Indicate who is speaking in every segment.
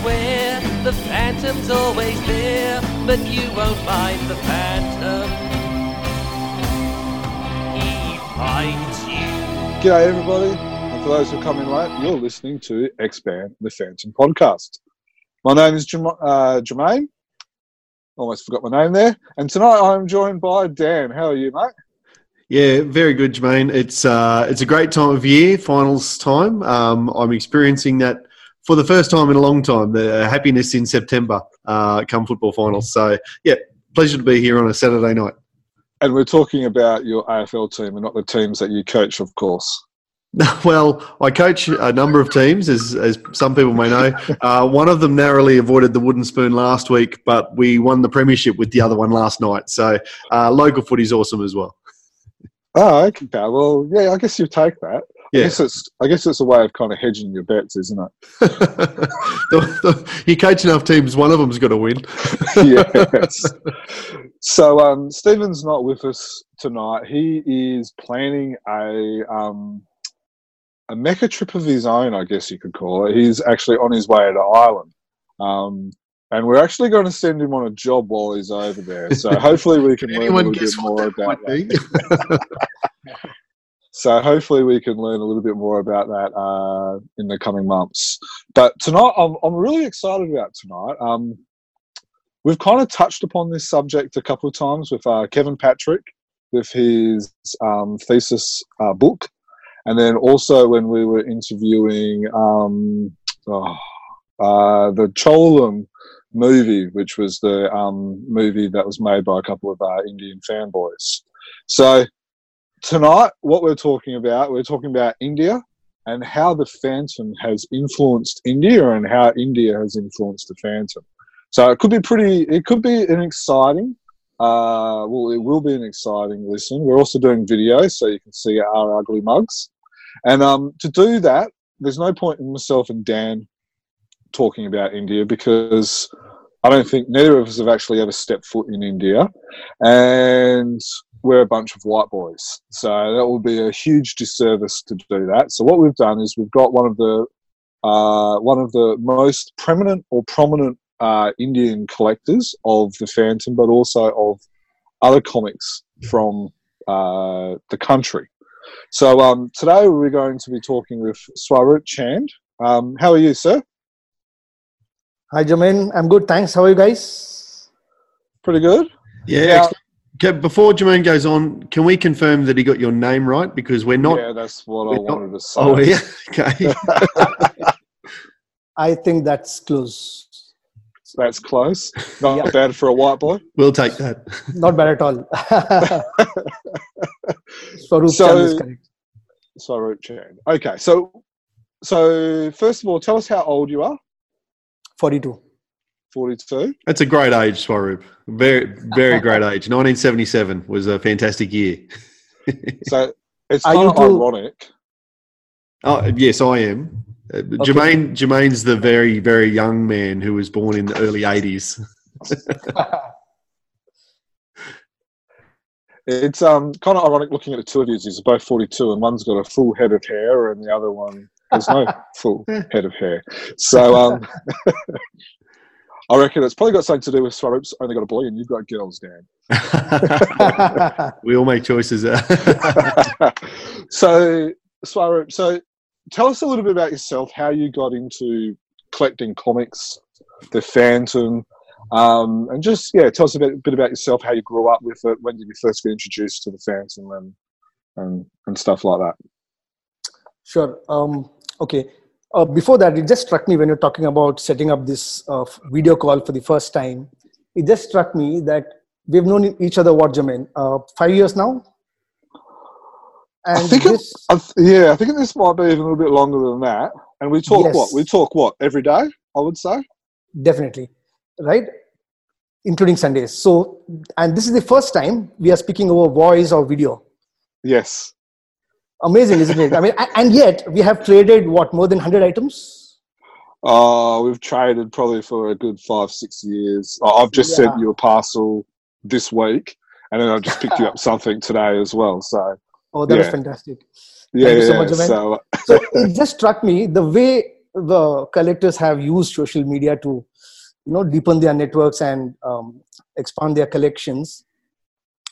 Speaker 1: beware, the phantom's always there, but you won't find the phantom. He finds you.
Speaker 2: G'day, everybody. And for those who come in late, you're listening to Expand the Phantom podcast. My name is Jerm- uh, Jermaine. Almost forgot my name there. And tonight I'm joined by Dan. How are you, mate?
Speaker 3: Yeah, very good, Jermaine. It's uh, it's a great time of year, finals time. Um, I'm experiencing that for the first time in a long time. The happiness in September, uh, come football finals. So yeah, pleasure to be here on a Saturday night.
Speaker 2: And we're talking about your AFL team and not the teams that you coach, of course.
Speaker 3: Well, I coach a number of teams, as, as some people may know. Uh, one of them narrowly avoided the wooden spoon last week, but we won the premiership with the other one last night. So uh, local footy's awesome as well.
Speaker 2: Oh, okay. Well, yeah, I guess you take that. I
Speaker 3: Yeah.
Speaker 2: guess it's I guess it's a way of kind of hedging your bets, isn't it?
Speaker 3: The- the- you coach enough teams, one of them's got to win.
Speaker 2: yes. So um, Stephen's not with us tonight. He is planning a um, a mecca trip of his own, I guess you could call it. He's actually on his way to Ireland, um, and we're actually going to send him on a job while he's over there. So hopefully we can learn a little bit more about that. So hopefully we can learn a little bit more about that uh, in the coming months. But tonight, I'm, I'm really excited about tonight. Um, we've kind of touched upon this subject a couple of times with uh, Kevin Patrick with his um, thesis uh, book, and then also when we were interviewing um, oh, uh, the Cholam movie, which was the um, movie that was made by a couple of uh, Indian fanboys. So tonight, what we're talking about, we're talking about India and how the Phantom has influenced India and how India has influenced the Phantom. So it could be pretty, it could be an exciting, uh, well, it will be an exciting listen. We're also doing videos so you can see our ugly mugs. And um, to do that, there's no point in myself and Dan talking about India because I don't think neither of us have actually ever stepped foot in India. And we're a bunch of white boys. So that would be a huge disservice to do that. So what we've done is we've got one of the uh, one of the most prominent or prominent uh, Indian collectors of the Phantom, but also of other comics from uh, the country. So um, today we're going to be talking with Swaroop Chand. Um, how are you, sir?
Speaker 4: Hi, Jamin. I'm good. Thanks. How are you guys?
Speaker 2: Pretty good.
Speaker 3: Yeah.
Speaker 2: Yeah.
Speaker 3: Excellent. Okay, before Jermaine goes on, can we confirm that he got your name right? Because we're not.
Speaker 2: yeah, that's what I
Speaker 3: not-
Speaker 2: wanted to oh, say.
Speaker 3: Oh, yeah. Okay.
Speaker 4: I think that's close.
Speaker 2: That's close. Not
Speaker 4: Yeah.
Speaker 2: bad for a white boy.
Speaker 3: we'll take that.
Speaker 4: Not bad at all. Swaroop
Speaker 2: So-
Speaker 4: Chand is correct.
Speaker 2: Swaroop Chand. Okay, so so first of all, tell us how old you are.
Speaker 4: 42.
Speaker 2: Forty-two.
Speaker 3: That's a great age, Swaroop. Very, very great age. 1977 was a fantastic year.
Speaker 2: So it's
Speaker 4: Are
Speaker 2: kind
Speaker 4: you
Speaker 2: of
Speaker 4: too-
Speaker 2: ironic.
Speaker 3: Oh, yes, I am. Uh, Jermaine, Jermaine's the very, very young man who was born in the early 80s.
Speaker 2: It's um kind of ironic looking at the two of you. You're both forty-two, and one's got a full head of hair, and the other one has no full head of hair. So um, I reckon it's probably got something to do with Swaroop's only got a boy, and you've got girls, Dan.
Speaker 3: we all make choices. uh,
Speaker 2: so Swaroop, so tell us a little bit about yourself, how you got into collecting comics, the Phantom, um, and just yeah, tell us a bit, bit about yourself, how you grew up with it, when did you first get introduced to the Phantom, and and, and stuff like that.
Speaker 4: Sure. Um, okay. Uh, before that, it just struck me when you're talking about setting up this uh, video call for the first time. It just struck me that we've known each other, what, Jermaine? Uh, five years now?
Speaker 2: I
Speaker 4: And
Speaker 2: think it- I th- yeah, I think this might be even a little bit longer than that. And we talk
Speaker 4: Yes.
Speaker 2: what? We talk what every day. I would say.
Speaker 4: definitely, right? including Sundays. So, and this is the first time we are speaking over voice or video.
Speaker 2: Yes.
Speaker 4: Amazing, isn't it? I mean, and yet we have traded what more than 100 items?
Speaker 2: Uh, we've traded probably for a good five, six years. I've just
Speaker 4: Yeah.
Speaker 2: sent you a parcel this week, and then I've just picked you up something today as well. So
Speaker 4: Oh, that was
Speaker 2: Yeah.
Speaker 4: fantastic.
Speaker 2: yeah,
Speaker 4: you so
Speaker 2: yeah.
Speaker 4: much,
Speaker 2: so
Speaker 4: So it just struck me the way the collectors have used social media to, you know, deepen their networks and um, expand their collections.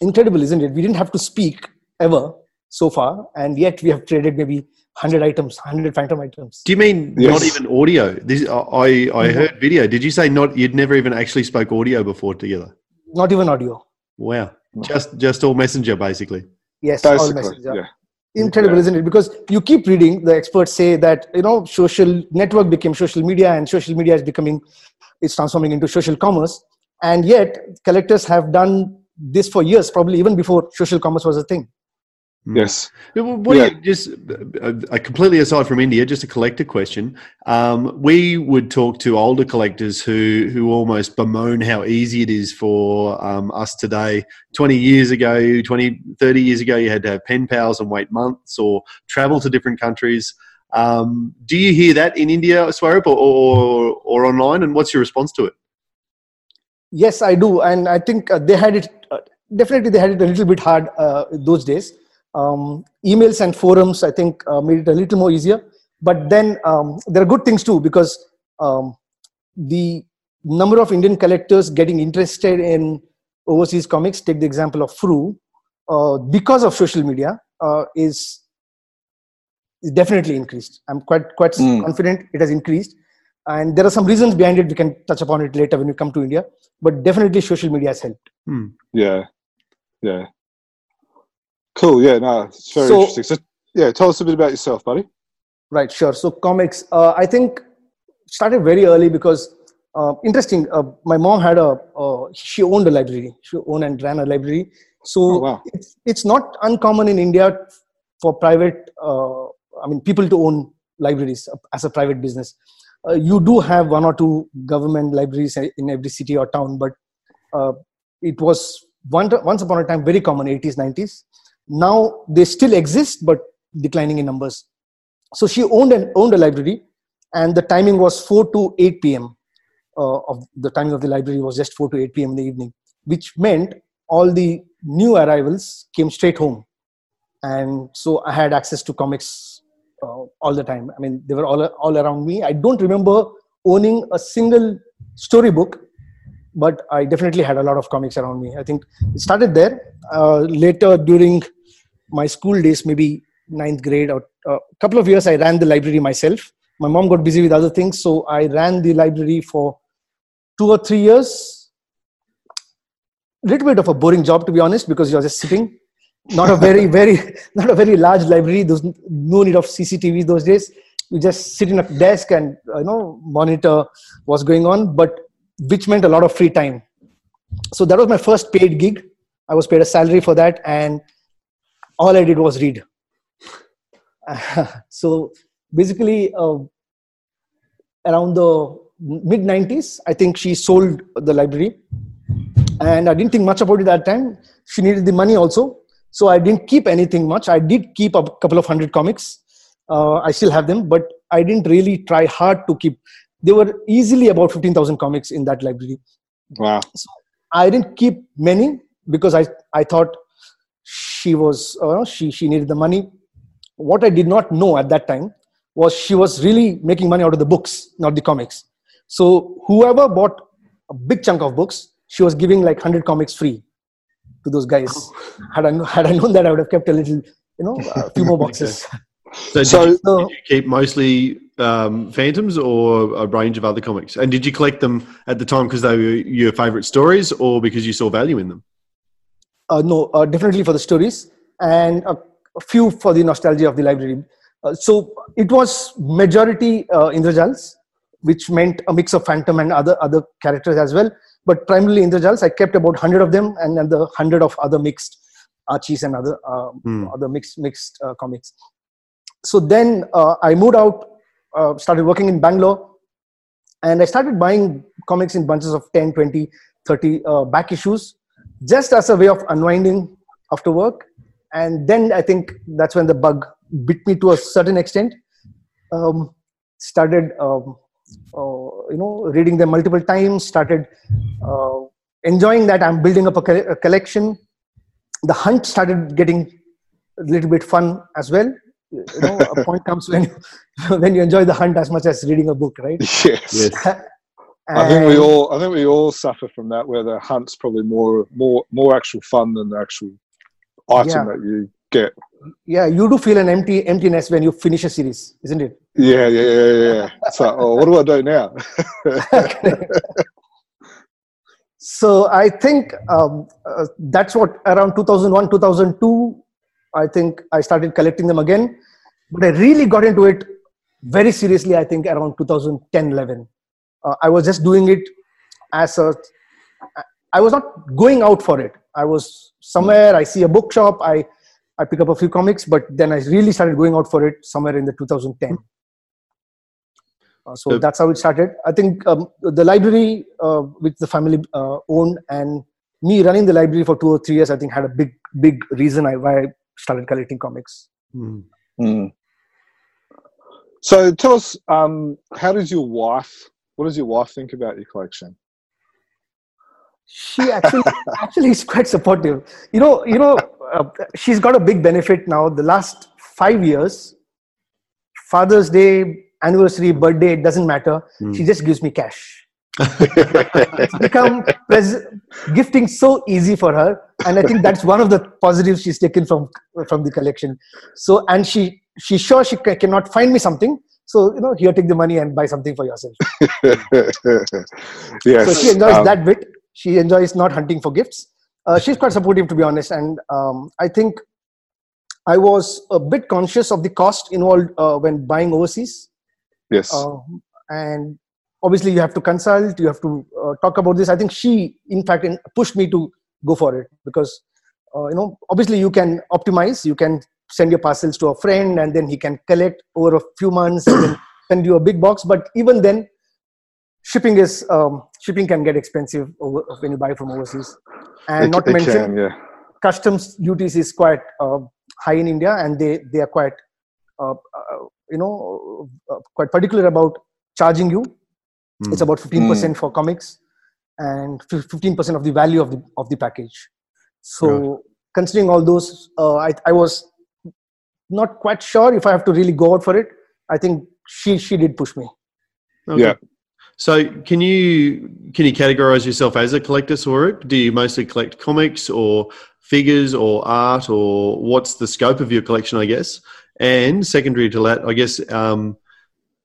Speaker 4: Incredible, isn't it? We didn't have to speak ever so far, and yet we have traded maybe 100 items, 100 phantom items.
Speaker 3: Do you mean
Speaker 2: Yes.
Speaker 3: not even audio? This I I heard video. Did you say not? You'd never even actually spoke audio before together.
Speaker 4: Not even audio.
Speaker 3: Wow, just just all messenger basically.
Speaker 4: Yes, all
Speaker 2: basically,
Speaker 4: messages.
Speaker 2: yeah.
Speaker 4: incredible
Speaker 2: Yeah.
Speaker 4: isn't it because you keep reading the experts say that you know social network became social media and social media is becoming it's transforming into social commerce and yet collectors have done this for years probably even before social commerce was a thing.
Speaker 2: Yes.
Speaker 3: What
Speaker 2: Yeah.
Speaker 3: do you, just uh, uh, completely aside from India, just a collector question. Um, we would talk to older collectors who who almost bemoan how easy it is for um, us today. 20 years ago, 20, 30 years ago, you had to have pen pals and wait months or travel to different countries. Um, do you hear that in India, Swaroop, or, or, or online? And what's your response to it?
Speaker 4: yes i do and i think uh, they had it uh, definitely they had it a little bit hard uh, those days um, emails and forums i think uh, made it a little more easier. But then um, there are good things too because um, the number of indian collectors getting interested in overseas comics take the example of Frew uh, because of social media uh, is is definitely increased. I'm quite quite
Speaker 2: Mm.
Speaker 4: confident it has increased. And there are some reasons behind it. We can touch upon it later when we come to india. But definitely social media has helped.
Speaker 2: Yeah. Yeah. Cool. Yeah. No, it's very
Speaker 4: So-
Speaker 2: interesting. So yeah, tell us a bit about yourself, buddy.
Speaker 4: right sure so comics uh, i think started very early because uh, interesting uh, my mom had a uh, she owned a library she owned and ran a library so
Speaker 2: Oh, wow.
Speaker 4: it's, it's not uncommon in india for private uh, i mean people to own libraries as a private business uh, you do have one or two government libraries in every city or town but uh, it was one, once upon a time very common 80s 90s now they still exist but declining in numbers. So she owned and owned a library and the timing was 4 to 8 p.m uh, of the timing of the library was just 4 to 8 p.m in the evening which meant all the new arrivals came straight home. And so i had access to comics uh, all the time. I mean they were all all around me. I don't remember owning a single storybook but i definitely had a lot of comics around me. I think it started there. Uh, later during my school days maybe ninth grade or a couple of years i ran the library myself. My mom got busy with other things so i ran the library for two or three years. A little bit of a boring job to be honest because you're just sitting. Not a very very not a very large library. There's no need of cctv those days. You just sit in a desk and you know monitor what's going on but which meant a lot of free time. So that was my first paid gig. I was paid a salary for that and all i did was read. So basically uh, around the mid 90s i think she sold the library. And i didn't think much about it at that time. She needed the money also. So i didn't keep anything much. I did keep a couple of hundred comics. Uh, i still have them but i didn't really try hard to keep. There were easily about 15000 comics in that library.
Speaker 2: Wow.
Speaker 4: i didn't keep many because i i thought she was uh, she she needed the money. What i did not know at that time was she was really making money out of the books not the comics. So whoever bought a big chunk of books she was giving like 100 comics free to those guys. Had i had i known that i would have kept a little you know a few more boxes.
Speaker 3: So,
Speaker 2: So-
Speaker 3: did, you,
Speaker 4: So-
Speaker 3: did you keep mostly um, Phantoms or a range of other comics? And did you collect them at the time because they were your favourite stories or because you saw value in them?
Speaker 4: Uh, no, uh, definitely for the stories and a, a few for the nostalgia of the library. Uh, so it was majority uh, Indrajals, which meant a mix of Phantom and other other characters as well. But primarily Indrajals, I kept about hundred of them, and then the hundred of other mixed Archies and other uh,
Speaker 3: Hmm.
Speaker 4: other mixed mixed uh, comics. So then uh, I moved out, uh, started working in Bangalore, and I started buying comics in bunches of 10, 20, 30 uh, back issues, just as a way of unwinding after work. And then I think that's when the bug bit me to a certain extent. Um, started, um, uh, you know, reading them multiple times. Started uh, enjoying that. I'm building up a, co- a collection. The hunt started getting a little bit fun as well. You know, a point comes when you, when you enjoy the hunt as much as reading a book, right?
Speaker 2: Yes.
Speaker 3: Yes.
Speaker 2: I think we all I think we all suffer from that where the hunt's probably more more more actual fun than the actual item
Speaker 4: Yeah.
Speaker 2: that you get.
Speaker 4: yeah you do feel an empty emptiness when you finish a series isn't it
Speaker 2: Yeah, yeah, yeah, yeah, yeah. It's like, oh, what do I do now?
Speaker 4: so i think um, uh, that's what around 2001 2002 i think i started collecting them again but i really got into it very seriously i think around 2010 11 uh, i was just doing it as a i was not going out for it i was somewhere i see a bookshop i i pick up a few comics but then i really started going out for it somewhere in the 2010 uh, so
Speaker 3: Yep.
Speaker 4: that's how it started i think um, the library uh, which the family uh, owned and me running the library for two or three years i think had a big big reason I, why i started collecting comics
Speaker 3: Mm.
Speaker 2: Mm. So tell us, um, how does your wife? What does your wife think about your collection?
Speaker 4: she actually actually is quite supportive. You know you know uh, she's got a big benefit now. The last five years father's day anniversary birthday it doesn't matter.
Speaker 3: Hmm.
Speaker 4: she just gives me cash. It's become pres- gifting so easy for her and i think that's one of the positives she's taken from from the collection. So and she she's sure she ca- cannot find me something so you know here take the money and buy something for yourself.
Speaker 2: Yes.
Speaker 4: so she enjoys
Speaker 2: um,
Speaker 4: that bit. She enjoys not hunting for gifts. Uh, she's quite supportive to be honest. And um, i think i was a bit conscious of the cost involved uh, when buying overseas.
Speaker 2: Yes.
Speaker 4: uh, and obviously you have to consult. You have to uh, talk about this. I think she in fact pushed me to go for it because uh, you know obviously you can optimize. You can send your parcels to a friend and then he can collect over a few months and then send you a big box but even then shipping is um, shipping can get expensive over, when you buy from overseas and
Speaker 2: It-
Speaker 4: not to
Speaker 2: it
Speaker 4: mention
Speaker 2: can, yeah.
Speaker 4: customs duties is quite uh, high in India, and they they are quite uh, uh, you know uh, quite particular about charging you.
Speaker 3: Mm.
Speaker 4: It's about fifteen percent for comics, and fifteen percent of the value of the of the package. So considering all those, uh, I I was not quite sure if I have to really go out for it. I think she she did push me.
Speaker 3: Okay.
Speaker 2: Yeah.
Speaker 3: So can you can you categorize yourself as a collector, Swaroop? Do you mostly collect comics or figures or art or what's the scope of your collection, I guess? And secondary to that, I guess, um,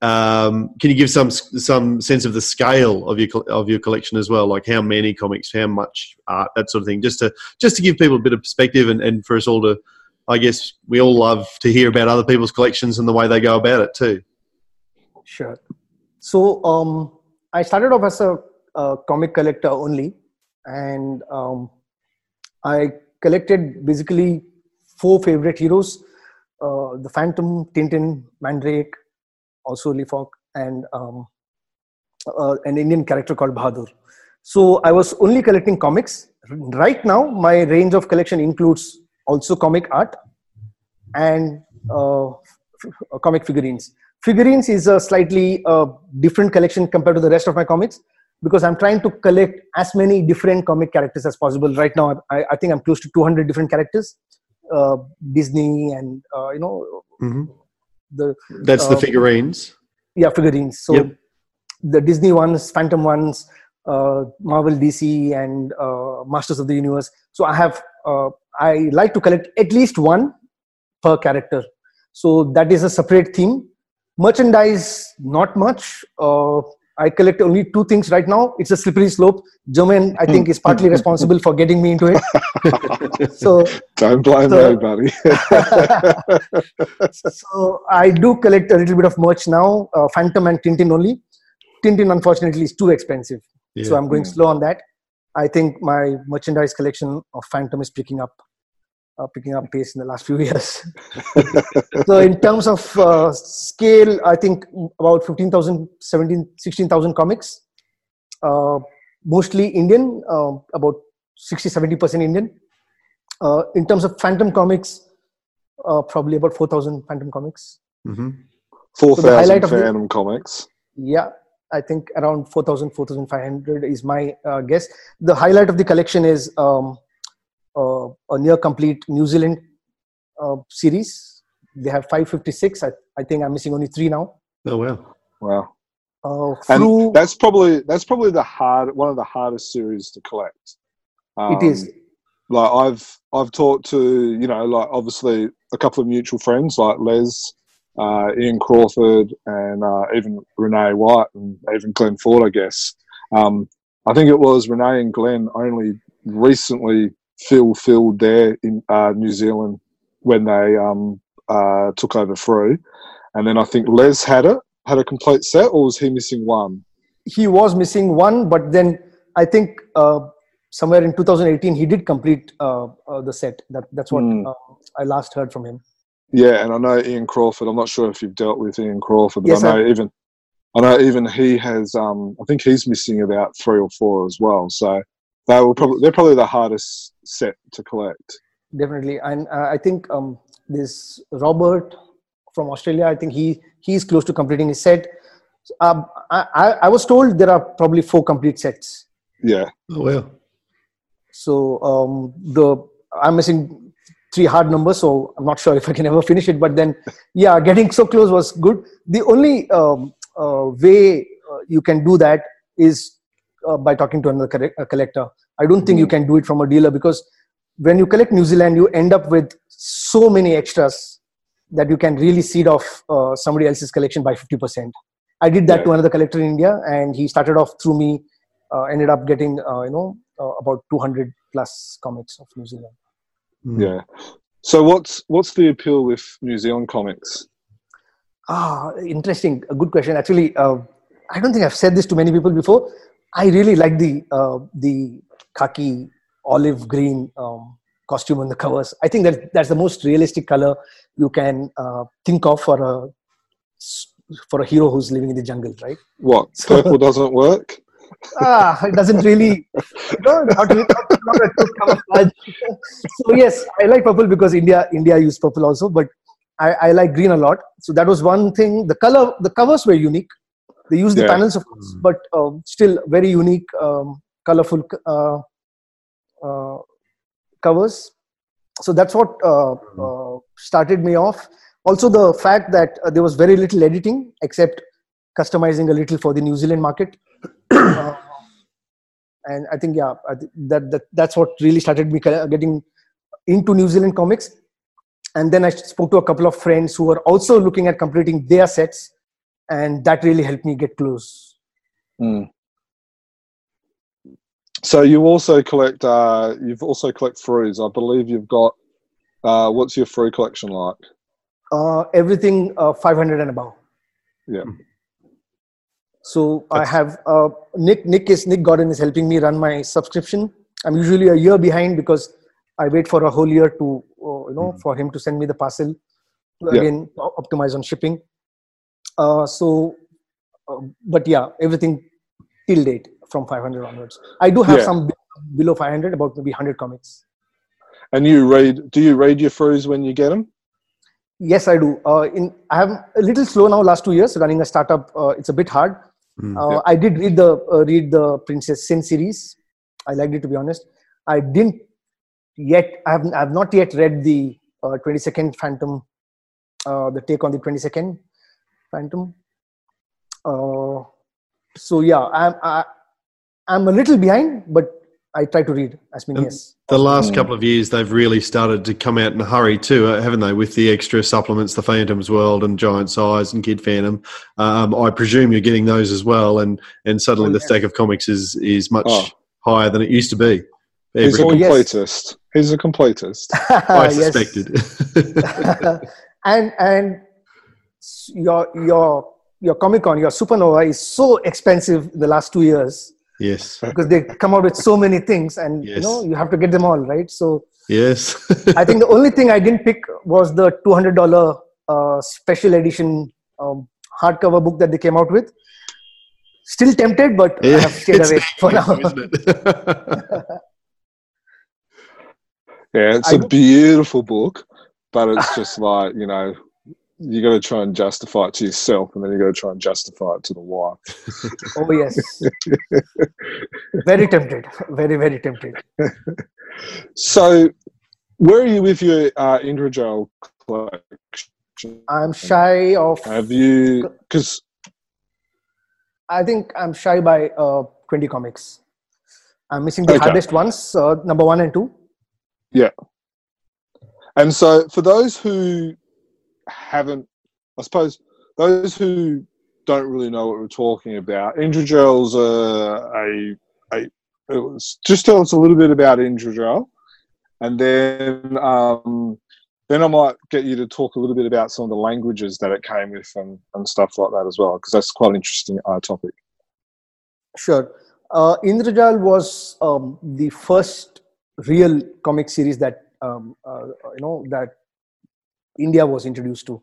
Speaker 3: um, can you give some some sense of the scale of your of your collection as well, like how many comics, how much art, that sort of thing, just to just to give people a bit of perspective and, and for us all to, I guess, we all love to hear about other people's collections and the way they go about it too.
Speaker 4: Sure. So um, I started off as a, a comic collector only, and um, I collected basically four favorite heroes: uh, the Phantom, Tintin, Mandrake, also Leafhawk, and um, uh, an Indian character called Bahadur. So I was only collecting comics. Right now, my range of collection includes also comic art and uh, f- comic figurines. Figurines is a slightly uh, different collection compared to the rest of my comics because i'm trying to collect as many different comic characters as possible. Right now i, I think i'm close to 200 different characters uh, disney and uh, you know
Speaker 3: hmm
Speaker 4: the
Speaker 3: That's the
Speaker 4: Uh,
Speaker 3: figurines.
Speaker 4: yeah figurines. So
Speaker 3: Yep.
Speaker 4: the disney ones phantom ones uh, marvel dc and uh, masters of the universe. So i have uh, i like to collect at least one per character. So that is a separate theme. Merchandise not much. Uh, i collect only two things right now. It's a slippery slope. Jermaine i think is partly responsible for getting me into it. So
Speaker 2: Don't blame
Speaker 4: So-
Speaker 2: me, buddy.
Speaker 4: so I do collect a little bit of merch now, uh, Phantom and Tintin only. Tintin, unfortunately, is too expensive, so I'm going slow on that. I think my merchandise collection of Phantom is picking up, uh, picking up pace in the last few years. so in terms of uh, scale, I think about 15,000, 17, 16,000 comics. Uh, mostly Indian, uh, about 60 70% Indian. Uh, in terms of Phantom comics, uh, probably about 4,000 Phantom comics.
Speaker 3: hmm
Speaker 2: Four
Speaker 4: So the
Speaker 2: thousand
Speaker 4: highlight of the-
Speaker 2: Phantom comics.
Speaker 4: Yeah, I think around 4,000, 4,500 is my uh, guess. The highlight of the collection is um, uh, a near complete New Zealand uh, series. They have 556. I, I think I'm missing only three now.
Speaker 3: Oh wow.
Speaker 2: Wow.
Speaker 4: Uh,
Speaker 2: And that's probably that's probably the hard one of the hardest series to collect.
Speaker 4: it is.
Speaker 2: Um, like I've I've talked to you know like obviously a couple of mutual friends like Les, uh, Ian Crawford, and uh, even Renee White and even Glenn Ford, I guess. Um, I think it was Renee and Glenn only recently fulfilled there in uh, New Zealand when they um, uh, took over through, and then I think Les had it had a complete set, or was he missing one?
Speaker 4: he was missing one, but then I think uh, somewhere in 2018 he did complete uh, uh, the set. That that's what uh, I last heard from him.
Speaker 2: Yeah, and I know Ian Crawford. I'm not sure if you've dealt with Ian Crawford, but
Speaker 4: Yes,
Speaker 2: I know even I know even he has. Um, I think he's missing about three or four as well. So they will probably they're probably the hardest set to collect.
Speaker 4: Definitely, and uh, I think um, this Robert from Australia. I think he he's close to completing his set. Um, I, I I was told there are probably four complete sets.
Speaker 2: Yeah,
Speaker 3: Oh wow.
Speaker 4: So um, the I'm missing three hard numbers, so I'm not sure if I can ever finish it. But then, yeah, getting so close was good. The only um, uh, way uh, you can do that is uh, by talking to another correct- uh, collector. I don't think you can do it from a dealer because when you collect New Zealand, you end up with so many extras that you can really seed off uh, somebody else's collection by 50%. I did that
Speaker 2: Yeah.
Speaker 4: to another collector in India, and he started off through me. Uh, ended up getting, uh, you know, uh, about 200 plus comics of New Zealand.
Speaker 3: Mm.
Speaker 2: yeah. So what's what's the appeal with New Zealand comics?
Speaker 4: Ah, interesting. A good question. Actually, uh, I don't think I've said this to many people before. I really like the uh, the khaki olive green um, costume on the covers. I think that that's the most realistic color you can uh, think of for a for a hero who's living in the jungle, right?
Speaker 2: What
Speaker 4: So-
Speaker 2: purple doesn't work?
Speaker 4: ah, it doesn't really. No, not, not, not camouflage. so yes, I like purple because India India used purple also, but I, I like green a lot. So that was one thing. The color, the covers were unique. They used the panels, of course, but um, still very unique, um, colorful uh, uh, covers. So that's what uh, uh, started me off. Also, the fact that uh, there was very little editing except customizing a little for the New Zealand market. Uh, and I think yeah, I thi- that, that that's what really started me getting into New Zealand comics. And then I spoke to a couple of friends who were also looking at completing their sets, and that really helped me get close.
Speaker 2: Mm. So you also collect. Uh, you've also collect Frews. I believe you've got. Uh, what's your Frew collection like?
Speaker 4: Uh, everything uh, 500 and above.
Speaker 2: Yeah.
Speaker 4: So I have uh, Nick. Nick is Nick Gordon is helping me run my subscription. I'm usually a year behind because I wait for a whole year to uh, you know
Speaker 3: Mhm.
Speaker 4: for him to send me the parcel. To
Speaker 2: Yeah.
Speaker 4: Again, optimize on shipping. Uh, so, uh, but yeah, everything till date from 500 onwards. I do have
Speaker 2: Yeah.
Speaker 4: some below 500, about maybe 100 comics.
Speaker 2: And you read? Do you read your Frews when you get them?
Speaker 4: Yes, I do. Uh, in I am a little slow now. Last two years running a startup, uh, it's a bit hard.
Speaker 3: Mm.
Speaker 4: Uh, I did read the uh, read the Princess Sin series. I liked it to be honest. I didn't yet. I have I have not yet read the uh, 22nd Phantom, uh, the take on the 22nd Phantom. Uh, so yeah, I'm I, I'm a little behind, but I try to read as many as.
Speaker 3: The last
Speaker 2: Mm.
Speaker 3: couple of years, they've really started to come out in a hurry too, uh, haven't they? With the extra supplements, the Phantom's World and Giant Size and Kid Phantom. Um, I presume you're getting those as well, and and suddenly
Speaker 4: Oh,
Speaker 3: the
Speaker 4: yes.
Speaker 3: stack of comics is is much
Speaker 2: Oh.
Speaker 3: higher than it used to be.
Speaker 2: He's a
Speaker 3: Every-
Speaker 4: Oh, yes.
Speaker 2: completist. He's a completist.
Speaker 3: I
Speaker 4: Yes.
Speaker 3: suspected.
Speaker 4: and and your your your Comic Con, your Supernova is so expensive the last two years
Speaker 3: yes,
Speaker 4: because they come out with so many things, and you know you have to get them all right. So
Speaker 3: yes.
Speaker 4: I think the only thing I didn't pick was the two hundred dollar uh, special edition um, hardcover book that they came out with. Still tempted, but I have stayed away for now.
Speaker 3: now, isn't it?
Speaker 2: Yeah, it's
Speaker 4: I
Speaker 2: a beautiful book, but it's just like you know, you got to try and justify it to yourself, and then you got to try and justify it to the wife.
Speaker 4: Oh yes, very tempted, very very tempted.
Speaker 2: So, where are you with your uh, Indrajal collection?
Speaker 4: I'm shy of.
Speaker 2: Have you? Because
Speaker 4: I think I'm shy by uh, 20 comics. I'm missing the
Speaker 2: Okay.
Speaker 4: hardest ones, uh, number one and two. Yeah.
Speaker 2: and so for those who haven't, I suppose those who don't really know what we're talking about, Indrajal's a, a, a was, just tell us a little bit about Indrajal, and then um, then I might get you to talk a little bit about some of the languages that it came with and, and stuff like that as well, because that's quite an interesting uh, topic.
Speaker 4: Sure. Uh, Indrajal was um, the first real comic series that um, uh, you know that India was introduced to,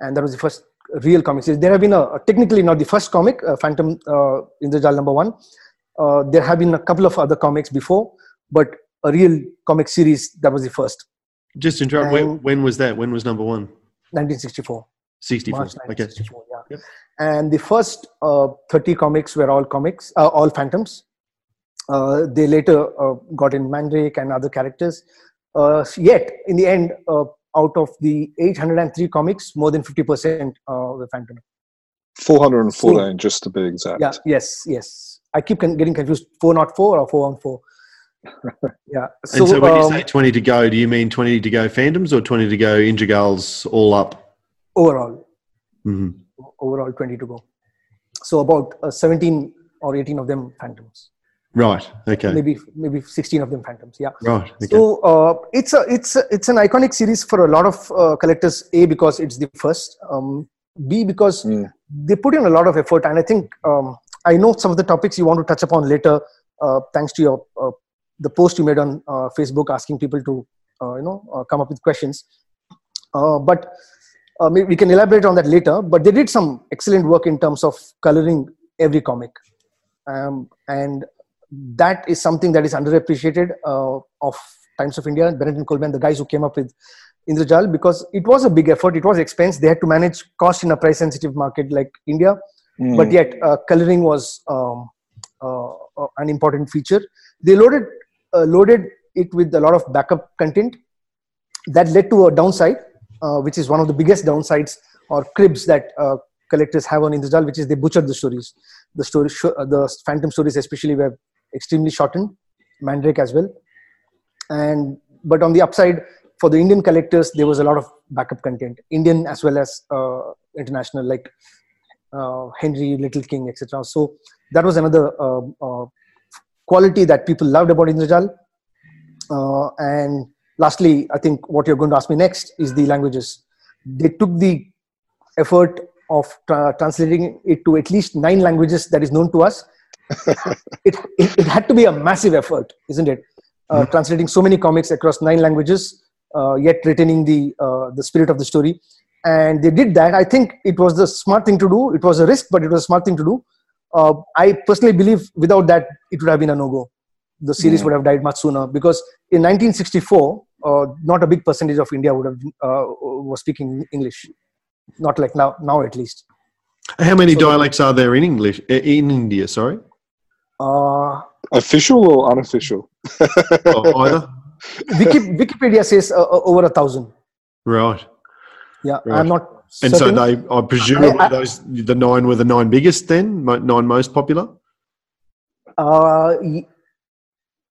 Speaker 4: and that was the first real comic series. There have been a, a- technically not the first comic, uh, Phantom uh, Indrajal number one. Uh, there have been a couple of other comics before, but a real comic series that was the first,
Speaker 3: Just interrupt. When, when was that? When was number one?
Speaker 4: 1964.
Speaker 3: 64.
Speaker 4: March
Speaker 3: Okay.
Speaker 4: Yeah.
Speaker 3: Yep.
Speaker 4: And the first uh, 30 comics were all comics, uh, all phantoms. Uh, they later uh, got in Mandrake and other characters. Uh, yet, in the end, uh, out of the 803 comics, more than 50% uh, were phantom.
Speaker 2: Four hundred and fourteen, just to be exact.
Speaker 4: Yeah. Yes. Yes. I keep con- getting confused. 404 or 414. yeah.
Speaker 3: and so when you
Speaker 4: um,
Speaker 3: say 20 to go, do you mean 20 to go Phantoms or 20 to go Indrajals all up?
Speaker 4: overall,
Speaker 3: Mm-hmm.
Speaker 4: overall 20 to go. So about uh, 17 or 18 of them phantoms.
Speaker 3: Right. Okay.
Speaker 4: Maybe maybe 16 of them phantoms. Yeah.
Speaker 3: Right. Okay.
Speaker 4: So uh, it's a it's a, it's an iconic series for a lot of uh, collectors. A because it's the first. Um, B because
Speaker 2: Mm.
Speaker 4: they put in a lot of effort, and I think um, I know some of the topics you want to touch upon later. Uh, thanks to your uh, the post you made on uh, Facebook asking people to uh, you know uh, come up with questions. Uh, but uh, we can elaborate on that later. But they did some excellent work in terms of coloring every comic, um, and that is something that is underappreciated uh, of Times of India, Bennett Coleman, the guys who came up with Indrajal, because it was a big effort. It was expense. They had to manage cost in a price-sensitive market like India,
Speaker 2: Mm.
Speaker 4: but yet uh, coloring was um, uh, uh, an important feature. They loaded uh, loaded it with a lot of backup content. That led to a downside, uh, which is one of the biggest downsides or cribs that uh, collectors have on Indrajal, which is they butchered the stories. The story, uh, the phantom stories, especially, were extremely shortened. Mandrake as well, and but on the upside, for the Indian collectors, there was a lot of backup content, Indian as well as uh, international, like uh, Henry, Little King, etc. So that was another uh, uh, quality that people loved about Indrajal. Uh, and lastly, I think what you're going to ask me next is the languages. They took the effort of tra- translating it to at least nine languages that is known to us. It, it, it had to be a massive effort, isn't it? Uh, Translating so many comics across nine languages, uh, yet retaining the uh, the spirit of the story. And they did that. I think it was the smart thing to do. It was a risk, but it was a smart thing to do. Uh, I personally believe without that, it would have been a no go. The series
Speaker 2: Mm.
Speaker 4: would have died much sooner because in 1964, uh, not a big percentage of India would have uh, was speaking English. Not like now, now at least.
Speaker 3: How many
Speaker 4: so-
Speaker 3: dialects are there in English in India? Sorry,
Speaker 4: Uh,
Speaker 2: Official or unofficial?
Speaker 3: either.
Speaker 4: Wiki, Wikipedia says uh, uh, over a thousand.
Speaker 3: Right.
Speaker 4: Yeah,
Speaker 3: Right.
Speaker 4: I'm not.
Speaker 3: And so they, I presume,
Speaker 4: I-
Speaker 3: those the nine were the nine biggest then, nine most popular.
Speaker 4: Uh, y-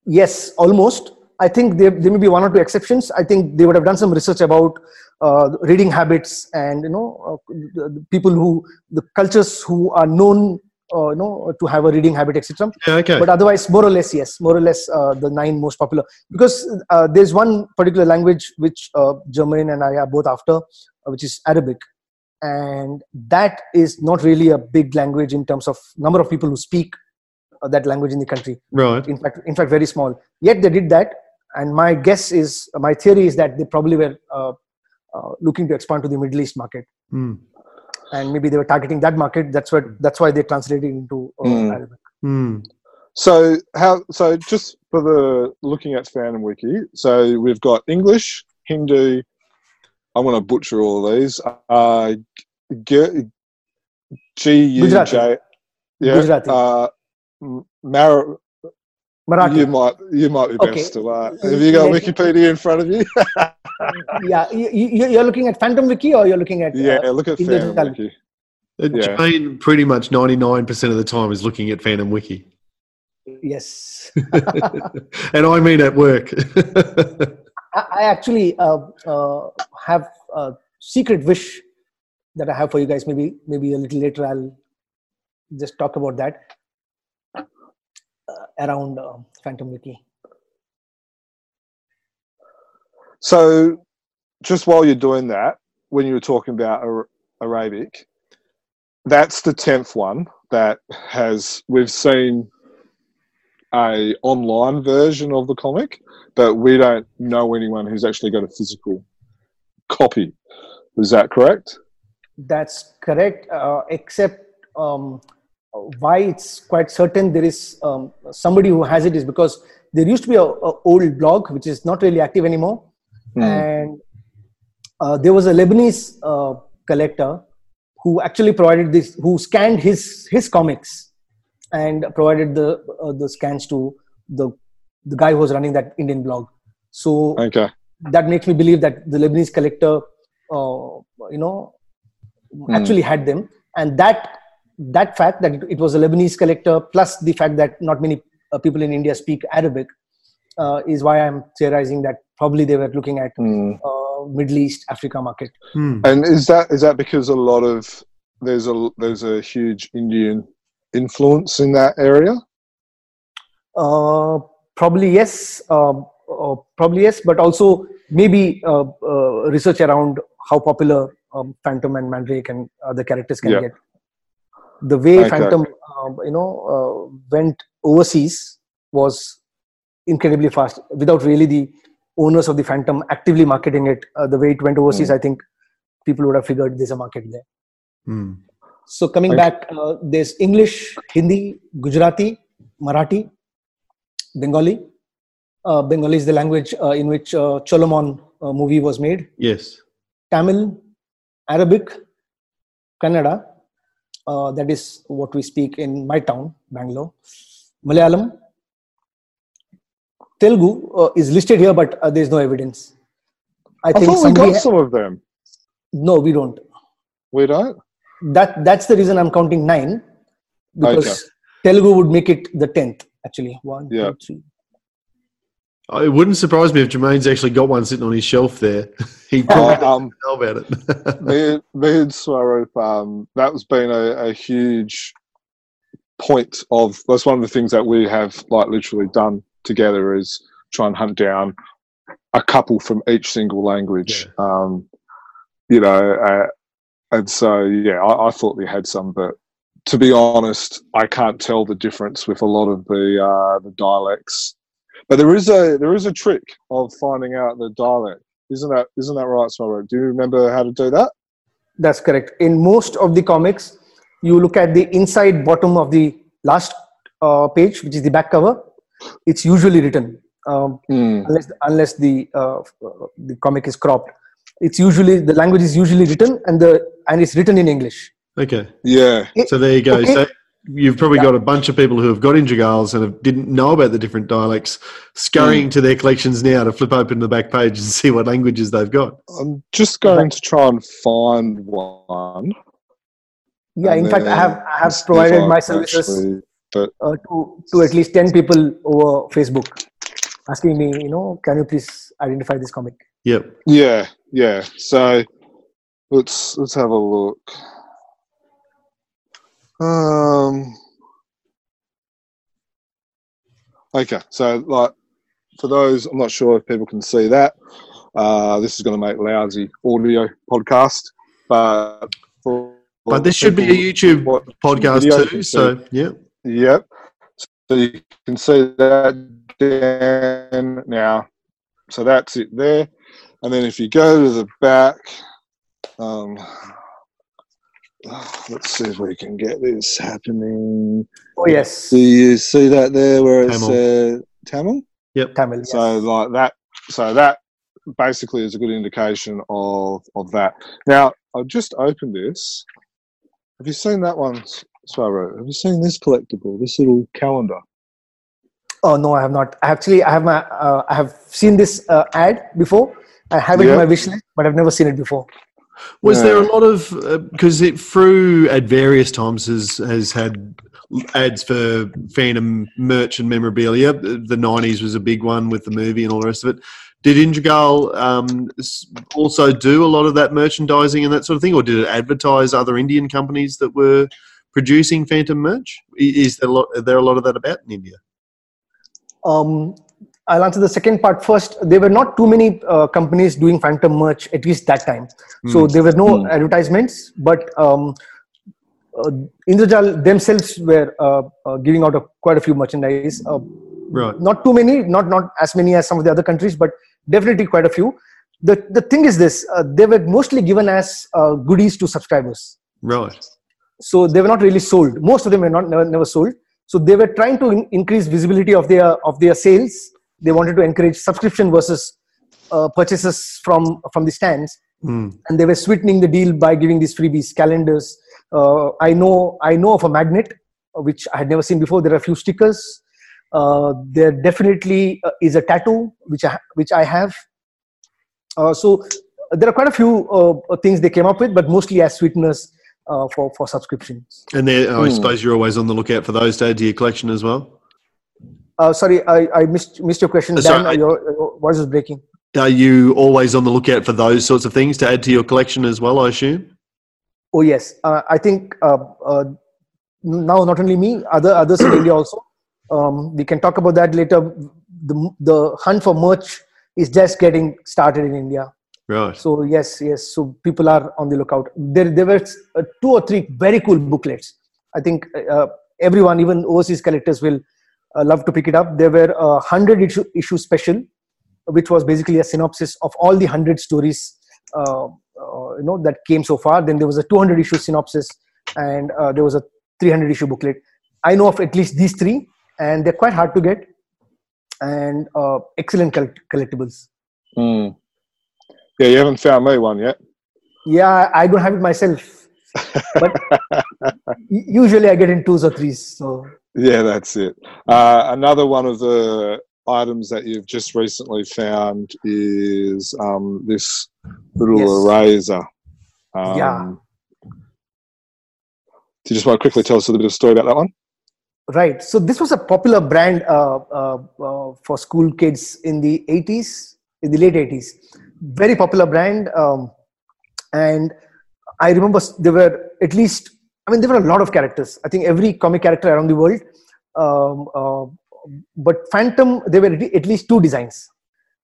Speaker 4: yes, almost. I think there, there may be one or two exceptions. I think they would have done some research about uh, reading habits and you know uh, people who the cultures who are known uh, you know to have a reading habit, etc.
Speaker 3: Yeah. Okay.
Speaker 4: But otherwise, more or less, yes, more or less uh, the nine most popular. Because uh, there's one particular language which uh, Jermaine and I are both after, uh, which is Arabic, and that is not really a big language in terms of number of people who speak uh, that language in the country
Speaker 3: right.
Speaker 4: in fact in fact very small yet they did that and my guess is my theory is that they probably were uh, uh, looking to expand to the middle east market
Speaker 3: Hmm.
Speaker 4: And maybe they were targeting that market. That's what that's why they translated into uh,
Speaker 2: Mm.
Speaker 4: Arabic.
Speaker 3: Hmm.
Speaker 2: So how? So just for the looking at Fandom Wiki. So we've got English, Hindu. I'm going to butcher all of these. Uh, G G U J. Yeah.
Speaker 4: Gujarati.
Speaker 2: Uh, Mar-
Speaker 4: Marathi.
Speaker 2: you might you might be
Speaker 4: Okay.
Speaker 2: best to. Uh, have you got Wikipedia in front of you?
Speaker 4: yeah, you, you- you're looking at Phantom Wiki or you're looking at
Speaker 2: yeah.
Speaker 4: uh,
Speaker 2: Look at
Speaker 4: Hindu
Speaker 2: Fandom
Speaker 4: talent.
Speaker 2: Wiki.
Speaker 3: Uh,
Speaker 2: Yeah.
Speaker 3: Jermaine pretty much 99% of the time is looking at Phantom Wiki.
Speaker 4: yes.
Speaker 3: and I mean at work.
Speaker 4: I, I actually uh, uh, have a secret wish that I have for you guys. Maybe maybe a little later I'll just talk about that uh, around uh, Phantom Wiki.
Speaker 2: So, just while you're doing that, when you were talking about Ar- Arabic, that's the tenth one that has we've seen a online version of the comic, but we don't know anyone who's actually got a physical copy. Is that correct?
Speaker 4: That's correct, uh, except um, why it's quite certain there is um, somebody who has it is because there used to be a, a old blog which is not really active anymore,
Speaker 2: Hmm.
Speaker 4: and uh, there was a Lebanese uh, collector who actually provided this, who scanned his his comics and provided the uh, the scans to the the guy who was running that Indian blog. So
Speaker 2: Okay.
Speaker 4: that makes me believe that the Lebanese collector, uh, you know,
Speaker 2: Hmm.
Speaker 4: actually had them, and that that fact that it, it was a Lebanese collector plus the fact that not many uh, people in India speak Arabic uh, is why I'm theorizing that probably they were looking at uh, Middle East Africa market.
Speaker 3: Hmm.
Speaker 2: And is that is that because a lot of there's a there's a huge Indian influence in that area?
Speaker 4: Uh, probably yes, uh, uh, probably yes, but also maybe uh, uh, research around how popular um, Phantom and Mandrake and other characters can
Speaker 2: Yeah.
Speaker 4: get. The way. Phantom, uh, you know, uh, went overseas was incredibly fast without really the owners of the Phantom actively marketing it. Uh, the way it went overseas, I think people would have figured there's a market there.
Speaker 3: Hmm.
Speaker 4: So coming
Speaker 2: Okay.
Speaker 4: back, uh, there's English, Hindi, Gujarati, Marathi, Bengali. Uh, Bengali is the language uh, in which uh, Cholomon uh, movie was made.
Speaker 3: Yes.
Speaker 4: Tamil, Arabic, Kannada. Uh, that is what we speak in my town, Bangalore. Malayalam. Telugu uh, is listed here, but uh, there is no evidence. I,
Speaker 2: I
Speaker 4: think
Speaker 2: thought we got
Speaker 4: ha-
Speaker 2: some of them.
Speaker 4: no, we don't.
Speaker 2: We don't.
Speaker 4: that that's the reason I'm counting nine because
Speaker 2: Okay.
Speaker 4: Telugu would make it the tenth actually. One, two,
Speaker 2: Yeah.
Speaker 4: three.
Speaker 3: Oh, It wouldn't surprise me if Jermaine's actually got one sitting on his shelf there. he probably
Speaker 2: Uh, um,
Speaker 3: know about it.
Speaker 2: me, me and Swaroop, um, that's been a, a huge point of that's one of the things that we have like literally done together is try and hunt down a couple from each single language. Um, you know, uh, and so yeah, I, I thought we had some, but to be honest, I can't tell the difference with a lot of the uh, the dialects. But there is a there is a trick of finding out the dialect. Isn't that isn't that right, Swaroop? Do you remember how to do that?
Speaker 4: That's correct. In most of the comics, you look at the inside bottom of the last uh, page, which is the back cover. It's usually written um,
Speaker 2: Hmm.
Speaker 4: unless unless the uh, the comic is cropped. It's usually the language is usually written and the and it's written in English.
Speaker 3: okay.
Speaker 2: Yeah.
Speaker 3: So there you go.
Speaker 4: Okay.
Speaker 3: So you've probably
Speaker 4: Yeah.
Speaker 3: got a bunch of people who have got Indrajals and have, didn't know about the different dialects, scurrying
Speaker 2: Hmm.
Speaker 3: to their collections now to flip open the back page and see what languages they've got.
Speaker 2: I'm just going to try and find one.
Speaker 4: Yeah, in fact, I have I have
Speaker 2: see if
Speaker 4: provided
Speaker 2: I
Speaker 4: my services
Speaker 2: actually- but
Speaker 4: uh, to to at least ten people over Facebook, asking me, you know, can you please identify this comic?
Speaker 3: Yep.
Speaker 2: yeah, yeah. So let's let's have a look. Um. Okay, so like for those, I'm not sure if people can see that. Uh, this is going to make lousy audio podcast, but for
Speaker 3: But this should be a YouTube podcast too. So, yeah.
Speaker 2: Yep. So you can see that down now. So that's it there. And then if you go to the back, um, let's see if we can get this happening.
Speaker 4: Oh yes,
Speaker 2: Do you see that there where it's
Speaker 3: Tamil.
Speaker 2: uh, Tamil? Yep.
Speaker 4: Tamil. Yes.
Speaker 2: So like that, so that basically is a good indication of of that. Now I've just opened this. Have you seen that one, Swaro? Have you seen this collectible? This little calendar.
Speaker 4: Oh no, I have not. Actually, I have my. Uh, I have seen this uh, ad before. I have it
Speaker 2: Yeah.
Speaker 4: in my wish list, but I've never seen it before.
Speaker 3: Was there a lot of because it through at various times has has had ads for Phantom merch and memorabilia. The nineties was a big one with the movie and all the rest of it. Did Indrajal um, also do a lot of that merchandising and that sort of thing, or did it advertise other Indian companies that were producing Phantom merch? Is there a lot? Are there a lot of that about in India?
Speaker 4: Um, I'll answer the second part first. There were not too many uh, companies doing Phantom merch at least that time. So there were no
Speaker 2: Hmm.
Speaker 4: advertisements, but um, uh, Indrajal themselves were uh, uh, giving out a, quite a few merchandise. Uh,
Speaker 3: Right.
Speaker 4: not too many, not not as many as some of the other countries, but definitely quite a few. The the thing is this: uh, they were mostly given as uh, goodies to subscribers.
Speaker 3: Right.
Speaker 4: so they were not really sold most of them were not never, never sold so they were trying to in- increase visibility of their of their sales they wanted to encourage subscription versus uh, purchases from from the stands
Speaker 3: Mm.
Speaker 4: and they were sweetening the deal by giving these freebies calendars uh, i know i know of a magnet uh, which i had never seen before there are a few stickers uh, there definitely uh, is a tattoo which i which i have uh, so there are quite a few uh, things they came up with but mostly as sweeteners uh, for for subscriptions
Speaker 3: And there, I
Speaker 2: Hmm.
Speaker 3: suppose you're always on the lookout for those to add to your collection as well.
Speaker 4: Uh, sorry i, I missed missed your question
Speaker 3: sorry,
Speaker 4: Dan,
Speaker 3: I-
Speaker 4: your, your voice was breaking
Speaker 3: Are you always on the lookout for those sorts of things to add to your collection as well? I assume.
Speaker 4: Oh yes, uh, I think uh, uh, now not only me, other others in India also. Um, we can talk about that later. The the hunt for merch is just getting started in India.
Speaker 3: Right.
Speaker 4: So yes, yes. So people are on the lookout. There there were uh, two or three very cool booklets. I think uh, everyone, even overseas collectors, will uh, love to pick it up. There were a hundred issue issue special, which was basically a synopsis of all the hundred stories uh, uh, you know that came so far. Then there was a 200 issue synopsis, and uh, there was a 300 issue booklet. I know of at least these three, and they're quite hard to get, and uh, excellent collect- collectibles.
Speaker 2: Hmm. Yeah, you haven't found me one yet.
Speaker 4: Yeah, I don't have it myself, but usually I get in twos or threes. So
Speaker 2: Yeah, that's it. Uh, another one of the items that you've just recently found is um, this little
Speaker 4: Yes.
Speaker 2: eraser. Um,
Speaker 4: Yeah.
Speaker 2: Do you just want to quickly tell us a little bit of story about that one?
Speaker 4: right, so this was a popular brand uh, uh, uh, for school kids in the 80s, in the late 80s. Very popular brand, um, and I remember there were at least. I mean, there were a lot of characters. I think every comic character around the world. Um, uh, but Phantom, there were at least two designs.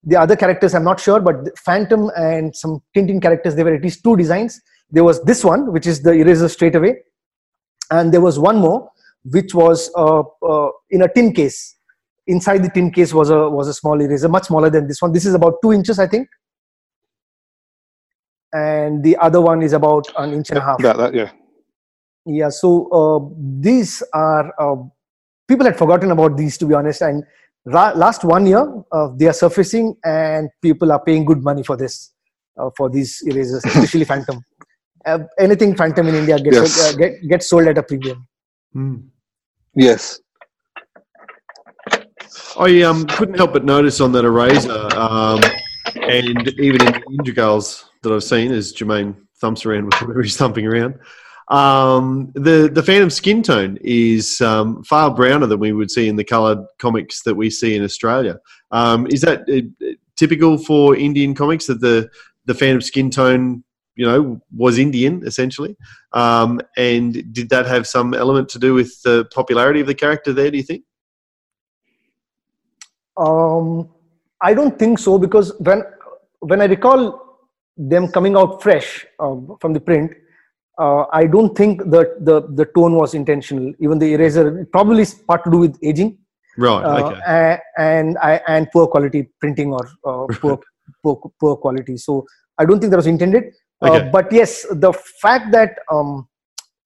Speaker 4: The other characters, I'm not sure, but Phantom and some Tintin characters, there were at least two designs. There was this one, which is the eraser straight away, and there was one more, which was uh, uh, in a tin case. Inside the tin case was a was a small eraser, much smaller than this one. This is about two inches, I think, and the other one is about an inch and a half.
Speaker 2: That, yeah.
Speaker 4: Yeah, so uh, these are uh, people had forgotten about these to be honest, and ra- last one year uh, they are surfacing, and people are paying good money for this uh, for these erasers, especially Phantom. Uh, anything Phantom in India gets
Speaker 2: Yes.
Speaker 4: uh, get, gets sold at a premium.
Speaker 3: Mm.
Speaker 2: Yes.
Speaker 3: I um, couldn't help but notice on that eraser, um, and even in the Indrajals that I've seen, as Jermaine thumps around with whatever he's thumping around, um, the the Phantom skin tone is um, far browner than we would see in the coloured comics that we see in Australia. Um, is that uh, typical for Indian comics that the the Phantom skin tone, you know, was Indian essentially? Um, and did that have some element to do with the popularity of the character there? Do you think?
Speaker 4: Um, I don't think so because when when I recall them coming out fresh uh, from the print, uh, I don't think that the the tone was intentional. Even the eraser probably is part to do with aging
Speaker 3: Right.
Speaker 4: uh,
Speaker 3: okay.
Speaker 4: and I, and poor quality printing or uh, poor, poor poor quality. So I don't think that was intended. Uh,
Speaker 3: Okay.
Speaker 4: but yes, the fact that um,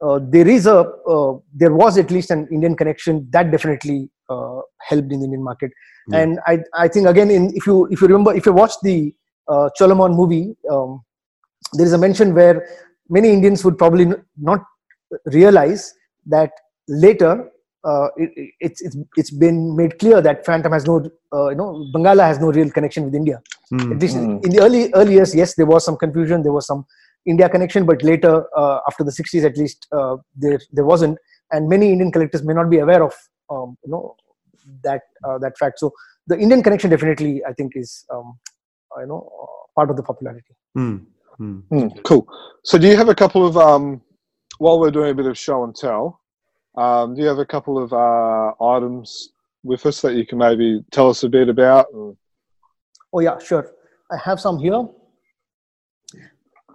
Speaker 4: uh, there is a uh, there was at least an Indian connection that definitely uh, helped in the Indian market.
Speaker 3: Yeah.
Speaker 4: And I I think again in if you if you remember if you watch the uh, Cholamon movie, um, there is a mention where many Indians would probably not realize that later uh, it, it- it's, it's it's been made clear that Phantom has no uh, you know Bangala has no real connection with India.
Speaker 3: Mm.
Speaker 4: Least
Speaker 2: Mm.
Speaker 4: in the early early years, yes, there was some confusion, there was some India connection, but later uh, after the 60s at least uh, there there wasn't, and many Indian collectors may not be aware of um, you know that uh, that fact. So the Indian connection definitely I think is um, you know uh, part of the popularity.
Speaker 3: Mm. Mm.
Speaker 2: Hmm, cool. So, do you have a couple of um, while we're doing a bit of show and tell? Um, do you have a couple of uh, items with us that you can maybe tell us a bit about?
Speaker 4: Oh yeah, sure. I have some here.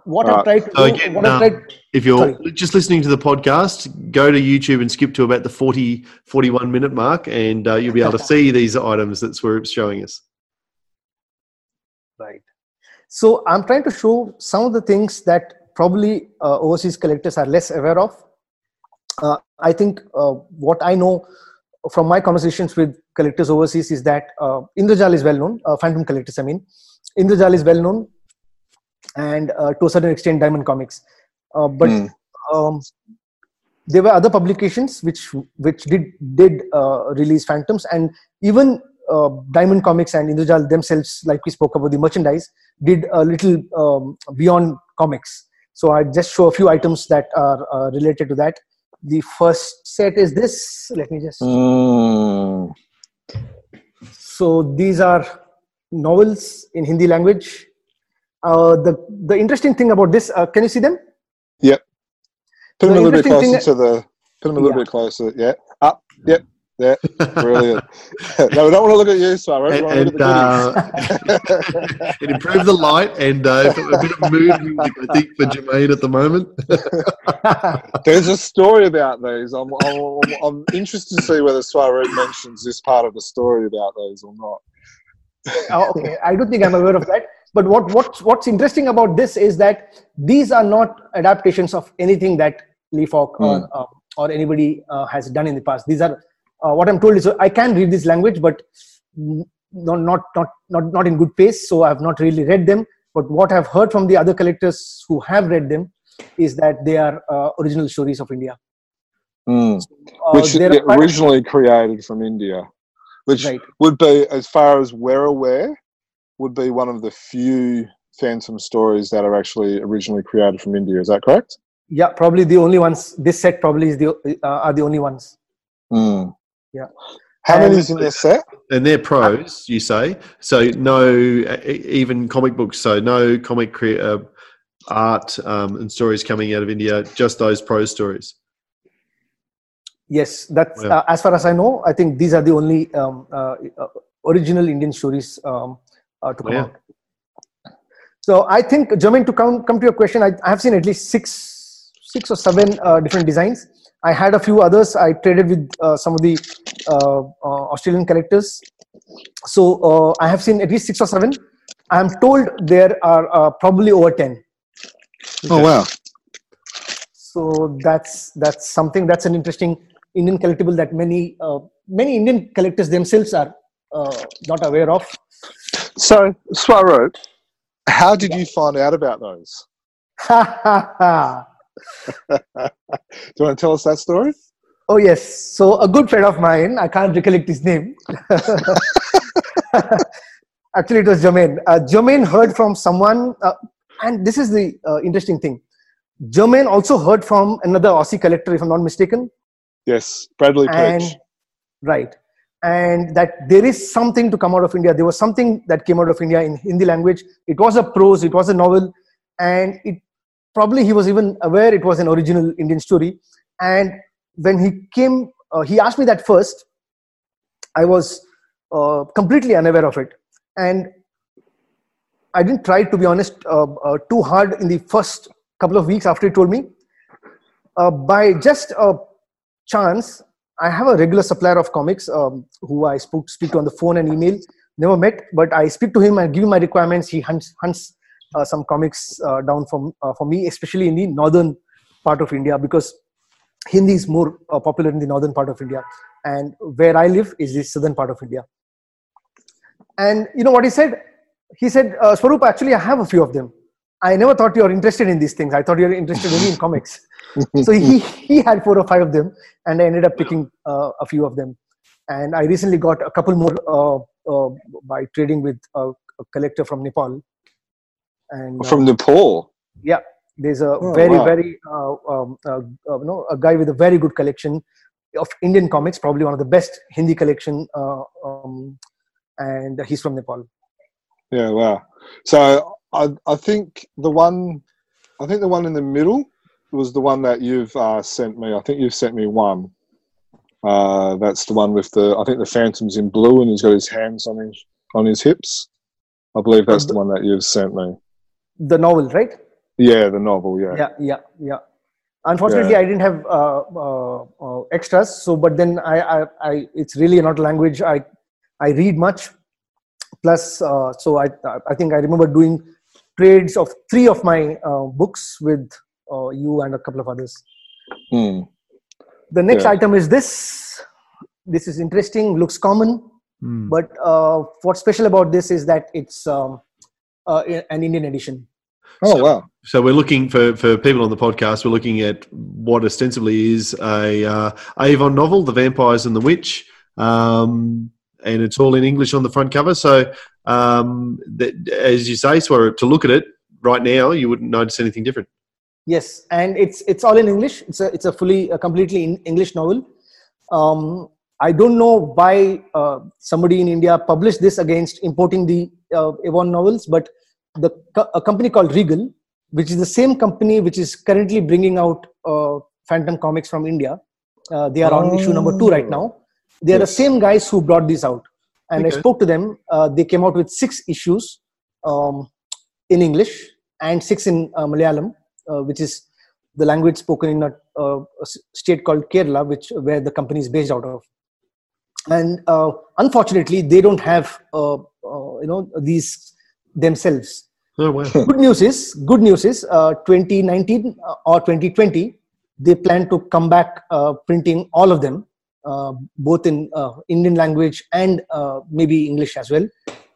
Speaker 4: What I've tried to
Speaker 3: so
Speaker 4: do,
Speaker 3: again,
Speaker 4: what I've
Speaker 3: um,
Speaker 4: tried,
Speaker 3: If you're
Speaker 4: Sorry.
Speaker 3: just listening to the podcast, go to YouTube and skip to about the 40, 41 minute mark, and uh, you'll be able to see these items that Swaroop's showing us.
Speaker 4: Right. So I'm trying to show some of the things that probably uh, overseas collectors are less aware of. Uh, I think uh, what I know from my conversations with collectors overseas is that uh, Indrajal is well known, uh, Phantom collectors, I mean. Indrajal is well known, and uh, to a certain extent, Diamond Comics. Uh, but
Speaker 2: Hmm.
Speaker 4: um, there were other publications which which did did uh, release Phantoms, and even uh, Diamond Comics and Indrajal themselves, like we spoke about the merchandise, did a little um, beyond comics. So I just show a few items that are uh, related to that. The first set is this. Let me just.
Speaker 2: Mm.
Speaker 4: So these are novels in Hindi language. Uh, the the interesting thing about this, uh, can you see them? Yeah.
Speaker 2: Put them
Speaker 4: The
Speaker 2: a little bit closer
Speaker 4: thing-
Speaker 2: to the. Put them a little
Speaker 4: Yeah.
Speaker 2: bit closer. Yeah. Up. Yep. Yeah. Brilliant. no, we don't want to look at you, Swaro. We
Speaker 3: And,
Speaker 2: want to
Speaker 3: and
Speaker 2: look at the
Speaker 3: uh, it improved the light and uh, a bit of mood music, I think, for Jermaine at the moment.
Speaker 2: There's a story about these. I'm, I'm, I'm interested to see whether Swaro mentions this part of the story about these or not.
Speaker 4: Oh, okay, I don't think I'm aware of that. But what what what's interesting about this is that these are not adaptations of anything that Lee Falk or uh, or anybody uh, has done in the past. These are uh, what I'm told is I can read this language, but not not not not not in good pace. So I've not really read them. But what I've heard from the other collectors who have read them is that they are uh, original stories of India.
Speaker 2: Mm.
Speaker 4: Uh,
Speaker 2: Which
Speaker 4: are
Speaker 2: yeah,
Speaker 4: quite
Speaker 2: originally created from India, which
Speaker 4: right.
Speaker 2: would be, as far as we're aware, would be one of the few Phantom stories that are actually originally created from India. Is that correct?
Speaker 4: Yeah, probably the only ones. This set probably is the uh, are the only ones.
Speaker 2: Mm.
Speaker 4: Yeah.
Speaker 2: How
Speaker 4: And-
Speaker 2: many is in this set?
Speaker 3: And they're prose, you say. So no, even comic books. So no comic cre- uh, art um, and stories coming out of India. Just those prose stories.
Speaker 4: Yes, that's
Speaker 3: Yeah.
Speaker 4: uh, as far as I know. I think these are the only um, uh, uh, original Indian stories um, uh, to come
Speaker 3: Yeah.
Speaker 4: out. So I think, Jermaine, to come come to your question, I, I have seen at least six six or seven uh, different designs. I had a few others. I traded with uh, some of the uh, uh, Australian collectors. So uh, I have seen at least six or seven. I am told there are uh, probably over ten.
Speaker 2: Oh wow!
Speaker 4: so that's that's something that's an interesting indian collectible that many uh, many indian collectors themselves are uh, not aware of
Speaker 2: So Swaro, how did you find out about those? Do you want to tell us that story?
Speaker 4: oh yes. So a good friend of mine i can't recollect his name. Actually it was Jermaine. Uh, Jermaine heard from someone uh, and this is the uh, interesting thing. Jermaine also heard from another aussie collector if i'm not mistaken.
Speaker 2: Yes, Bradley
Speaker 4: and right. And that there is something to come out of india. There was something that came out of india in hindi language. It was a prose it was a novel and it probably he was even aware it was an original indian story and when he came uh, he asked me that first i was uh, completely unaware of it and i didn't try to be honest uh, uh, too hard in the first couple of weeks after he told me uh, by just a chance I have a regular supplier of comics um, who I spoke, speak to on the phone and email. Never met, but I speak to him and give him my requirements. He hunts, hunts some comics uh, down from uh, for me, especially in the northern part of India, because Hindi is more uh, popular in the northern part of India, and where I live is the southern part of India. And you know what he said? He said, uh, Swaroop, actually, I have a few of them. I never thought you were interested in these things. I thought you were interested only in comics. so he, he had four or five of them, and I ended up picking uh, a few of them. And I recently got a couple more uh, uh, by trading with a, a, collector from Nepal. And
Speaker 2: from Nepal.
Speaker 4: Yeah, there's a oh, very wow. very uh, um, uh, you know a guy with a very good collection of Indian comics, probably one of the best Hindi collection, um, and he's from Nepal.
Speaker 2: Yeah, wow. So I I think the one I think the one in the middle was the one that you've uh, sent me. I think you've sent me one. Uh, that's the one with the I think the Phantom's in blue and he's got his hands on his on his hips. I believe that's the one that you've sent me.
Speaker 4: The novel, right?
Speaker 2: Yeah, the novel. Yeah.
Speaker 4: Yeah, yeah, yeah. Unfortunately, yeah. I didn't have uh, uh, uh, extras. So, but then I, I, I, it's really not a language I, I read much. Plus, uh, so I, I think I remember doing trades of three of my uh, books with uh, you and a couple of others.
Speaker 2: Hmm.
Speaker 4: The next yeah. item is this. This is interesting. Looks common,
Speaker 3: mm.
Speaker 4: but what's special about this is that it's um, an Indian edition.
Speaker 2: Oh so, wow!
Speaker 3: So we're looking for for people on the podcast. We're looking at what ostensibly is a uh, Avon novel, The Vampires and the Witch, um, and it's all in English on the front cover. So um, that, as you say, so to look at it right now, you wouldn't notice anything different.
Speaker 4: Yes, and it's it's all in English. It's a it's a fully a completely in English novel. Um, I don't know why uh, somebody in India published this against importing the uh, Avon novels, but the a company called Regal, which is the same company which is currently bringing out uh, Phantom comics from India. Uh, they are on issue number two right now. They are yes. the same guys who brought this out, and okay. I spoke to them. Uh, they came out with six issues um, in English and six in uh, Malayalam, uh, which is the language spoken in a, uh, a, state called Kerala, which where the company is based out of. And unfortunately, they don't have you know these themselves.
Speaker 3: Oh, wow.
Speaker 4: good news is, good news is, uh, 2019 uh, or 2020, they plan to come back uh, printing all of them, uh, both in uh, Indian language and uh, maybe English as well.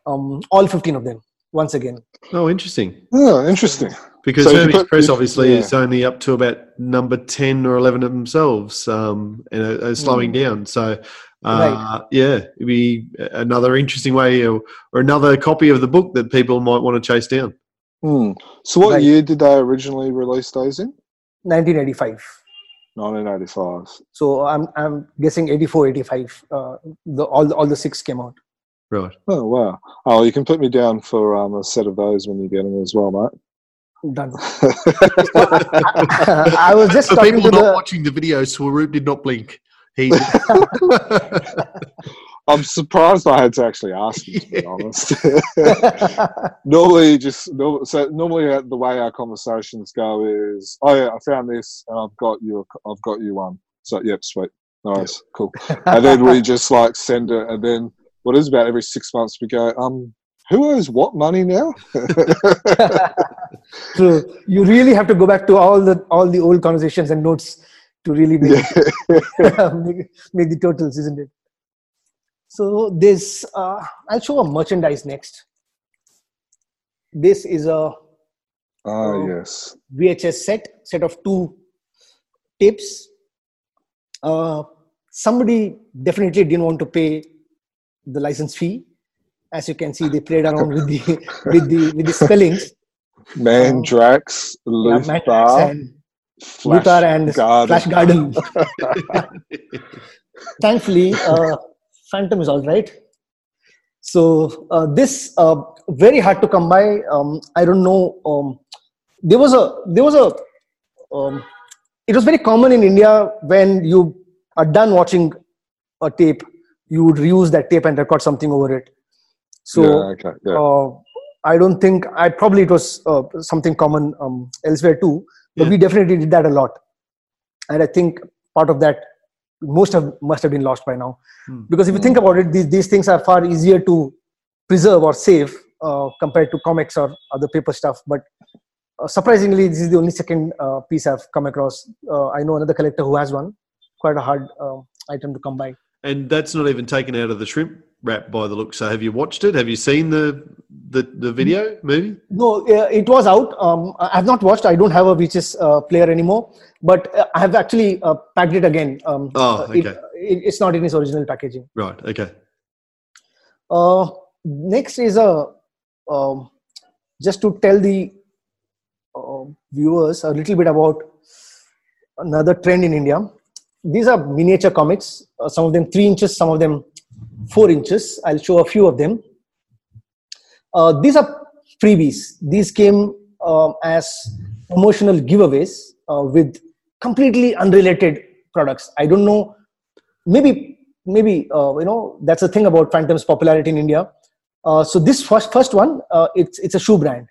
Speaker 4: Um, all 15 of them once again.
Speaker 3: Oh, interesting.
Speaker 2: Oh, interesting.
Speaker 3: Because so Hermes Press obviously yeah. is only up to about number 10 or 11 of themselves um, and are, are slowing mm. down. So right. Uh, yeah, it'd be another interesting way or, or, another copy of the book that people might want to chase down.
Speaker 2: Hmm. So, what right. year did they originally release those in?
Speaker 4: 1985.
Speaker 2: 1985.
Speaker 4: So I'm I'm guessing 84, 85. Uh, the all all the six came out.
Speaker 3: Right.
Speaker 2: Oh wow. Oh, you can put me down for um, a set of those when you get them as well, mate.
Speaker 4: Done. I was just
Speaker 3: for people not the... watching the video. Swaroop did not blink. He.
Speaker 2: I'm surprised I had to actually ask you. To be honest, normally just so normally uh, the way our conversations go is, oh yeah, I found this and I've got you, I've got you one. So yep, sweet, nice, yep. cool. And then we just like send it, and then what is about every six months we go, um, who owes what money now?
Speaker 4: so you really have to go back to all the all the old conversations and notes to really make, yeah. make, make, the totals, isn't it? So this, uh, I'll show a merchandise next. This is a
Speaker 2: ah uh, yes
Speaker 4: VHS set, set of two tapes. Uh, somebody definitely didn't want to pay the license fee. As you can see, they played around with the with the with the spellings.
Speaker 2: Mandrax, uh, Luthor,
Speaker 4: yeah, and Flash Luthor and Garden. Flash Garden. Thankfully, uh, Phantom is all right. So uh, this uh, very hard to come by. Um, I don't know. Um, there was a there was a. Um, it was very common in India when you are done watching a tape, you would reuse that tape and record something over it. So
Speaker 2: yeah, okay, yeah.
Speaker 4: Uh, I don't think I probably it was uh, something common um, elsewhere too but yeah. we definitely did that a lot and i think part of that most of must have been lost by now hmm. because if you think about it these, these things are far easier to preserve or save uh, compared to comics or other paper stuff but uh, surprisingly, this is the only second uh, piece I've come across. Uh, I know another collector who has one. Quite a hard uh, item to come by.
Speaker 3: And that's not even taken out of the shrimp wrap by the look. So have you watched it? Have you seen the the, the video movie?
Speaker 4: No, uh, it was out. Um, I have not watched. I don't have a VHS uh, player anymore, but uh, I have actually uh, packed it again. Um,
Speaker 3: Oh,
Speaker 4: uh, it-
Speaker 3: okay.
Speaker 4: it, it's not in its original packaging.
Speaker 3: Right. Okay.
Speaker 4: Uh, next is a um, just to tell the uh, viewers a little bit about another trend in India. These are miniature comics. Uh, some of them three inches, some of them four inches. I'll show a few of them. Uh, these are freebies. These came um, as promotional giveaways uh, with completely unrelated products. I don't know. Maybe maybe uh, you know that's the thing about Phantom's popularity in India. Uh, so this first first one, uh, it's it's a shoe brand.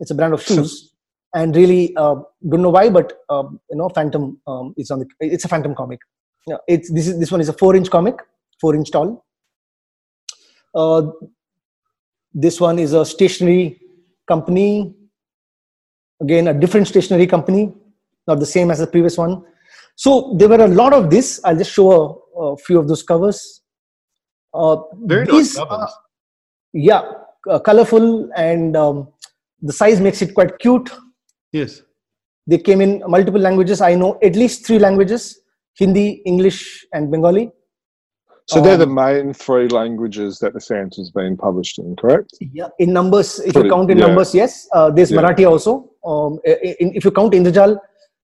Speaker 4: It's a brand of shoes, and really uh, don't know why, but uh, you know, Phantom um, is on the. It's a Phantom comic. Yeah, it's this is this one is a four inch comic, four inch tall. Uh, this one is a stationery company. Again, a different stationery company, not the same as the previous one. So there were a lot of this. I'll just show a, a few of those covers. Uh,
Speaker 3: Very
Speaker 4: these
Speaker 3: nice covers.
Speaker 4: yeah, uh, colorful and um, the size makes it quite cute.
Speaker 3: Yes.
Speaker 4: They came in multiple languages. I know at least three languages: Hindi, English, and Bengali.
Speaker 2: So they're the
Speaker 4: Um,
Speaker 2: main three languages that the Phantom's been published in, correct?
Speaker 4: Yeah, in numbers, if you count in
Speaker 2: yeah.
Speaker 4: numbers, yes. Uh, there's
Speaker 2: Yeah.
Speaker 4: Marathi also. Um, in, if you count Indrajal,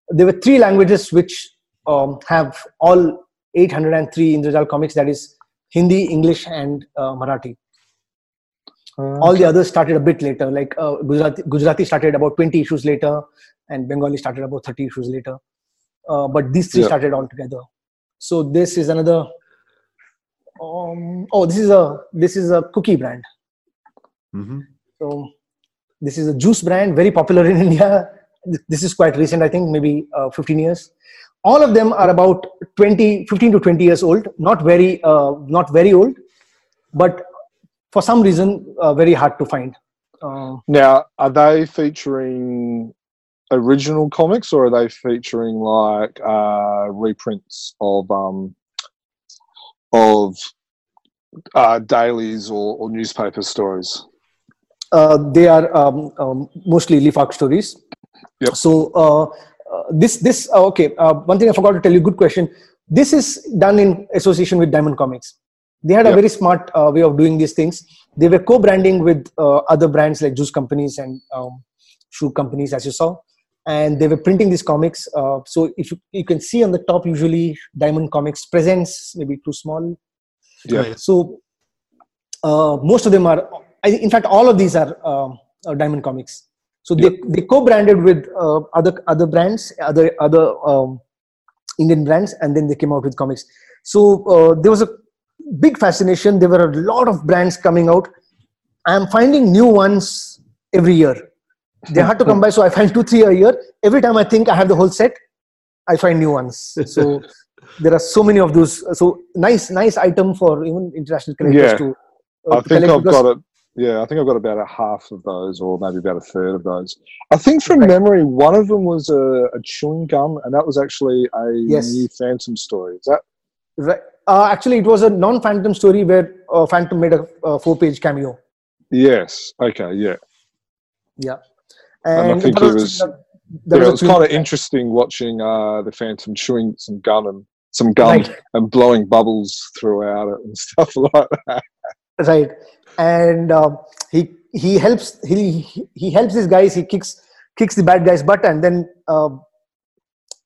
Speaker 4: there were three languages which um, have all 803 Indrajal comics. That is Hindi, English, and uh, Marathi. All the others started a bit later. Like uh, Gujarati, Gujarati started about 20 issues later, and Bengali started about 30 issues later. Uh, but these three
Speaker 2: Yeah.
Speaker 4: started all together. So this is another. Um, oh, this is a this is a cookie brand.
Speaker 3: Mm-hmm.
Speaker 4: So this is a juice brand, very popular in India. This is quite recent, I think, maybe uh, 15 years. All of them are about 20, 15 to 20 years old. Not very, uh, not very old, but for some reason, uh, very hard to find. Uh,
Speaker 2: Now, are they featuring original comics or are they featuring like uh, reprints of um, of uh, dailies or, or newspaper stories?
Speaker 4: uh, they are um, um, mostly Lee Falk stories.
Speaker 2: Yep.
Speaker 4: So uh, uh, this this uh, okay. Uh, one thing I forgot to tell you. Good question. This is done in association with Diamond Comics. They had a
Speaker 2: Yep.
Speaker 4: very smart uh, way of doing these things. They were co-branding with uh, other brands like juice companies and um, shoe companies, as you saw, and they were printing these comics. Uh, so if you, you can see on the top, usually Diamond Comics presents maybe too small,
Speaker 2: Yeah.
Speaker 4: so uh, most of them are, in fact, all of these are, um are Diamond Comics. So they, they co-branded with uh, other other brands, other other um, Indian brands, and then they came out with comics. So uh, there was a big fascination. There were a lot of brands coming out. I am finding new ones every year. They had to come by, so I find two, three a year. Every time I think I have the whole set, I find new ones. So there are so many of those. So nice, nice item for even international collectors
Speaker 2: Yeah.
Speaker 4: to. uh,
Speaker 2: I
Speaker 4: to
Speaker 2: think I've got it. Yeah, I think I've got about a half of those, or maybe about a third of those. I think from
Speaker 4: Right.
Speaker 2: memory, one of them was a, a chewing gum, and that was actually a
Speaker 4: Yes.
Speaker 2: new Phantom story. Is that
Speaker 4: Right. Uh, actually, it was a non-Phantom story where uh, Phantom made a, uh four-page cameo.
Speaker 2: yes? Okay, yeah.
Speaker 4: Yeah,
Speaker 2: And I think it was-
Speaker 4: that
Speaker 2: yeah,
Speaker 4: was
Speaker 2: it was kind of interesting watching uh, the Phantom chewing some gum and some gum
Speaker 4: Right.
Speaker 2: and blowing bubbles throughout it and stuff like that.
Speaker 4: right and um, he he helps he he- he helps these guys he kicks kicks the bad guy's butt and then um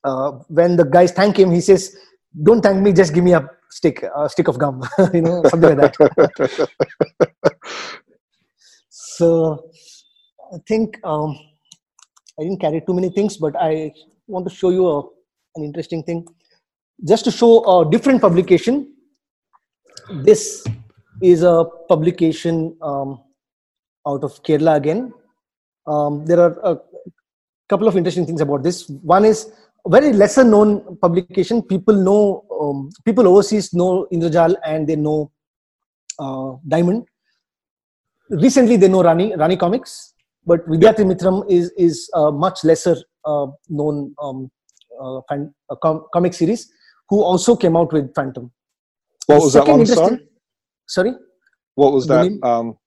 Speaker 4: uh, when the guys thank him he says don't thank me just give me a stick a stick of gum you know something like that so i think um, i didn't carry too many things but i want to show you a, an interesting thing just to show a different publication this is a publication um, out of Kerala again. Um, there are a couple of interesting things about this. One is very lesser known publication. People know, um, people overseas know Indrajal and they know uh, Diamond. Recently, they know Rani, Rani Comics. but Vidyarthi Mitram is is a much lesser uh, known um, uh, fan, uh, com- comic series who also came out with Phantom.
Speaker 2: What
Speaker 4: The
Speaker 2: was that one? Sorry,
Speaker 4: Sorry,
Speaker 2: what was that? Um,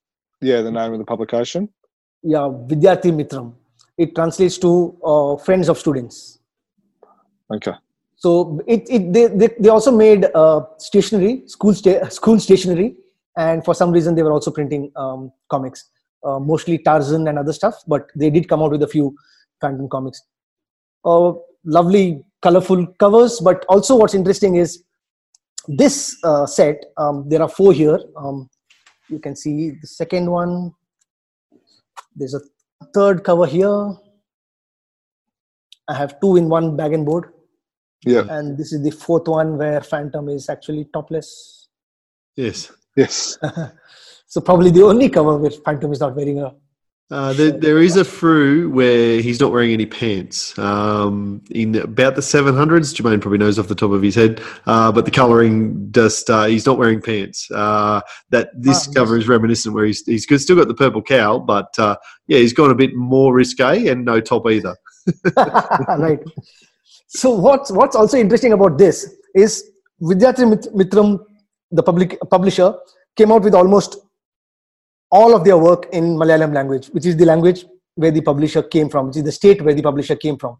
Speaker 2: yeah, the name of the publication.
Speaker 4: yeah, Vidyarthi Mitram. It translates to uh, friends of students.
Speaker 2: Okay.
Speaker 4: So it, it they, they, they also made uh, stationery, school sta- school stationery, and for some reason they were also printing um, comics, uh, mostly Tarzan and other stuff. But they did come out with a few Phantom comics. Uh, lovely, colorful covers. But also, what's interesting is this uh, set. Um, there are four here. Um, you can see the second one. There's a third cover here. I have two in one bag and board
Speaker 2: Yeah.
Speaker 4: and this is the fourth one where phantom is actually topless
Speaker 3: Yes.
Speaker 2: Yes.
Speaker 4: so probably the only cover where phantom is not wearing a
Speaker 3: Uh, there, there is a Frew where he's not wearing any pants. Um, in about the 700s, Jermaine probably knows off the top of his head, uh, but the colouring just uh, he's not wearing pants. Uh, that this
Speaker 4: Ah,
Speaker 3: cover is reminiscent where he's he's still got the purple cowl, but uh, yeah, he's gone a bit more risque and no top either.
Speaker 4: right so what's what's also interesting about this is vidyarthi Mit- mitram the public publisher came out with almost all of their work in malayalam language which is the language where the publisher came from which is the state where the publisher came from.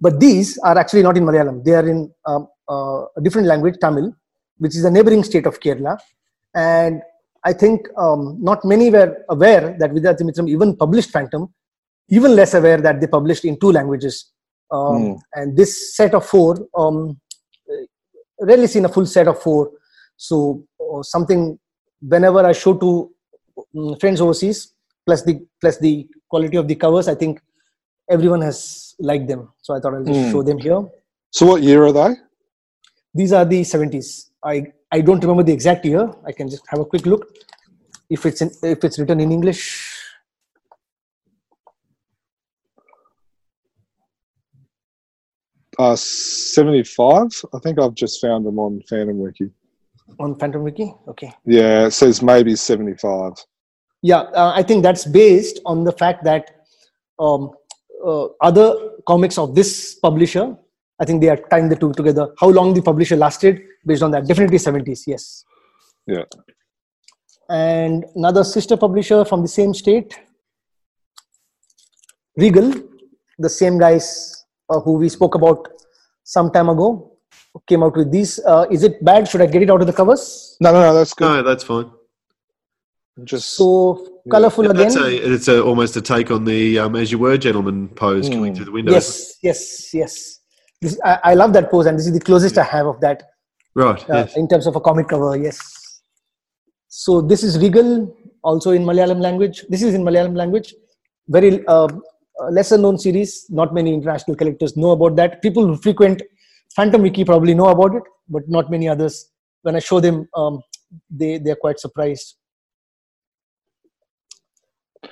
Speaker 4: But these are actually not in malayalam. They are in um, uh, a different language tamil which is a neighboring state of kerala. And i think um, not many were aware that vidyarthi mitram even published phantom even less aware that they published in two languages. Um,
Speaker 2: Hmm.
Speaker 4: And this set of four, um, rarely seen a full set of four. So uh, something whenever I show to mm, friends overseas, plus the plus the quality of the covers, I think everyone has liked them. So I thought I'll just
Speaker 2: Hmm.
Speaker 4: show them here.
Speaker 2: So what year are they?
Speaker 4: These are the 70s. I I don't remember the exact year. I can just have a quick look. If it's in, if it's written in English,
Speaker 2: Uh, 75. I think I've just found them on Phantom Wiki.
Speaker 4: on Phantom Wiki. Okay.
Speaker 2: Yeah, it says maybe 75.
Speaker 4: Yeah, uh, I think that's based on the fact that um, uh, other comics of this publisher, I think they are tying the two together. How long the publisher lasted, based on that, definitely 70s, yes.
Speaker 2: Yeah.
Speaker 4: And another sister publisher from the same state, Regal, the same guys who we spoke about some time ago, came out with these. Uh, is it bad? Should I get it out of the covers?
Speaker 2: No, no, no, that's good.
Speaker 3: No, that's fine.
Speaker 2: Just
Speaker 4: So colorful again.
Speaker 3: That's a, it's a, almost a take on the um, as you were, gentlemen pose coming
Speaker 2: Hmm.
Speaker 3: through the window.
Speaker 4: Yes, yes, yes. This, I, I love that pose, and this is the closest I have of that
Speaker 3: Right.
Speaker 4: uh,
Speaker 3: yes.
Speaker 4: in terms of a comic cover. Yes. So this is Regal, also in Malayalam language. This is in Malayalam language. Very uh, uh, lesser known series. Not many international collectors know about that. People who frequent Phantom Wiki probably know about it, but not many others. When I show them, um, they they are quite surprised.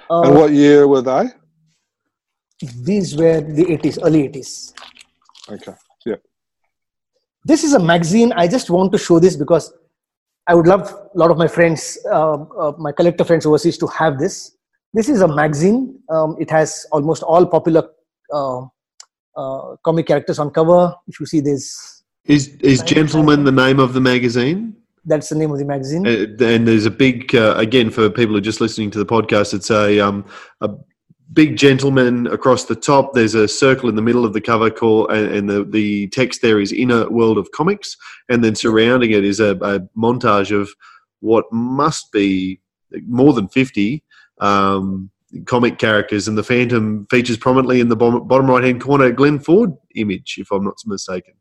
Speaker 4: Uh,
Speaker 2: and what year were they?
Speaker 4: these were the 80s, early 80s.
Speaker 2: Okay. Yeah.
Speaker 4: this is a magazine i just want to show this because i would love a lot of my friends uh, uh, my collector friends overseas to have this this is a magazine um, it has almost all popular uh, uh, comic characters on cover if you see this
Speaker 3: Is is Gentleman the name of the magazine?
Speaker 4: that's the name of the magazine
Speaker 3: Uh, and there's a big uh, again for people who are just listening to the podcast. It's a um, a big gentleman across the top. There's a circle in the middle of the cover call, and, and the the text there is inner world of comics, and then surrounding it is a, a montage of what must be more than fifty. Um, comic characters and the phantom features prominently in the bottom, bottom right hand corner glenn ford image if i'm not mistaken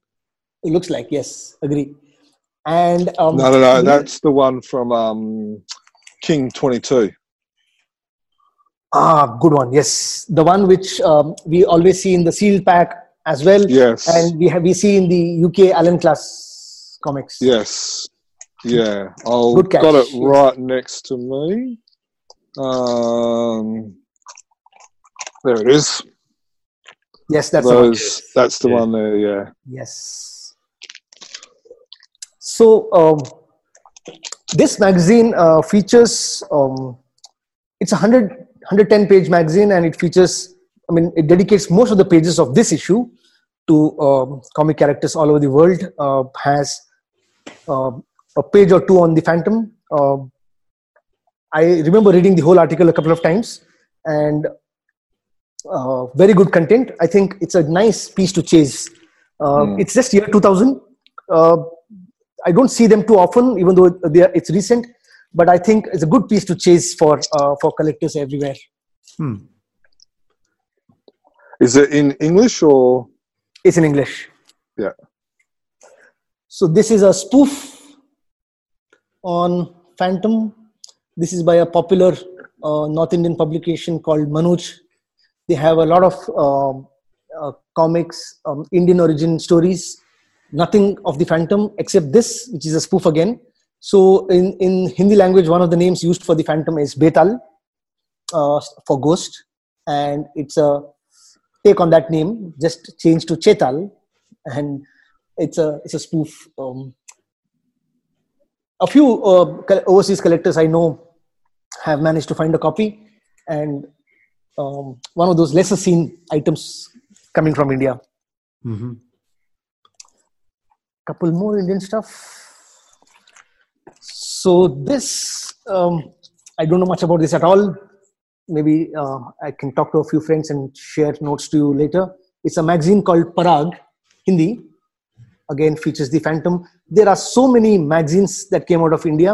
Speaker 4: it looks like yes agree and um,
Speaker 2: No, no, no. That's the one from um, King 22.
Speaker 4: ah good one yes the one which um, we always see in the seal pack as well
Speaker 2: Yes.
Speaker 4: and we have we see in the uk alan class comics
Speaker 2: Yes. Yeah. I've got it right next to me. Um, there it is.
Speaker 4: yes that's the one.
Speaker 2: That's the
Speaker 3: Yeah.
Speaker 2: one there, yeah.
Speaker 4: yes so um, this magazine uh, features um, it's a hundred 110 page magazine and it features i mean it dedicates most of the pages of this issue to um, comic characters all over the world uh, has uh, a page or two on the phantom uh, i remember reading the whole article a couple of times and uh, very good content i think it's a nice piece to chase uh,
Speaker 2: Mm.
Speaker 4: it's just year 2000 uh, i don't see them too often even though they are, it's recent but i think it's a good piece to chase for uh, for collectors everywhere
Speaker 3: Hmm.
Speaker 2: Is it in English or?
Speaker 4: it's in english
Speaker 2: Yeah.
Speaker 4: so this is a spoof on phantom this is by a popular uh, north indian publication called manoj. They have a lot of um, uh, comics um, indian origin stories. Nothing of the phantom except this which is a spoof again. So in in hindi language one of the names used for the phantom is betal uh, for ghost. And it's a take on that name just changed to chetal. And it's a it's a spoof um, a few uh, overseas collectors i know have managed to find a copy. And um, one of those lesser seen items coming from india.
Speaker 3: Mhm.
Speaker 4: couple more indian stuff. So this um, i don't know much about this at all. Maybe uh, i can talk to a few friends and share notes to you later. It's a magazine called parag hindi. Again features the phantom. There are so many magazines that came out of india.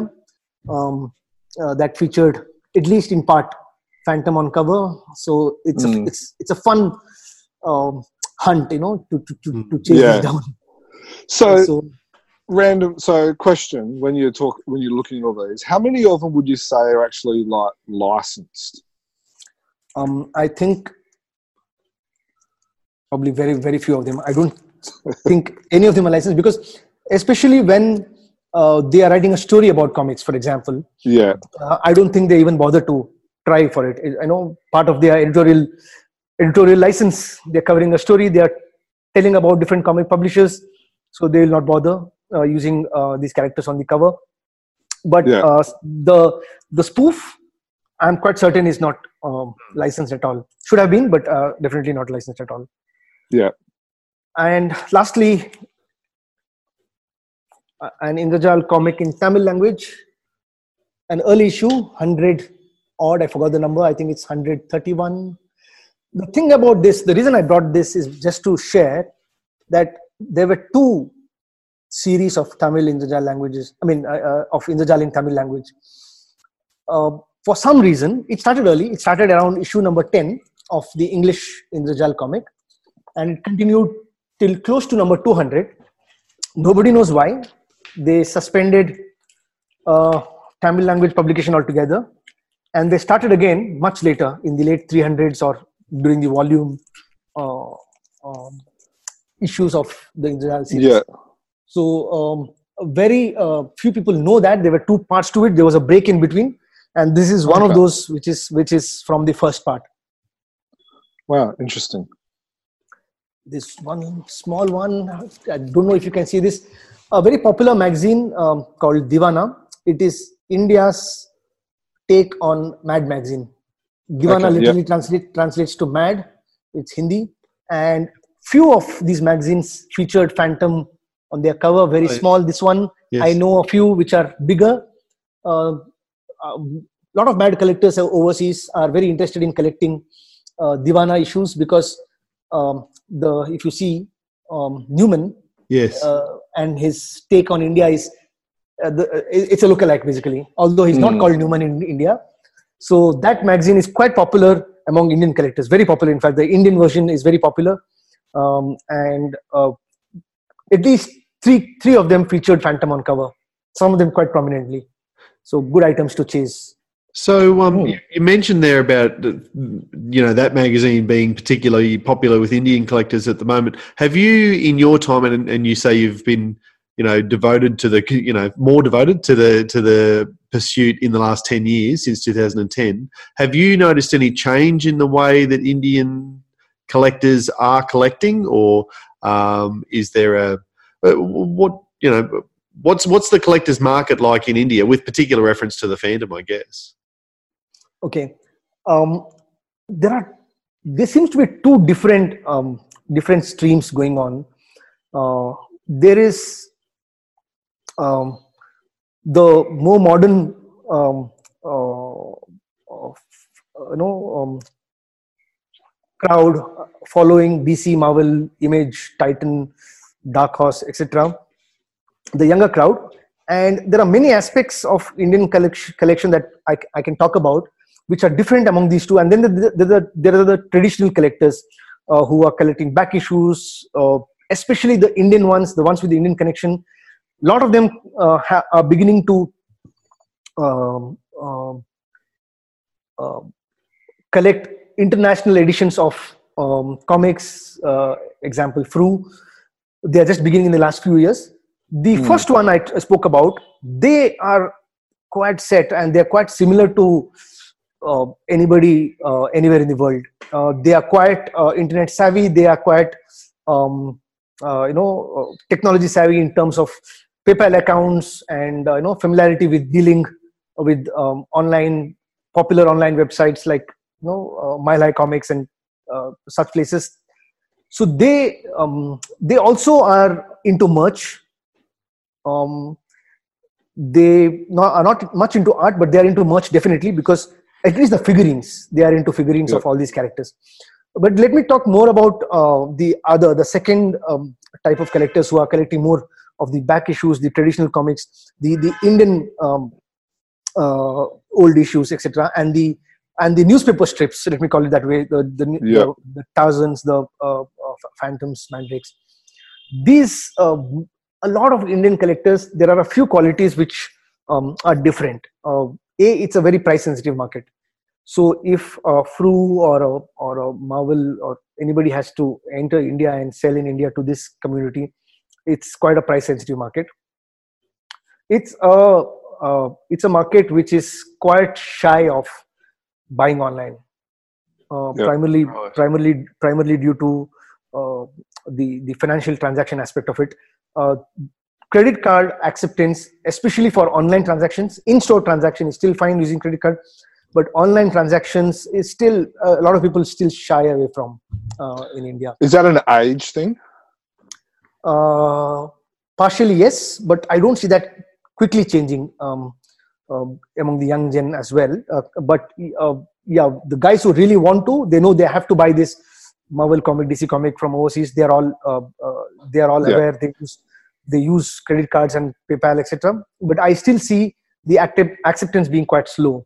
Speaker 4: Um, that featured at least in part phantom on cover so it's
Speaker 2: Mm.
Speaker 4: a it's it's a fun um, hunt you know to to to, to chase
Speaker 2: Yeah.
Speaker 4: it down
Speaker 2: So,
Speaker 4: so
Speaker 2: random. So question: When you talk, when you're looking at all these, how many of them would you say are actually like licensed?
Speaker 4: um, I think probably very very few of them. I don't think any of them are licensed because especially when uh, they are writing a story about comics, for example,
Speaker 2: Yeah.
Speaker 4: uh, I don't think they even bother to try for it. I know part of their editorial editorial license, they're covering a story, they are telling about different comic publishers, so they will not bother uh, using uh, these characters on the cover. But
Speaker 2: Yeah.
Speaker 4: uh, the the spoof, I'm quite certain is not um, licensed at all. Should have been, but uh, definitely not licensed at all.
Speaker 2: Yeah.
Speaker 4: And lastly, an Indrajal comic in Tamil language, an early issue, 100 odd, I forgot the number, I think it's 131. The thing about this, the reason I brought this is just to share that there were two series of Tamil Indrajal languages, I mean, uh, uh, of Indrajal in Tamil language. Uh, for some reason, it started early, it started around issue number 10 of the English Indrajal comic, and it continued till close to number 200 nobody knows why they suspended uh, tamil language publication altogether and they started again much later in the late 300s or during the volume uh, um, issues of the Indrajal series.
Speaker 2: Yeah.
Speaker 4: So um, very uh, few people know that there were two parts to it. There was a break in between, and this is one of those which is which is from the first part.
Speaker 2: Wow. Interesting.
Speaker 4: This one small one i don't know if you can see this a very popular magazine um, called divana it is india's take on mad magazine divana
Speaker 2: Okay, yeah.
Speaker 4: literally translate, translates to mad it's hindi and few of these magazines featured phantom on their cover very
Speaker 3: Right.
Speaker 4: small this one
Speaker 3: Yes.
Speaker 4: i know a few which are bigger a lot of mad collectors overseas are very interested in collecting uh, divana issues because um, the if you see um, Neuman
Speaker 3: Yes.
Speaker 4: uh, and his take on India is uh, the, uh, it's a lookalike basically, although he's not
Speaker 2: Hmm.
Speaker 4: called Neuman in India. So that magazine is quite popular among Indian collectors, very popular. In fact, the Indian version is very popular, um, and uh, at least three three of them featured Phantom on cover. Some of them quite prominently. So good items to chase.
Speaker 3: So um,
Speaker 2: Hmm.
Speaker 3: you, mentioned there about you know that magazine being particularly popular with Indian collectors at the moment. Have you, in your time, and, and you say you've been you know devoted to the you know more devoted to the to the pursuit in the last ten years since 2010? Have you noticed any change in the way that Indian collectors are collecting, or um, is there a uh, what you know? What's what's the collectors market like in India, with particular reference to the fandom, I guess?
Speaker 4: Okay. um, there are there seems to be two different um, different streams going on. Uh, there is um, the more modern um, uh, uh, you know um, crowd following DC, Marvel, Image, Titan, Dark Horse, etc. The younger crowd, and there are many aspects of Indian collection, collection that I, I can talk about, which are different among these two. And then there, there, there are the traditional collectors uh, who are collecting back issues, uh, especially the Indian ones, the ones with the Indian connection. A lot of them uh, ha- are beginning to um, um uh, collect international editions of um, comics, uh, example, Frew. They are just beginning in the last few years. The
Speaker 2: Hmm.
Speaker 4: first one I t- spoke about, they are quite set and they're quite similar to anybody uh, anywhere in the world. Uh, they are quite uh, internet savvy. They are quite, um, uh, you know, uh, technology savvy in terms of PayPal accounts and uh, you know familiarity with dealing with um, online popular online websites like you know uh, Mile High Comics and uh, such places. So they um, they also are into merch. Um, they not, are not much into art, but they are into merch definitely because at least the figurines they are into figurines
Speaker 2: Yeah.
Speaker 4: of all these characters. But let me talk more about uh, the other, the second um, type of collectors who are collecting more of the back issues, the traditional comics, the the Indian um, uh, old issues, etc., and the and the newspaper strips. Let me call it that way. The the,
Speaker 2: Yeah.
Speaker 4: the, the Tarzans, the uh, uh, Phantoms, Mandrakes. These uh, a lot of Indian collectors. There are a few qualities which um, are different. Uh, a, it's a very price sensitive market. So if a Frew or a, or a Marvel or anybody has to enter India and sell in India to this community, it's quite a price sensitive market. It's a uh, it's a market which is quite shy of buying online, uh,
Speaker 2: Yeah.
Speaker 4: primarily primarily primarily due to uh, the the financial transaction aspect of it. Uh, credit card acceptance, especially for online transactions, in-store transaction is still fine using credit card, but online transactions is still a lot of people still shy away from uh, in India.
Speaker 2: Is that an age thing?
Speaker 4: Uh, partially yes, but I don't see that quickly changing um, um, among the young gen as well. Uh, but uh, yeah, the guys who really want to, they know they have to buy this Marvel comic, DC comic from overseas. They are all uh, uh, they are all
Speaker 2: Yeah.
Speaker 4: aware. They use they use credit cards and PayPal, etc. But I still see the active acceptance being quite slow.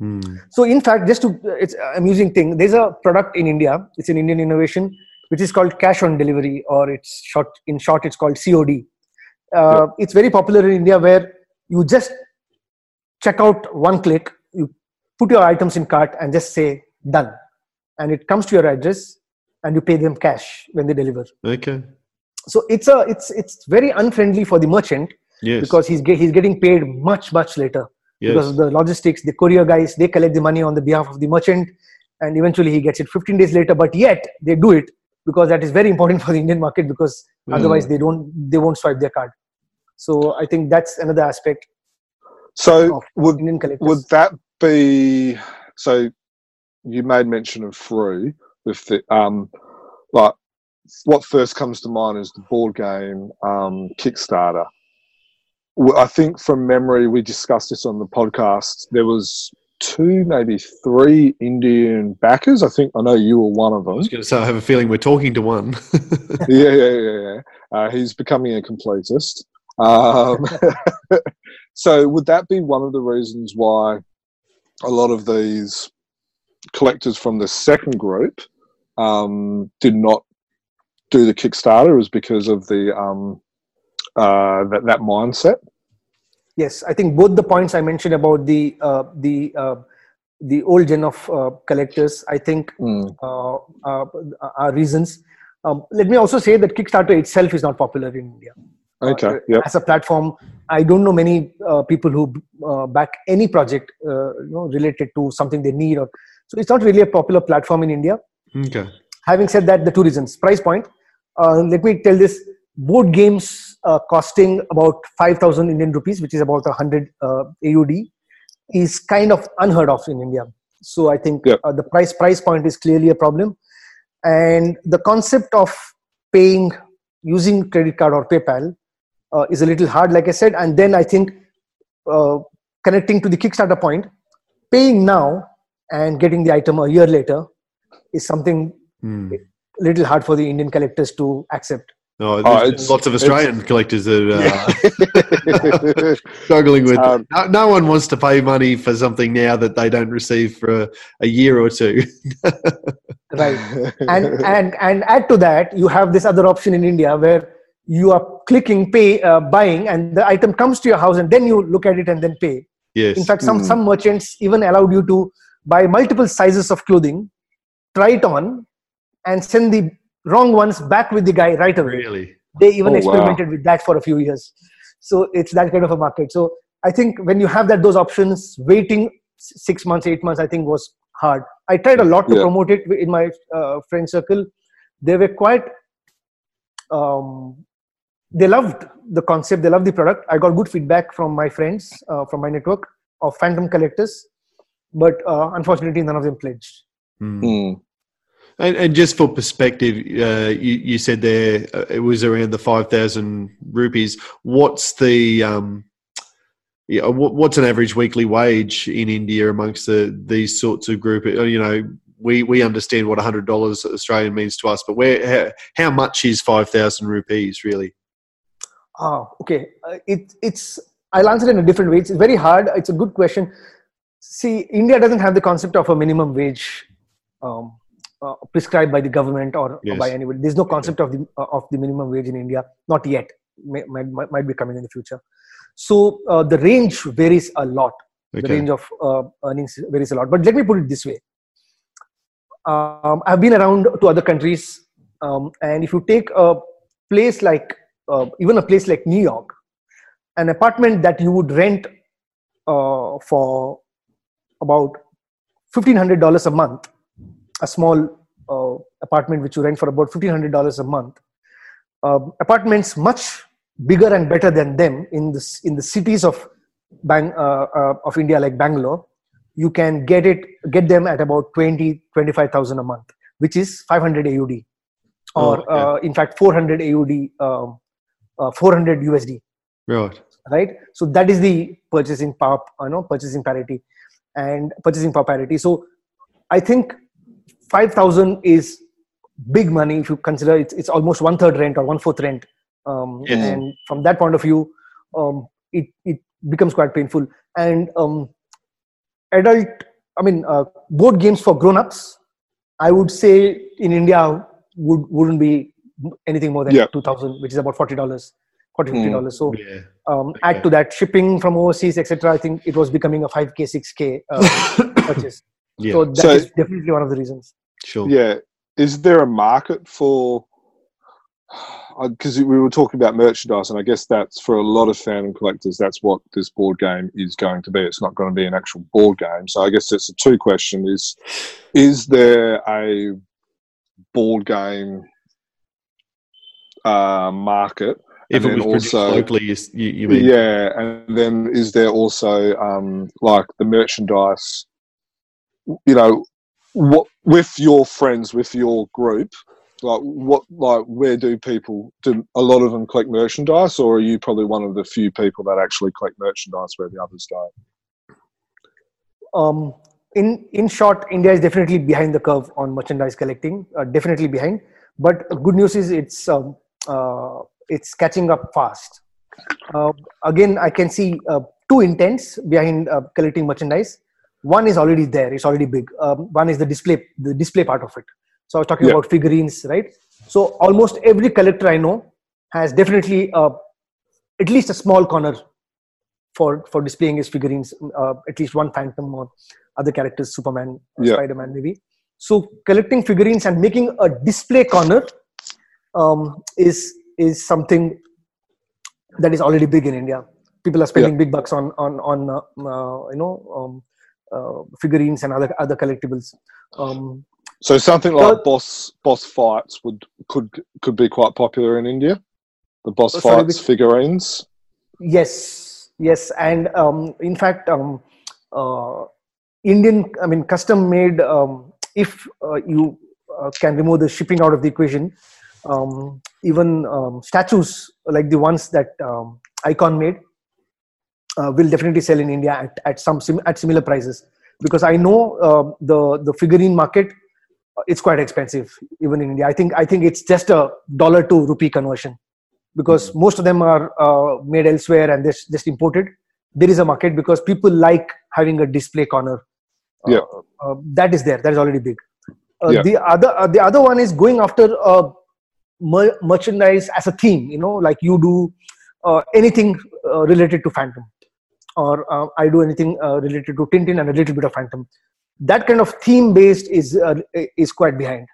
Speaker 3: Hmm.
Speaker 4: So in fact, just to it's an amusing thing. There's a product in India. It's an Indian innovation, which is called cash on delivery, or it's short in short, it's called COD. Uh, It's very popular in India, where you just check out one click, you put your items in cart, and just say done, and it comes to your address, and you pay them cash when they deliver.
Speaker 3: Okay.
Speaker 4: So it's a it's it's very unfriendly for the merchant
Speaker 3: Yes.
Speaker 4: because he's he's getting paid much much later because of the logistics the courier guys they collect the money on the behalf of the merchant and eventually he gets it 15 days later but yet they do it because that is very important for the indian market because
Speaker 3: Mm.
Speaker 4: otherwise they don't they won't swipe their card so i think that's another aspect
Speaker 2: So would would that be so? You made mention of Frew with the um, like what first comes to mind is the board game um, Kickstarter. I think from memory we discussed this on the podcast. There was two, maybe three Indian backers. I think I know you were one of them.
Speaker 3: I was going to say, I have a feeling we're talking to one.
Speaker 2: yeah, yeah, yeah, yeah. Uh, he's becoming a completist. Um, so, would that be one of the reasons why a lot of these collectors from the second group um, did not do the Kickstarter? Is because of the um, uh, that that mindset?
Speaker 4: yes i think both the points i mentioned about the uh, the uh, the old gen of uh, collectors i think
Speaker 2: Mm,
Speaker 4: uh, uh, are reasons um, let me also say that kickstarter itself is not popular in india
Speaker 2: okay.
Speaker 4: uh,
Speaker 2: Yep.
Speaker 4: as a platform i don't know many uh, people who uh, back any project uh, you know related to something they need or so it's not really a popular platform in india
Speaker 3: okay.
Speaker 4: having said that the two reasons price point uh, let me tell this board games uh, costing about 5000 indian rupees which is about 100 uh, aud is kind of unheard of in india So I think
Speaker 2: Yep.
Speaker 4: uh, the price price point is clearly a problem, and the concept of paying using credit card or PayPal uh, is a little hard, like I said. And then I think uh, connecting to the Kickstarter point, paying now and getting the item a year later is something a little hard for the Indian collectors to accept.
Speaker 3: Oh,
Speaker 2: Oh,
Speaker 3: there's
Speaker 2: it's-
Speaker 3: lots of Australian collectors that are uh,
Speaker 2: Yeah.
Speaker 3: struggling with.
Speaker 2: Um,
Speaker 3: no, no one wants to pay money for something now that they don't receive for a, a year or two.
Speaker 4: Right. and and and add to that you have this other option in india where you are clicking pay uh, buying and the item comes to your house and then you look at it and then pay
Speaker 3: yes.
Speaker 4: in fact some
Speaker 2: Mm.
Speaker 4: some merchants even allowed you to buy multiple sizes of clothing try it on and send the wrong ones back with the guy right away
Speaker 3: really.
Speaker 4: they even
Speaker 2: Oh, wow.
Speaker 4: experimented with that for a few years so it's that kind of a market so i think when you have that those options waiting six months eight months i think was hard i tried a lot to
Speaker 2: Yeah.
Speaker 4: promote it in my uh, friend circle they were quite um, they loved the concept they loved the product i got good feedback from my friends uh, from my network of phantom collectors but uh, unfortunately none of them pledged
Speaker 3: Hmm. And, and just for perspective, uh, you, you said there uh, it was around the five thousand rupees. What's the um, yeah? What, what's an average weekly wage in India amongst the these sorts of group? uh, You know, we we understand what hundred dollars Australian means to us, but where how, how much is five thousand rupees really?
Speaker 4: Ah, okay. Uh, it, it's I'll answer it in a different way. It's very hard. It's a good question. See, India doesn't have the concept of a minimum wage um, uh, prescribed by the government or, or by anybody. There's no concept of the uh, of the minimum wage in India. Not yet. May, might, might might be coming in the future. So uh, the range varies a lot. The range of uh, earnings varies a lot. But let me put it this way. Um, I've been around to other countries, um, and if you take a place like uh, even a place like New York, an apartment that you would rent uh, for about fifteen hundred dollars a month, a small uh, apartment which you rent for about fifteen hundred dollars a month. Um, apartments much bigger and better than them in the in the cities of Bang, uh, uh, of India like Bangalore, you can get it get them at about 20 25000 a month which is 500 AUD or
Speaker 3: Oh, okay.
Speaker 4: uh, in fact 400 AUD um, uh, 400 USD
Speaker 3: Right.
Speaker 4: right so that is the purchasing power you know purchasing parity and purchasing power parity so i think 5000 is big money if you consider it's, it's almost one third rent or one fourth rent um,
Speaker 3: Yes.
Speaker 4: and from that point of view um, it, it becomes quite painful and um, adult i mean uh, board games for grown-ups i would say in india would wouldn't be anything more than
Speaker 2: Yeah.
Speaker 4: 2000 which is about 40 dollars 40 50 dollars so
Speaker 3: Yeah.
Speaker 4: um,
Speaker 3: Okay.
Speaker 4: add to that shipping from overseas etc i think it was becoming a 5k 6k uh, purchase
Speaker 3: Yeah.
Speaker 4: so that is
Speaker 2: So-
Speaker 4: definitely one of the reasons
Speaker 3: sure.
Speaker 2: Yeah. Is there a market for? Because we were talking about merchandise, and I guess that's for a lot of fan and collectors. That's what this board game is going to be. It's not going to be an actual board game. So I guess it's a two question: is is there a board game uh, market?
Speaker 3: If
Speaker 2: and
Speaker 3: it was
Speaker 2: also-
Speaker 3: locally, you, you, you mean?
Speaker 2: Yeah, and then is there also um, like the merchandise? You know, what with your friends, with your group, like what, like where do people do? A lot of them collect merchandise, or are you probably one of the few people that actually collect merchandise where the others don't?
Speaker 4: um, in in short india is definitely behind the curve on merchandise collecting uh, definitely behind but good news is it's um, uh, it's catching up fast uh, again i can see uh, two intents behind uh, collecting merchandise one is already there it's already big. Um, one is the display the display part of it. So i was talking
Speaker 2: Yeah.
Speaker 4: about figurines right? So almost every collector i know has definitely uh, at least a small corner for for displaying his figurines uh, at least one phantom or other characters superman or
Speaker 2: Yeah.
Speaker 4: spider-man maybe. So collecting figurines and making a display corner um, is is something that is already big in india. People are spending big bucks on on on uh, uh, you know um, figurines and other other collectibles um,
Speaker 2: So something like boss boss fights would could could be quite popular in India. The boss
Speaker 4: sorry,
Speaker 2: fights
Speaker 4: which-
Speaker 2: figurines.
Speaker 4: Yes, yes, and um, in fact, um, uh, Indian, I mean, custom made. Um, if uh, you uh, can remove the shipping out of the equation, um, even um, statues like the ones that um, Icon made uh, will definitely sell in India at, at some sim- at similar prices because I know uh, the the figurine market uh, it's quite expensive even in India. I think I think it's just a dollar to rupee conversion because mm-hmm. most of them are uh, made elsewhere and they're just imported. There is a market because people like having a display corner.
Speaker 2: Uh, yeah,
Speaker 4: uh, that is there. That is already big.
Speaker 2: Yeah.
Speaker 4: The other the other one is going after mer- merchandise as a theme. You know, like you do anything related to Phantom or uh, I do anything uh, related to Tintin and a little bit of Phantom. That kind of theme based is uh, is quite behind.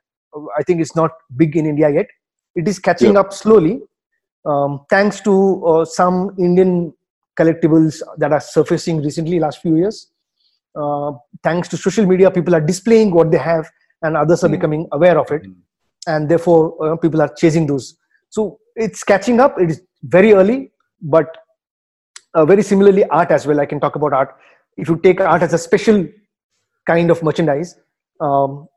Speaker 4: I think it's not big in India yet. It is catching up slowly, um, thanks to uh, some Indian collectibles that are surfacing recently, last few years. Uh, thanks to social media, people are displaying what they have, and others are mm. becoming aware of it, mm. and therefore uh, people are chasing those. So it's catching up. It is very early, but uh, very similarly art as well. I can talk about art. If you take art as a special kind of merchandise um,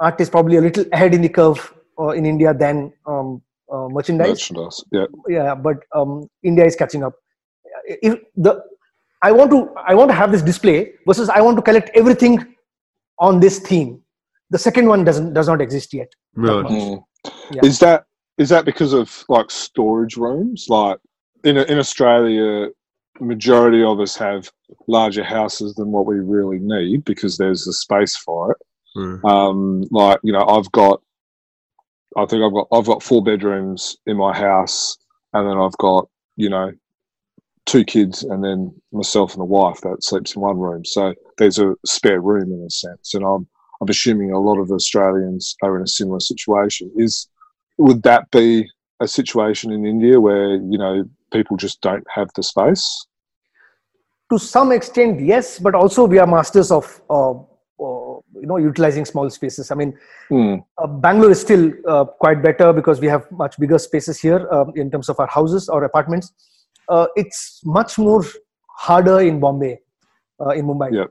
Speaker 4: art is probably a little ahead in the curve uh, in india than um, uh, merchandise.
Speaker 2: merchandise yeah.
Speaker 4: Yeah but um, india is catching up. If the i want to i want to have this display versus i want to collect everything on this theme. The second one doesn't does not exist yet.
Speaker 3: Right
Speaker 2: mm. yeah. is that is that because of like storage rooms? Like in in australia majority of us have larger houses than what we really need because there's a space for it.
Speaker 3: Mm.
Speaker 2: Um, like you know, I've got, I think I've got I've got four bedrooms in my house, and then I've got you know two kids and then myself and the wife that sleeps in one room. So there's a spare room in a sense, and I'm I'm assuming a lot of Australians are in a similar situation. Is would that be a situation in India where you know people just don't have the space?
Speaker 4: To some extent, yes, but also we are masters of uh, uh, you know utilizing small spaces. I mean,
Speaker 2: mm.
Speaker 4: uh, Bangalore is still uh, quite better because we have much bigger spaces here um, in terms of our houses or apartments. Uh, it's much more harder in Bombay, uh, in Mumbai.
Speaker 2: Yeah.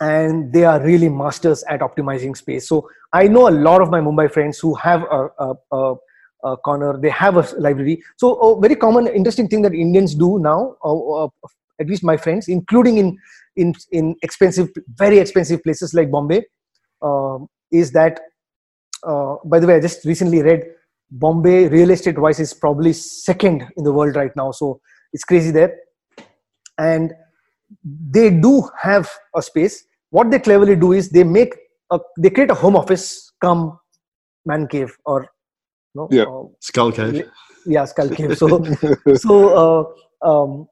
Speaker 4: And they are really masters at optimizing space. So I know a lot of my Mumbai friends who have a, a, a uh, corner they have a library. So a very common interesting thing that indians do now uh, uh, at least my friends including in in in expensive very expensive places like bombay um, is that uh, by the way i just recently read bombay real estate wise is probably second in the world right now. So it's crazy there. And they do have a space. What they cleverly do is they make a, they create a home office come man cave or no?
Speaker 2: Yeah.
Speaker 4: Uh,
Speaker 3: skull cave.
Speaker 4: yeah skull cave. So so uh, um,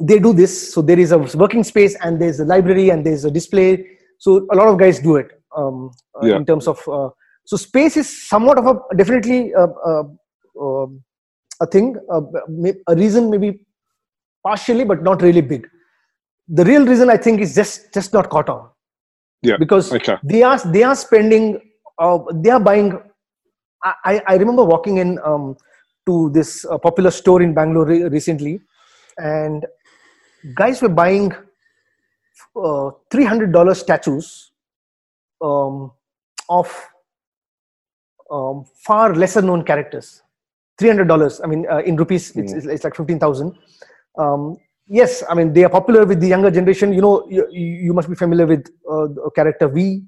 Speaker 4: they do this. So there is a working space and there's a library and there's a display. So a lot of guys do it um, uh,
Speaker 2: Yeah.
Speaker 4: in terms of uh, so space is somewhat of a definitely uh, uh, um, a thing a reason maybe partially but not really big. The real reason i think is just just not caught on.
Speaker 2: Yeah.
Speaker 4: because
Speaker 2: Okay.
Speaker 4: they are they are spending uh, they are buying I, I- remember walking in um, to this uh, popular store in Bangalore re- recently, and guys were buying uh, three hundred dollar statues um, of um, far lesser known characters. Three hundred dollars. I mean, uh, in rupees, it's, it's, it's like fifteen thousand. Um, yes, I mean they are popular with the younger generation. You know, you, you must be familiar with uh, the character V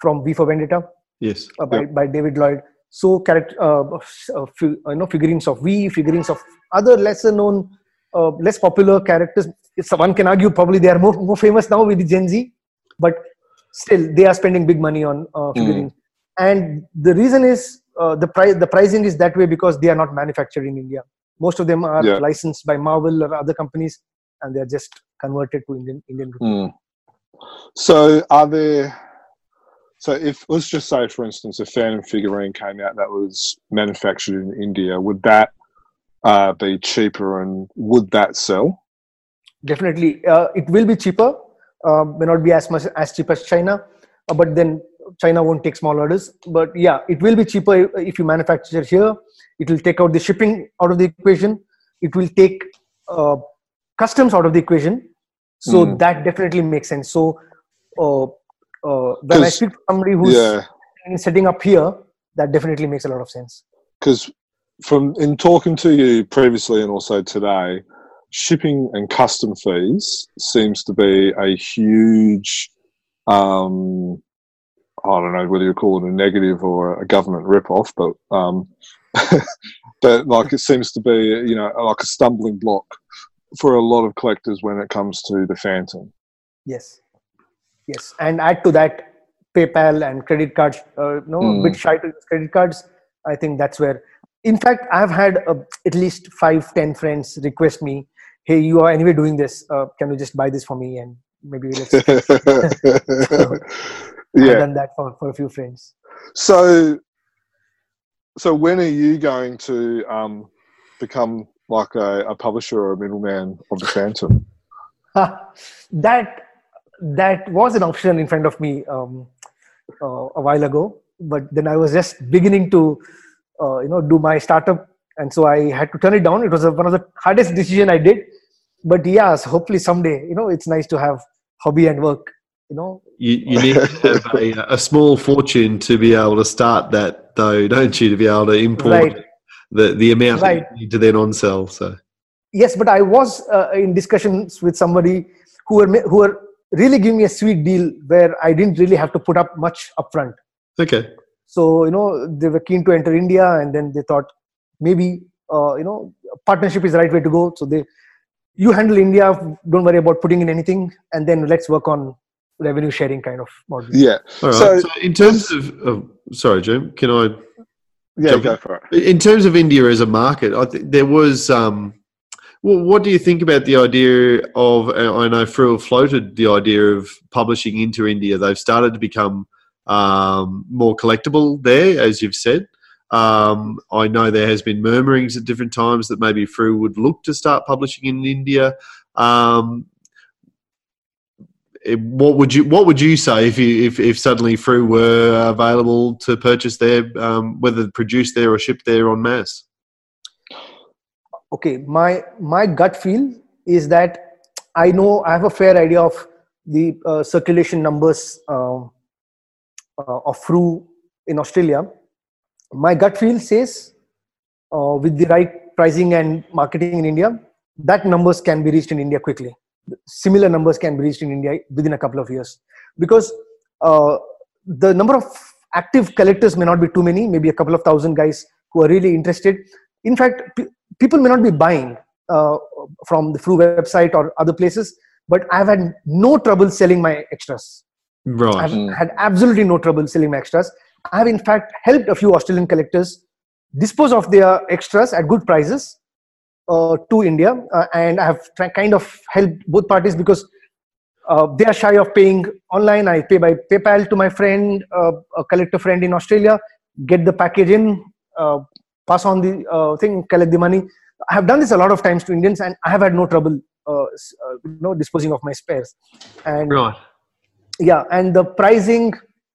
Speaker 4: from V for Vendetta
Speaker 3: yes
Speaker 4: uh, by, by David Lloyd. So, character, uh, uh, fi- you know, figurines of V, figurines of other lesser known, uh, less popular characters. One can argue probably they are more, more famous now with the Gen Z, but still they are spending big money on uh, figurines. And the reason is uh, the price. The pricing is that way because they are not manufactured in India. Most of them are
Speaker 2: Yeah.
Speaker 4: licensed by Marvel or other companies, and they are just converted to Indian Indian.
Speaker 2: Mm. So are there? So if let's just say, for instance, a Phantom figurine came out that was manufactured in India, would that uh, be cheaper and would that sell?
Speaker 4: definitely. Uh, it will be cheaper. Uh, may not be as much as cheap as china uh, but then china won't take small orders. But yeah it will be cheaper if you manufacture here. It will take out the shipping out of the equation. It will take uh, customs out of the equation. So
Speaker 2: Mm.
Speaker 4: that definitely makes sense. So uh, when I speak to somebody who's
Speaker 2: Yeah,
Speaker 4: setting up here, that definitely makes a lot of sense.
Speaker 2: because from in talking to you previously and also today, shipping and custom fees seems to be a huge. Um, I don't know whether you call it a negative or a government rip-off, but um, but like it seems to be, you know, like a stumbling block for a lot of collectors when it comes to the Phantom.
Speaker 4: Yes, yes, and add to that PayPal and credit cards. Uh, no, a
Speaker 2: Mm.
Speaker 4: bit shy to use credit cards. I think that's where. In fact, I've had uh, at least five, ten friends request me, "Hey, you are anyway doing this. Uh, can you just buy this for me?" And maybe let's. I've
Speaker 2: yeah.
Speaker 4: done that for, for a few friends.
Speaker 2: So, so when are you going to um, become like a, a publisher or a middleman of the Phantom?
Speaker 4: that that was an option in front of me um, uh, a while ago, but then I was just beginning to, uh, you know, do my startup, and so I had to turn it down. It was a, one of the hardest decision I did, but yes, hopefully someday, you know, it's nice to have hobby and work. You know,
Speaker 3: You, you need to have a, a small fortune to be able to start that, though, don't you? To be able to import
Speaker 4: Right.
Speaker 3: the, the amount that
Speaker 4: Right.
Speaker 3: you need to then on sell. So,
Speaker 4: yes, but I was uh, in discussions with somebody who were who were really give me a sweet deal where I didn't really have to put up much upfront.
Speaker 3: okay.
Speaker 4: so you know they were keen to enter india and then they thought maybe uh, you know partnership is the right way to go so they you handle india don't worry about putting in anything and then let's work on revenue sharing kind of model
Speaker 2: Yeah,
Speaker 3: All right.
Speaker 2: So-
Speaker 3: So, in terms of, of, sorry, Jim, can I
Speaker 2: yeah, go
Speaker 3: in.
Speaker 2: for it.
Speaker 3: In terms of India as a market, I think there was. Um, well, what do you think about the idea of? uh, I know Frew floated the idea of publishing into India. They've started to become um, more collectible there, as you've said. Um, I know there has been murmurings at different times that maybe Frew would look to start publishing in India. Um, eh, what would you What would you say if you if, if suddenly Frew were available to purchase there, um, whether produced there or shipped there en masse?
Speaker 4: Okay my my gut feel is that i know i have a fair idea of the uh, circulation numbers um, uh, of Frew in australia. My gut feel says uh, with the right pricing and marketing in india that numbers can be reached in india quickly. Similar numbers can be reached in india within a couple of years. Because uh, the number of active collectors may not be too many maybe a couple of thousand guys who are really interested. In fact people may not be buying uh, from the Frew website or other places, but I've had no trouble selling my extras.
Speaker 3: Right.
Speaker 4: I've had absolutely no trouble selling my extras. I have in fact helped a few Australian collectors dispose of their extras at good prices uh, to India, uh, and I have try, kind of helped both parties because uh, they are shy of paying online. I pay by PayPal to my friend, uh, a collector friend in Australia, get the package in, uh, pass on the uh, thing, collect the money. I have done this a lot of times to Indians, and I have had no trouble, uh, uh, you know, disposing of my spares. And
Speaker 3: Right.
Speaker 4: yeah, and the pricing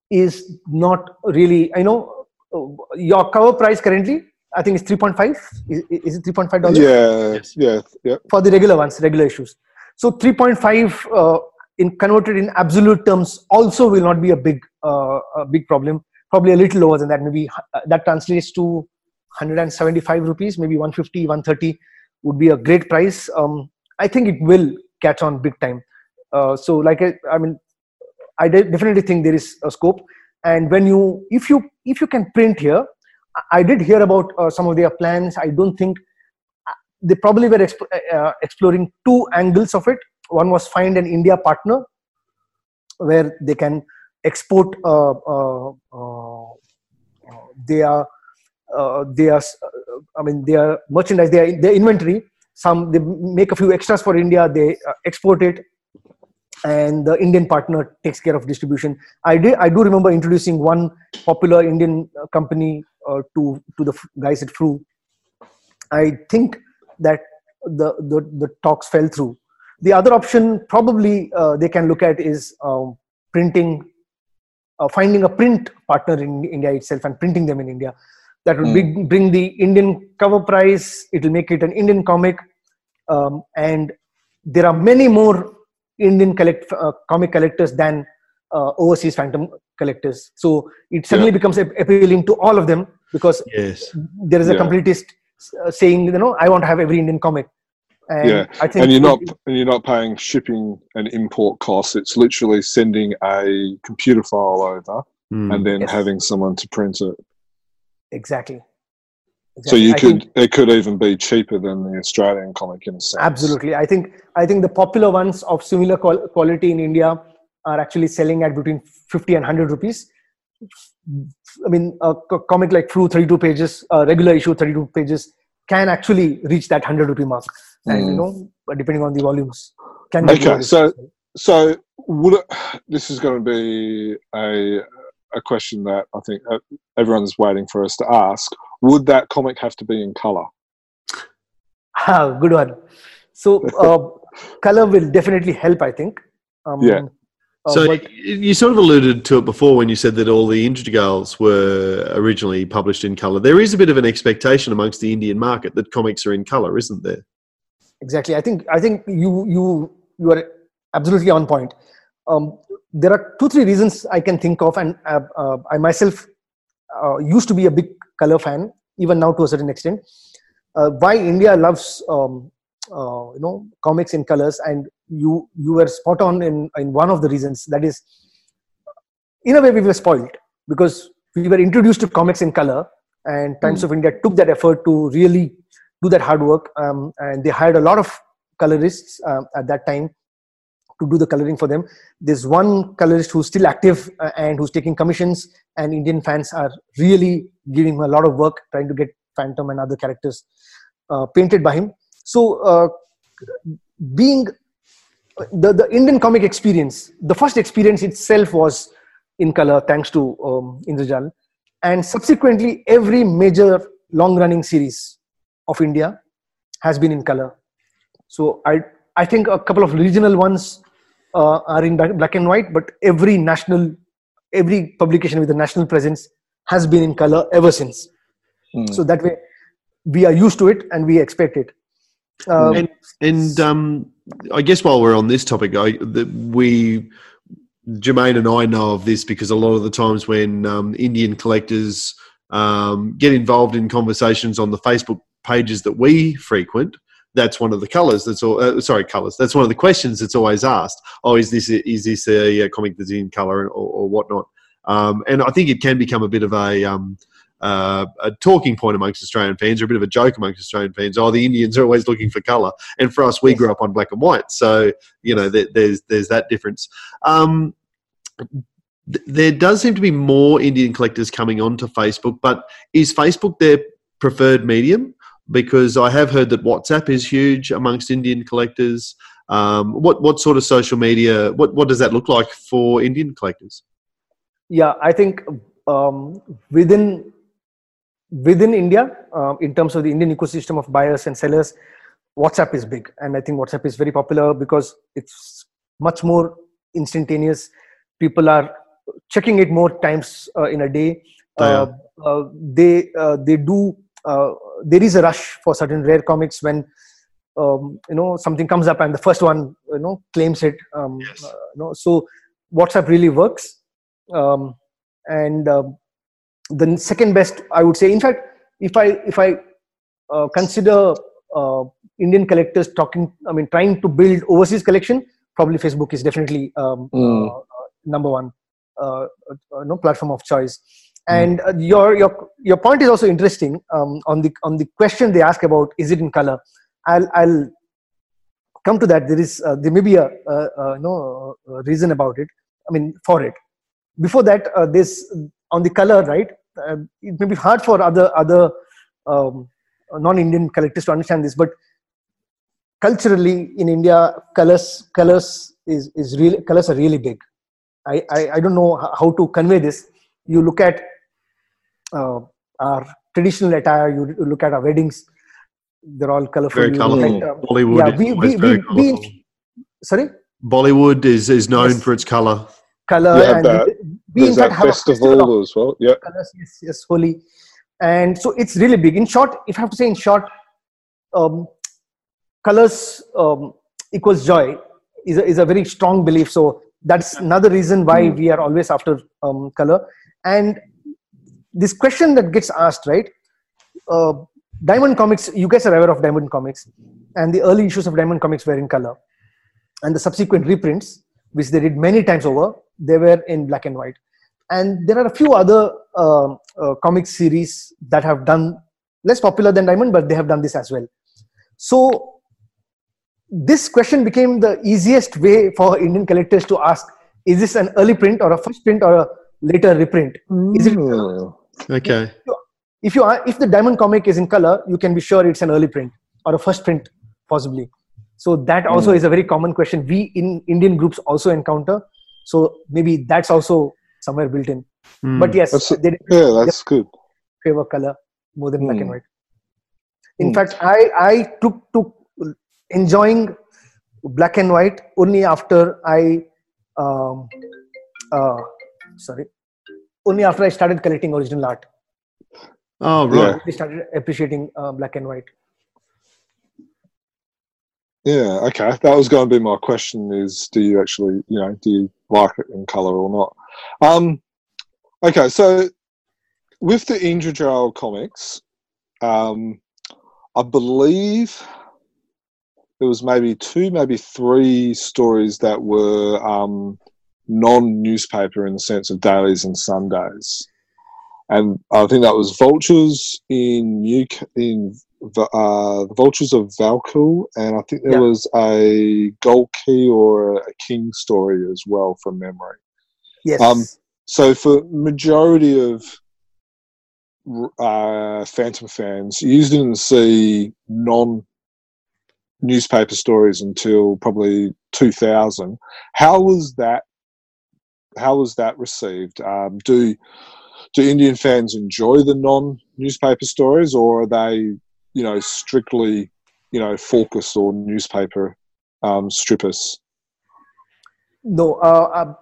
Speaker 4: is not really. I know uh, your cover price currently. I think it's three point five. Is, is it three point five dollars?
Speaker 2: Yeah,
Speaker 3: Yes.
Speaker 2: yeah, yeah.
Speaker 4: for the regular ones, regular issues. So 3.5 uh, in converted in absolute terms also will not be a big uh, a big problem. Probably a little lower than that. Maybe uh, that translates to 175 rupees, maybe 150, 130 would be a great price. Um, I think it will catch on big time. Uh, so like I, I mean, I de- definitely think there is a scope. And when you, if you, if you can print here, I- I did hear about uh, some of their plans. I don't think they probably were exp- uh, exploring two angles of it. One was find an India partner where they can export uh, uh, uh, their uh, their uh, I mean their merchandise, They their their inventory. Some they make a few extras for India. They uh, export it, and the Indian partner takes care of distribution. I did I do remember introducing one popular Indian uh, company to to the guys at Frew. I think that the, the, the talks fell through. The other option probably they can look at is um, printing, uh, finding a print partner in India itself and printing them in India. That will bring, bring the Indian cover price. It will make it an Indian comic, um, and there are many more Indian collect uh, comic collectors than uh, overseas phantom collectors. So it suddenly yeah. becomes appealing to all of them because
Speaker 3: yes.
Speaker 4: there is a yeah. completist uh, saying, you know, I want to have every Indian comic.
Speaker 2: And yeah, I think and you're not and you're not paying shipping and import costs. It's literally sending a computer file over mm. and then yes. having someone to print it.
Speaker 4: Exactly.
Speaker 2: exactly. So you I could it could even be cheaper than the Australian comic in a sense.
Speaker 4: Absolutely, I think I think the popular ones of similar quality in India are actually selling at between 50 and 100 rupees. I mean, a comic like Frew, 32 pages, a regular issue, 32 pages, can actually reach that 100 rupee mark. Mm. And, you hmm. know, depending on the volumes. Can
Speaker 2: okay, so, so would it, this is going to be a, a question that I think uh, everyone's waiting for us to ask. Would that comic have to be in color?
Speaker 4: Ah, good one. So, uh, color will definitely help, I think.
Speaker 2: Um, yeah.
Speaker 3: Uh, so you sort of alluded to it before when you said that all the Indrajals were originally published in color. There is a bit of an expectation amongst the Indian market that comics are in color, isn't there?
Speaker 4: Exactly. I think I think you you you are absolutely on point. Um, there are two three reasons I can think of, and uh, uh, I myself uh, used to be a big color fan, even now to a certain extent. Uh, why India loves um, uh, you know comics in colors and you you were spot on in in one of the reasons that is in a way we were spoiled because we were introduced to comics in color and times mm. of india took that effort to really do that hard work um, and they hired a lot of colorists uh, at that time to do the coloring for them there's one colorist who's still active uh, and who's taking commissions and indian fans are really giving him a lot of work trying to get phantom and other characters uh, painted by him so uh, being the, the Indian comic experience, the first experience itself was in color thanks to um, Indrajal. And subsequently, every major long running series of India has been in color. So I, I think a couple of regional ones uh, are in black and white, but every national, every publication with a national presence has been in color ever since. Mm. So that way, we are used to it and we expect it.
Speaker 3: Um, and, and um, I guess while we're on this topic, I, the, we Jermaine and I know of this because a lot of the times when um, Indian collectors um, get involved in conversations on the Facebook pages that we frequent, that's one of the colors. That's all. Uh, sorry, colors. That's one of the questions that's always asked. Oh, is this is this a, comic that's in color or, or whatnot? Um, and I think it can become a bit of a um, uh, a talking point amongst Australian fans, or a bit of a joke amongst Australian fans. Oh, the Indians are always looking for colour, and for us, we grew up on black and white, so you know there, there's there's that difference. Um, there does seem to be more Indian collectors coming onto Facebook, but is Facebook their preferred medium? Because I have heard that WhatsApp is huge amongst Indian collectors. Um, what what sort of social media? What what does that look like for Indian collectors?
Speaker 4: Yeah, I think um, within within India, uh, in terms of the Indian ecosystem of buyers and sellers, WhatsApp is big. And I think WhatsApp is very popular because it's much more instantaneous. People are checking it more times uh, in a day. Uh, uh they uh, they do. Uh, there is a rush for certain rare comics when um, you know something comes up and the first one you know claims it. Um, yes. you know, so WhatsApp really works. Um, and um, the second best i would say in fact if i if i uh, consider uh, indian collectors talking i mean trying to build overseas collection probably facebook is definitely um, mm. uh, number one uh, uh, no platform of choice. And mm. your your your point is also interesting um, on the on the question they ask about is it in color i'll i'll come to that there is uh, there may be a, a, a no reason about it i mean for it before that this on the color, right? Uh, it may be hard for other other um, non-Indian collectors to understand this, but culturally in India, colors colors is is really colors are really big. I, I, I don't know how to convey this. You look at uh, our traditional attire. You look at our weddings; they're all colorful.
Speaker 3: Very colorful. At, um, Bollywood yeah, we, we, we, we,
Speaker 4: sorry.
Speaker 3: Bollywood is is known yes. for its color.
Speaker 4: Color and
Speaker 2: that we
Speaker 4: There's
Speaker 2: in fact have festival, a festival as well. Yeah.
Speaker 4: Colors, yes, yes, Holi. And so it's really big. In short, if I have to say in short, um, colors um, equals joy is a, is a very strong belief. So that's another reason why
Speaker 2: Mm.
Speaker 4: we are always after um, color. And this question that gets asked, right? Uh, Diamond Comics, you guys are aware of Diamond Comics, and the early issues of Diamond Comics were in color, and the subsequent reprints, which they did many times over, they were in black and white. And there are a few other uh, uh, comic series that have done less popular than Diamond, but they have done this as well. So this question became the easiest way for Indian collectors to ask: Is this an early print or a first print or a later reprint? Is it
Speaker 2: Mm.
Speaker 3: Okay.
Speaker 4: if you are if the diamond comic is in color you can be sure it's an early print or a first print possibly so that also is a very common question we in indian groups also encounter so maybe that's also somewhere built in
Speaker 3: Mm.
Speaker 4: but yes
Speaker 2: That's-
Speaker 4: they did
Speaker 2: Yeah, that's good.
Speaker 4: favor color more than black and
Speaker 2: Hmm.
Speaker 4: white in
Speaker 2: Hmm.
Speaker 4: fact i i took to enjoying black and white only after i um uh sorry only after i started collecting original art
Speaker 3: oh right.
Speaker 2: Yeah.
Speaker 4: started appreciating uh, black and white
Speaker 2: Yeah, okay. That was going to be my question: is do you actually, you know, do you like it in color or not? Um, okay, so with the Indra comics, um, I believe there was maybe two, maybe three stories that were um, non-newspaper in the sense of dailies and Sundays, and I think that was Vultures in UK in the, uh, the Vultures of Valkyl, and I think there
Speaker 4: Yeah.
Speaker 2: was a Gold Key or a King story as well from memory.
Speaker 4: yes
Speaker 2: Um, So for majority of uh, Phantom fans, you didn't see non newspaper stories until probably 2000. How was that? How was that received? Um, do do Indian fans enjoy the non newspaper stories, or are they, you know, strictly, you know, focus or newspaper um, strippers?
Speaker 4: no uh, uh,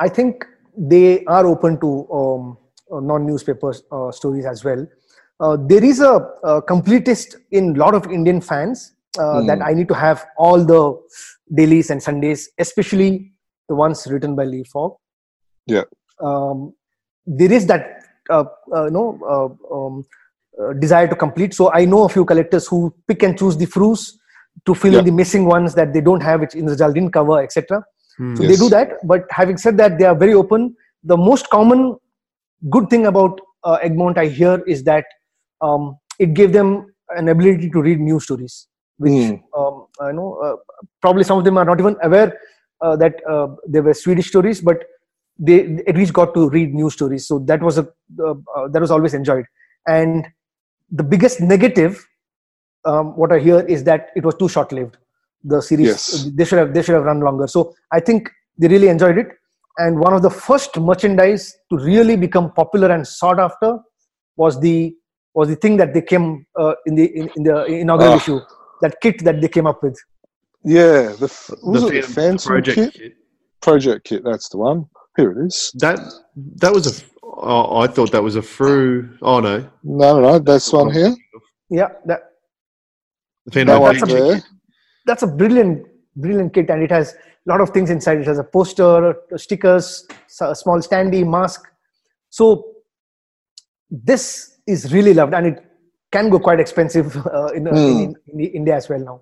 Speaker 4: i think they are open to um, uh, non-newspaper uh, stories as well uh, there is a, a completist in a lot of indian fans uh,
Speaker 2: Hmm.
Speaker 4: that i need to have all the dailies and sundays especially the ones written by Lee Falk
Speaker 2: Yeah.
Speaker 4: um, there is that uh, uh, you know uh, um, uh, desire to complete so i know a few collectors who pick and choose the Frews to fill
Speaker 2: Yeah.
Speaker 4: in the missing ones that they don't have which Indrajal didn't cover etc
Speaker 3: Mm.
Speaker 4: so
Speaker 2: Yes.
Speaker 4: they do that but having said that they are very open the most common good thing about uh, egmont i hear is that um, it gave them an ability to read new stories which
Speaker 2: Mm.
Speaker 4: um, i know uh, probably some of them are not even aware uh, that uh, they were swedish stories but they at least got to read new stories. So that was a uh, uh, that was always enjoyed. And the biggest negative um, what i hear is that it was too short lived the series
Speaker 2: Yes.
Speaker 4: they should have they should have run longer. So i think they really enjoyed it. And one of the first merchandise to really become popular and sought after was the was the thing that they came uh, in the in, in the inaugural
Speaker 2: Ah.
Speaker 4: issue that kit that they came up with
Speaker 2: Yeah, the f- was
Speaker 3: The
Speaker 2: it the
Speaker 3: Phantom
Speaker 2: Phantom
Speaker 3: project
Speaker 2: kit?
Speaker 3: kit.
Speaker 2: Project kit. That's the one. Here it is.
Speaker 3: That that was a. Oh, I thought that was a through. Oh no,
Speaker 2: No, no, no. That's one here.
Speaker 4: yeah that
Speaker 3: the Phantom
Speaker 2: That one
Speaker 4: that's a-
Speaker 3: project
Speaker 2: there.
Speaker 3: kit.
Speaker 4: that's a brilliant brilliant kit and it has a lot of things inside it has a poster stickers s- a small standee mask so this is really loved and it can go quite expensive uh, in, uh,
Speaker 2: Hmm.
Speaker 4: in, in india as well now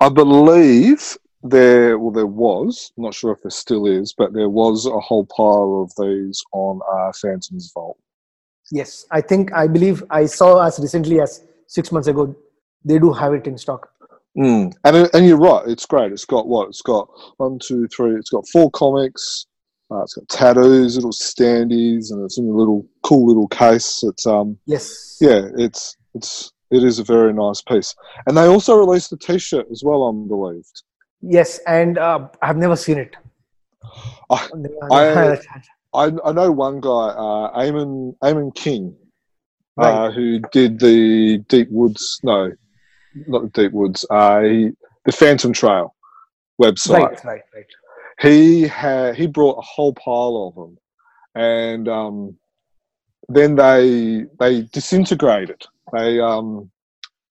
Speaker 2: I believe there. Well, there was. I'm not sure if there still is, but there was a whole pile of these on uh, Phantom's Vault.
Speaker 4: yes i think i believe i saw as recently as six months ago they do have it in stock
Speaker 2: Mm. And and you're right. It's great. It's got what? It's got one, two, three. It's got four comics. Uh, it's got tattoos, little standees, and it's in a little cool little case. It's um
Speaker 4: yes
Speaker 2: yeah, it's it's it is a very nice piece. And they also released a T-shirt as well. I'm believed.
Speaker 4: yes and uh, i've never seen it
Speaker 2: I-
Speaker 4: I,
Speaker 2: I know one guy, uh, Eamon Eamon King, uh, who did the Deep Woods. No, not the Deep Woods. Uh, he, the Phantom Trail website.
Speaker 4: right right right
Speaker 2: He had he brought a whole pile of them, and um, then they they disintegrated. They um,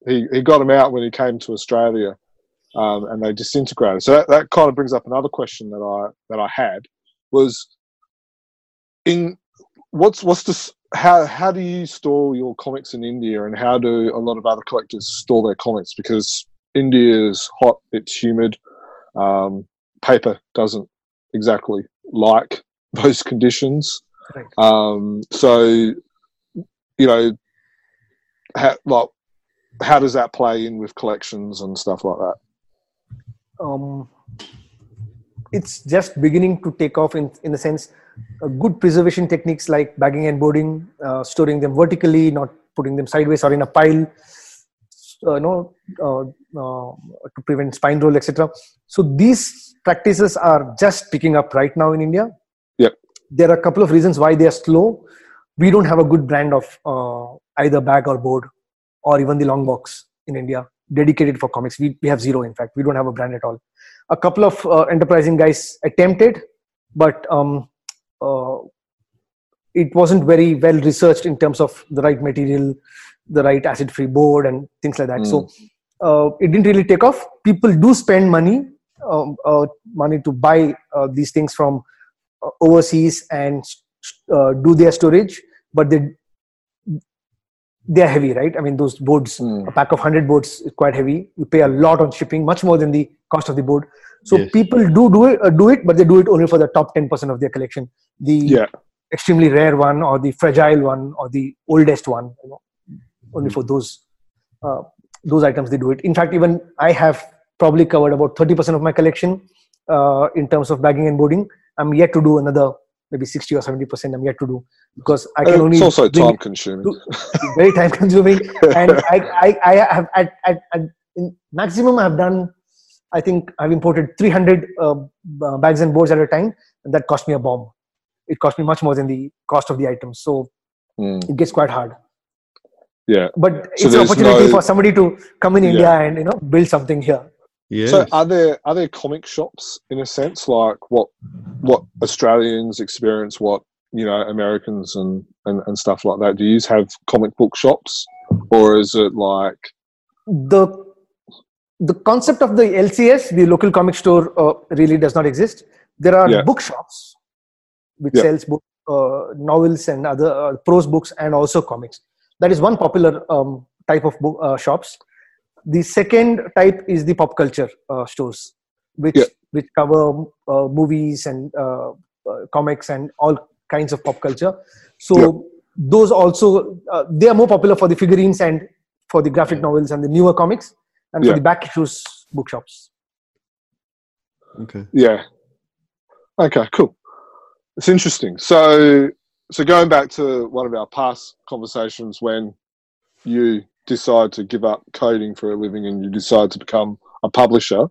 Speaker 2: he he got them out when he came to Australia um, and they disintegrated. So that, that kind of brings up another question that I that I had was in what's what's this how how do you store your comics in India, and how do a lot of other collectors store their comics? Because India is hot, it's humid, um, paper doesn't exactly like those conditions. Um, so, you know, how, like, how does that play in with collections and stuff like that?
Speaker 4: um, it's just beginning to take off in in the sense uh, good preservation techniques like bagging and boarding uh, storing them vertically not putting them sideways or in a pile uh, you know uh, uh, to prevent spine roll etc so these practices are just picking up right now in india
Speaker 2: Yep.
Speaker 4: there are a couple of reasons why they are slow we don't have a good brand of uh, either bag or board or even the long box in india dedicated for comics. We, we have zero in fact. We don't have a brand at all. A couple of uh, enterprising guys attempted but um, uh, it wasn't very well researched in terms of the right material the right acid free board and things like that. So uh, it didn't really take off. People do spend money um, uh, money to buy uh, these things from uh, overseas and uh, do their storage but they they're heavy right? I mean those boards
Speaker 2: Mm.
Speaker 4: a pack of 100 boards is quite heavy. You pay a lot on shipping much more than the cost of the board so
Speaker 3: Yes.
Speaker 4: people do do it, uh, do it but they do it only for the top 10% of their collection. The
Speaker 2: Yeah,
Speaker 4: extremely rare one or the fragile one or the oldest one you know only for those uh, those items they do it. In fact even i have probably covered about 30% of my collection uh, in terms of bagging and boarding. I'm yet to do another maybe 60 or 70% i'm yet to do because i can
Speaker 2: And
Speaker 4: only
Speaker 2: it's also time consuming.
Speaker 4: to- very time consuming. And I, I, I have at, at, at in maximum i've done i think i've imported 300 uh, bags and boards at a time. And that cost me a bomb. It cost me much more than the cost of the items. So
Speaker 2: Mm,
Speaker 4: it gets quite hard.
Speaker 2: Yeah.
Speaker 4: but
Speaker 2: So
Speaker 4: it's an opportunity
Speaker 2: no-
Speaker 4: for somebody to come in
Speaker 2: Yeah.
Speaker 4: india and you know build something here
Speaker 3: Yeah.
Speaker 2: So are there are there comic shops in a sense like what what Australians experience, what you know Americans and, and, and stuff like that? Do you have comic book shops, or is it like
Speaker 4: the the concept of the lcs the local comic store uh, really does not exist there are
Speaker 2: Yeah.
Speaker 4: bookshops which
Speaker 2: Yeah.
Speaker 4: sells book, uh, novels and other uh, prose books and also comics that is one popular um, type of book, uh, shops the second type is the pop culture uh, stores which
Speaker 2: Yeah.
Speaker 4: which cover uh, movies and uh, uh, comics and all kinds of pop culture so
Speaker 2: Yeah.
Speaker 4: those also uh, they are more popular for the figurines and for the graphic novels and the newer comics and for the back issues bookshops
Speaker 3: okay.
Speaker 2: yeah? Okay, cool. It's interesting. So so going back to one of our past conversations when you decide to give up coding for a living and you decide to become a publisher,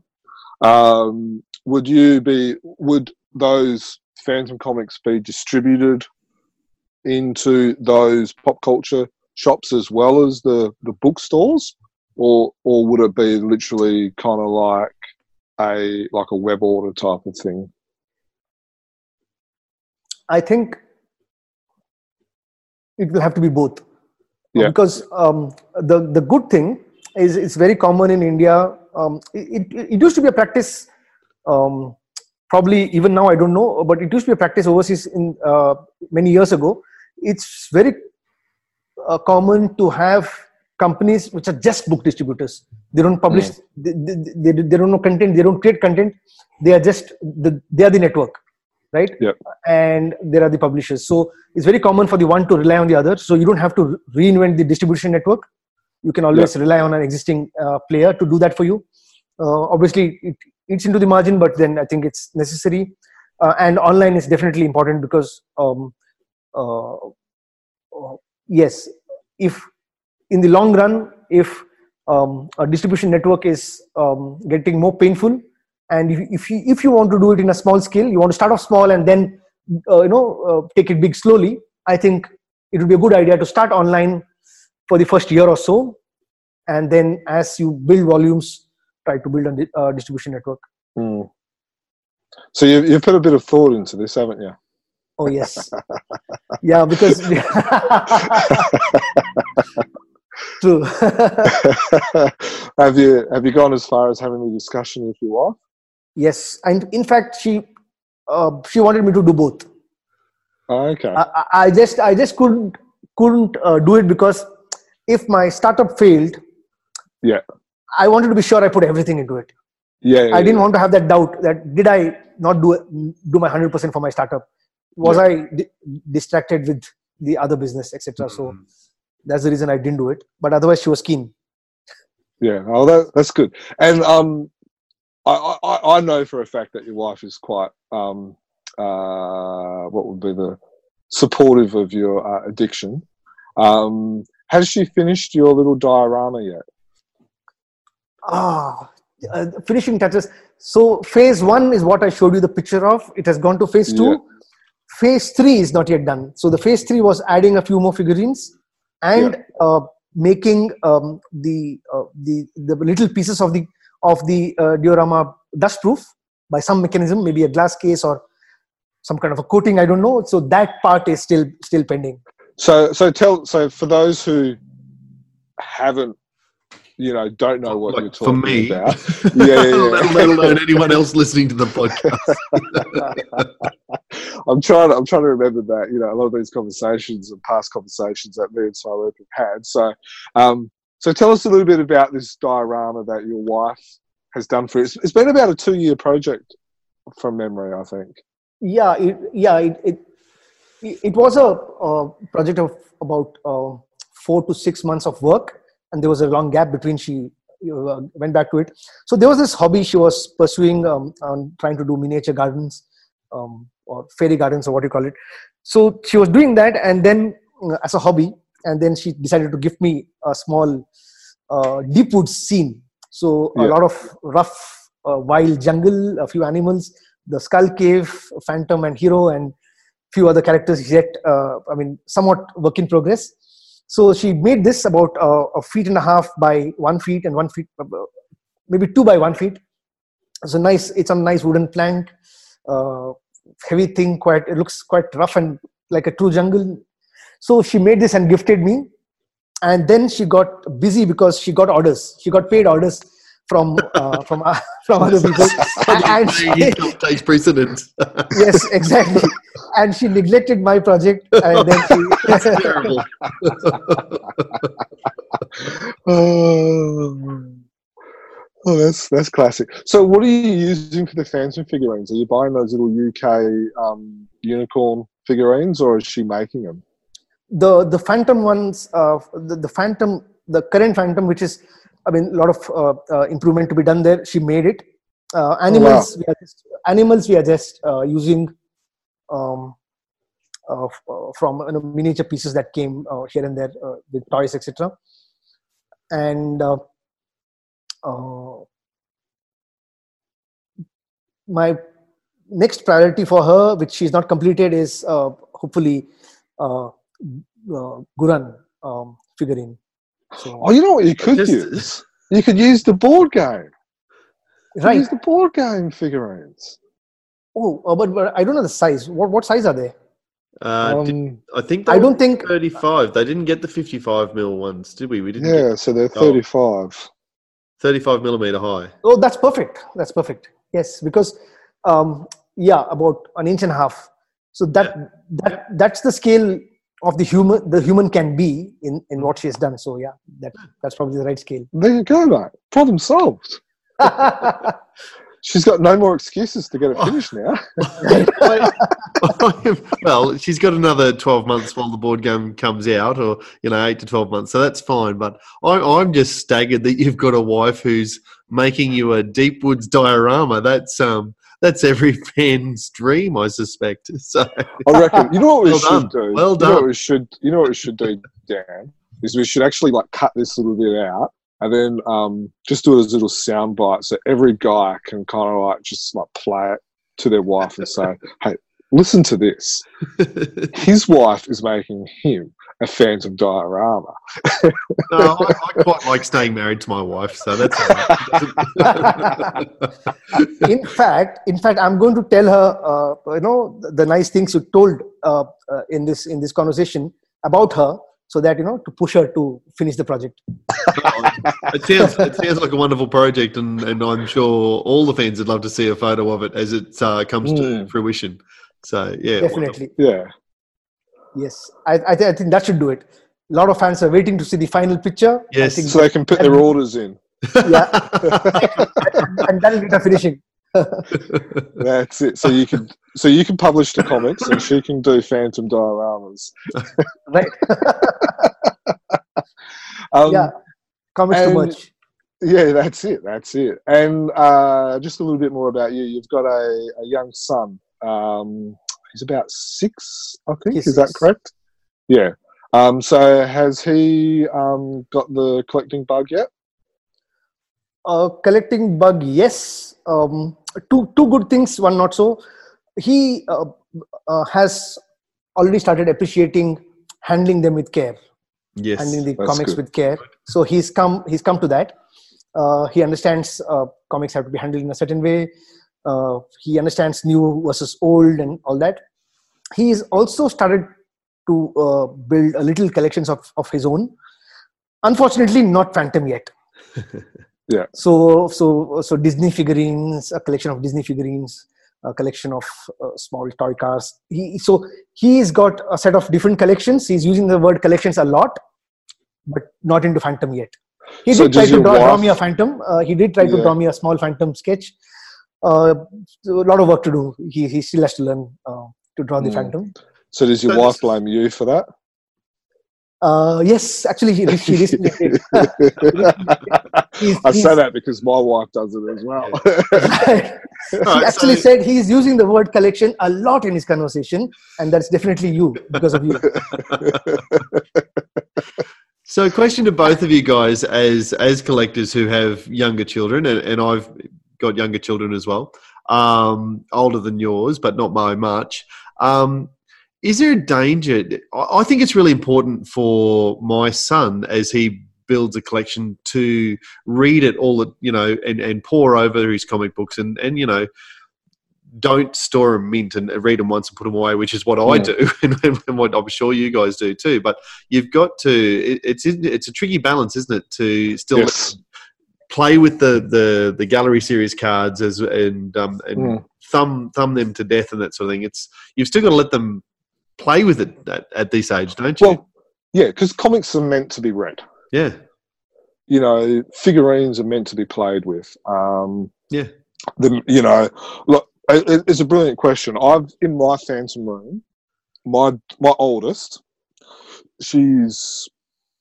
Speaker 2: um, would you be would those Phantom comics be distributed into those pop culture shops as well as the the bookstores, or or would it be literally kind of like a like a web order type of thing?
Speaker 4: i think it will have to be both
Speaker 2: Yeah.
Speaker 4: because um, the the good thing is it's very common in india. Um, it, it, it used to be a practice um, probably even now i don't know but it used to be a practice overseas in uh, many years ago. It's very uh, common to have companies which are just book distributors. They don't publish they, they, they, they don't know content they don't create content. They are just the, they are the network right?
Speaker 2: Yeah.
Speaker 4: and there are the publishers. So it's very common for the one to rely on the other. So you don't have to reinvent the distribution network. You can always rely on an existing uh, player to do that for you. Uh, obviously it eats into the margin but then i think it's necessary. Uh, and online is definitely important because um, uh, uh, yes if in the long run if um, a distribution network is um, getting more painful and if, if you if you want to do it in a small scale you want to start off small and then uh, you know uh, take it big slowly i think it would be a good idea to start online for the first year or so and then as you build volumes try to build a uh, distribution network
Speaker 2: Hmm. So you've, you've put a bit of thought into this, haven't you?
Speaker 4: oh yes yeah because True.
Speaker 2: have you have you gone as far as having the discussion with your wife?
Speaker 4: Yes, and in fact, she uh, she wanted me to do both.
Speaker 2: Oh, okay.
Speaker 4: I, I- just I just couldn't couldn't uh, do it because if my startup failed,
Speaker 2: Yeah.
Speaker 4: I wanted to be sure I put everything into it.
Speaker 2: yeah, yeah,
Speaker 4: I didn't
Speaker 2: yeah.
Speaker 4: want to have that doubt that did I not do do my hundred percent for my startup? Was
Speaker 2: Yeah.
Speaker 4: I di- distracted with the other business, etc. So
Speaker 3: Mm.
Speaker 4: that's the reason I didn't do it. But otherwise, she was keen.
Speaker 2: Yeah, oh, that, that's good. And um, I, I, I know for a fact that your wife is quite um, uh, what would be the supportive of your uh, addiction. Um, has she finished your little diorama yet?
Speaker 4: Ah, uh, finishing touches. So phase one is what I showed you the picture of. It has gone to phase two.
Speaker 2: Yeah.
Speaker 4: Phase three is not yet done. So the phase three was adding a few more figurines and uh, making um, the uh, the the little pieces of the of the uh, diorama dust proof by some mechanism, maybe a glass case or some kind of a coating. I don't know. So that part is still still pending.
Speaker 2: So, so tell so for those who haven't, you know, don't know what
Speaker 3: Like,
Speaker 2: you're
Speaker 3: for
Speaker 2: talking
Speaker 3: me,
Speaker 2: about. Yeah, yeah, yeah.
Speaker 3: let, let alone anyone else listening to the podcast.
Speaker 2: I'm trying. I'm trying to remember that. You know, a lot of these conversations and past conversations that me and Simon have had. So, um, so tell us a little bit about this diorama that your wife has done for you. It's, been about a two-year project, from memory, I think.
Speaker 4: yeah it, yeah it, it it was a, uh project of about uh, four to six months of work and there was a long gap between she uh, went back to it so there was this hobby she was pursuing um, trying to do miniature gardens um, or fairy gardens or what you call it so she was doing that and then uh, as a hobby and then she decided to give me a small uh, deep woods scene. So a lot of rough uh, wild jungle a few animals the skull cave phantom and hero and few other characters yet uh, i mean somewhat work in progress. So she made this about uh, a feet and a half by one feet and one feet uh, maybe two by one feet. It's a nice it's a nice wooden plank uh, heavy thing quite it looks quite rough and like a true jungle so she made this and gifted me and then she got busy because she got orders she got paid orders from uh, from uh, from other people and she,
Speaker 3: Income takes precedence.
Speaker 4: yes exactly and she neglected my project and then she
Speaker 3: Terrible.
Speaker 2: Oh, oh, that's that's classic. So, what are you using for the Phantom figurines? Are you buying those little UK um, unicorn figurines, or is she making them?
Speaker 4: The the phantom ones uh, the, the phantom the current phantom which is i mean a lot of uh, uh, improvement to be done there she made it. Uh, animals we are just animals we are just uh, using um, from you know, miniature pieces that came uh, here and there uh, with toys etc and uh, uh, my next priority for her which she's not completed is uh, hopefully uh, uh, Guran um, figurine. So,
Speaker 2: Oh, you know what you could
Speaker 3: Just-
Speaker 2: use? You could use the board game. You
Speaker 4: right.
Speaker 2: Use the board game figurines.
Speaker 4: Oh, uh, but, but I don't know the size. What what size are they?
Speaker 3: Uh, did-
Speaker 2: Um,
Speaker 3: I think
Speaker 4: I don't think.
Speaker 3: 35. They didn't get the 55 mil ones, did we? We didn't
Speaker 2: yeah,
Speaker 3: get
Speaker 2: so they're
Speaker 3: Oh.
Speaker 2: 35.
Speaker 3: 35 millimeter high.
Speaker 4: Oh, that's perfect. That's perfect. Yes, because um, yeah, about an inch and a half. So that that that's the scale of the human the human can be in in what she has done. So yeah, that that's probably the right scale.
Speaker 2: There you go, mate. Problem solved. She's got no more excuses to get it finished now.
Speaker 3: well, she's got another 12 months while the board game comes out, or, you know, 8 to 12 months. So that's fine. But I'm, I'm just staggered that you've got a wife who's making you a deep woods diorama. That's, um, that's every fan's dream, I suspect. So,
Speaker 2: I reckon. You know what we
Speaker 3: Well
Speaker 2: should
Speaker 3: done.
Speaker 2: do?
Speaker 3: Well
Speaker 2: You know what we should. You know what we should do, Dan? Is we should actually like cut this little bit out and then um, just do it as a little sound bites so every guy can kind of like just like play it to their wife and say, "Hey, listen to this. His wife is making him a Phantom diorama."
Speaker 3: no, I, I quite like staying married to my wife. So that's all right.
Speaker 4: in fact, in fact, I'm going to tell her, uh, you know, the, the nice things you told uh, uh, in this in this conversation about her. so that you know to push her to finish the project.
Speaker 3: it sounds it sounds like a wonderful project, and, and I'm sure all the fans would love to see a photo of it as it uh, comes to
Speaker 2: Mm.
Speaker 3: fruition. So yeah,
Speaker 4: Definitely,
Speaker 2: Yeah.
Speaker 4: Yes. I I, th- I think that should do it. A lot of fans are waiting to see the final picture.
Speaker 3: Yes.
Speaker 4: I think,
Speaker 2: So they can put their orders in.
Speaker 4: yeah, and that'll be the finishing.
Speaker 2: That's it. So you can so you can publish the comics and she can do phantom dioramas.
Speaker 4: Right?
Speaker 2: Um,
Speaker 4: yeah. Comics too much.
Speaker 2: Yeah, that's it. That's it. And uh, just a little bit more about you. You've got a, a young son. Um, he's about six, I think.
Speaker 4: He's
Speaker 2: Is that correct? Yeah. Um, so has he um, got the collecting bug yet?
Speaker 4: Uh, collecting bug, yes. Um, two two good things, one not so. He uh, uh, has already started appreciating handling them with care,
Speaker 3: yes,
Speaker 4: handling the comics
Speaker 2: good.
Speaker 4: with care. So he's come he's come to that. Uh, he understands uh, comics have to be handled in a certain way. Uh, he understands new versus old and all that. He's also started to uh, build a little collections of, of his own. Unfortunately, not Phantom yet.
Speaker 2: Yeah.
Speaker 4: So so so Disney figurines, a collection of Disney figurines, a collection of uh, small toy cars. He so he's got a set of different collections. He's using the word collections a lot, but not into Phantom yet. He
Speaker 2: So
Speaker 4: did try to draw, draw me a Phantom. Uh, he did try to draw me a small Phantom sketch. Uh, a lot of work to do. He he still has to learn uh, to draw the
Speaker 2: Mm.
Speaker 4: Phantom.
Speaker 2: So does your
Speaker 3: So
Speaker 2: wife blame you for that?
Speaker 4: Uh, yes, actually, he, she recently did.
Speaker 2: I say that because my wife does it as well.
Speaker 4: he
Speaker 3: Alright,
Speaker 4: actually
Speaker 3: so-
Speaker 4: said he's using the word collection a lot in his conversation, and that's definitely you because of you.
Speaker 3: So, question to both of you guys, as as collectors who have younger children, and, and I've got younger children as well, um, older than yours, but not by much. Um, is there a danger? I think it's really important for my son as he builds a collection to read it all, you know, and, and pour over his comic books, and and you know, don't store them mint and read them once and put them away, which is what I do, and, and what I'm sure you guys do too. But you've got to it, it's it's a tricky balance isn't it to still
Speaker 2: Yes.
Speaker 3: Play with the the the gallery series cards as and um and
Speaker 2: Mm.
Speaker 3: thumb thumb them to death and that sort of thing it's you've still got to let them play with it at, at this age don't you
Speaker 2: well, yeah, because comics are meant to be read.
Speaker 3: yeah
Speaker 2: you know, figurines are meant to be played with. Um,
Speaker 3: Yeah.
Speaker 2: The, you know, look, it, it's a brilliant question. I've in my phantom room, my my oldest, she's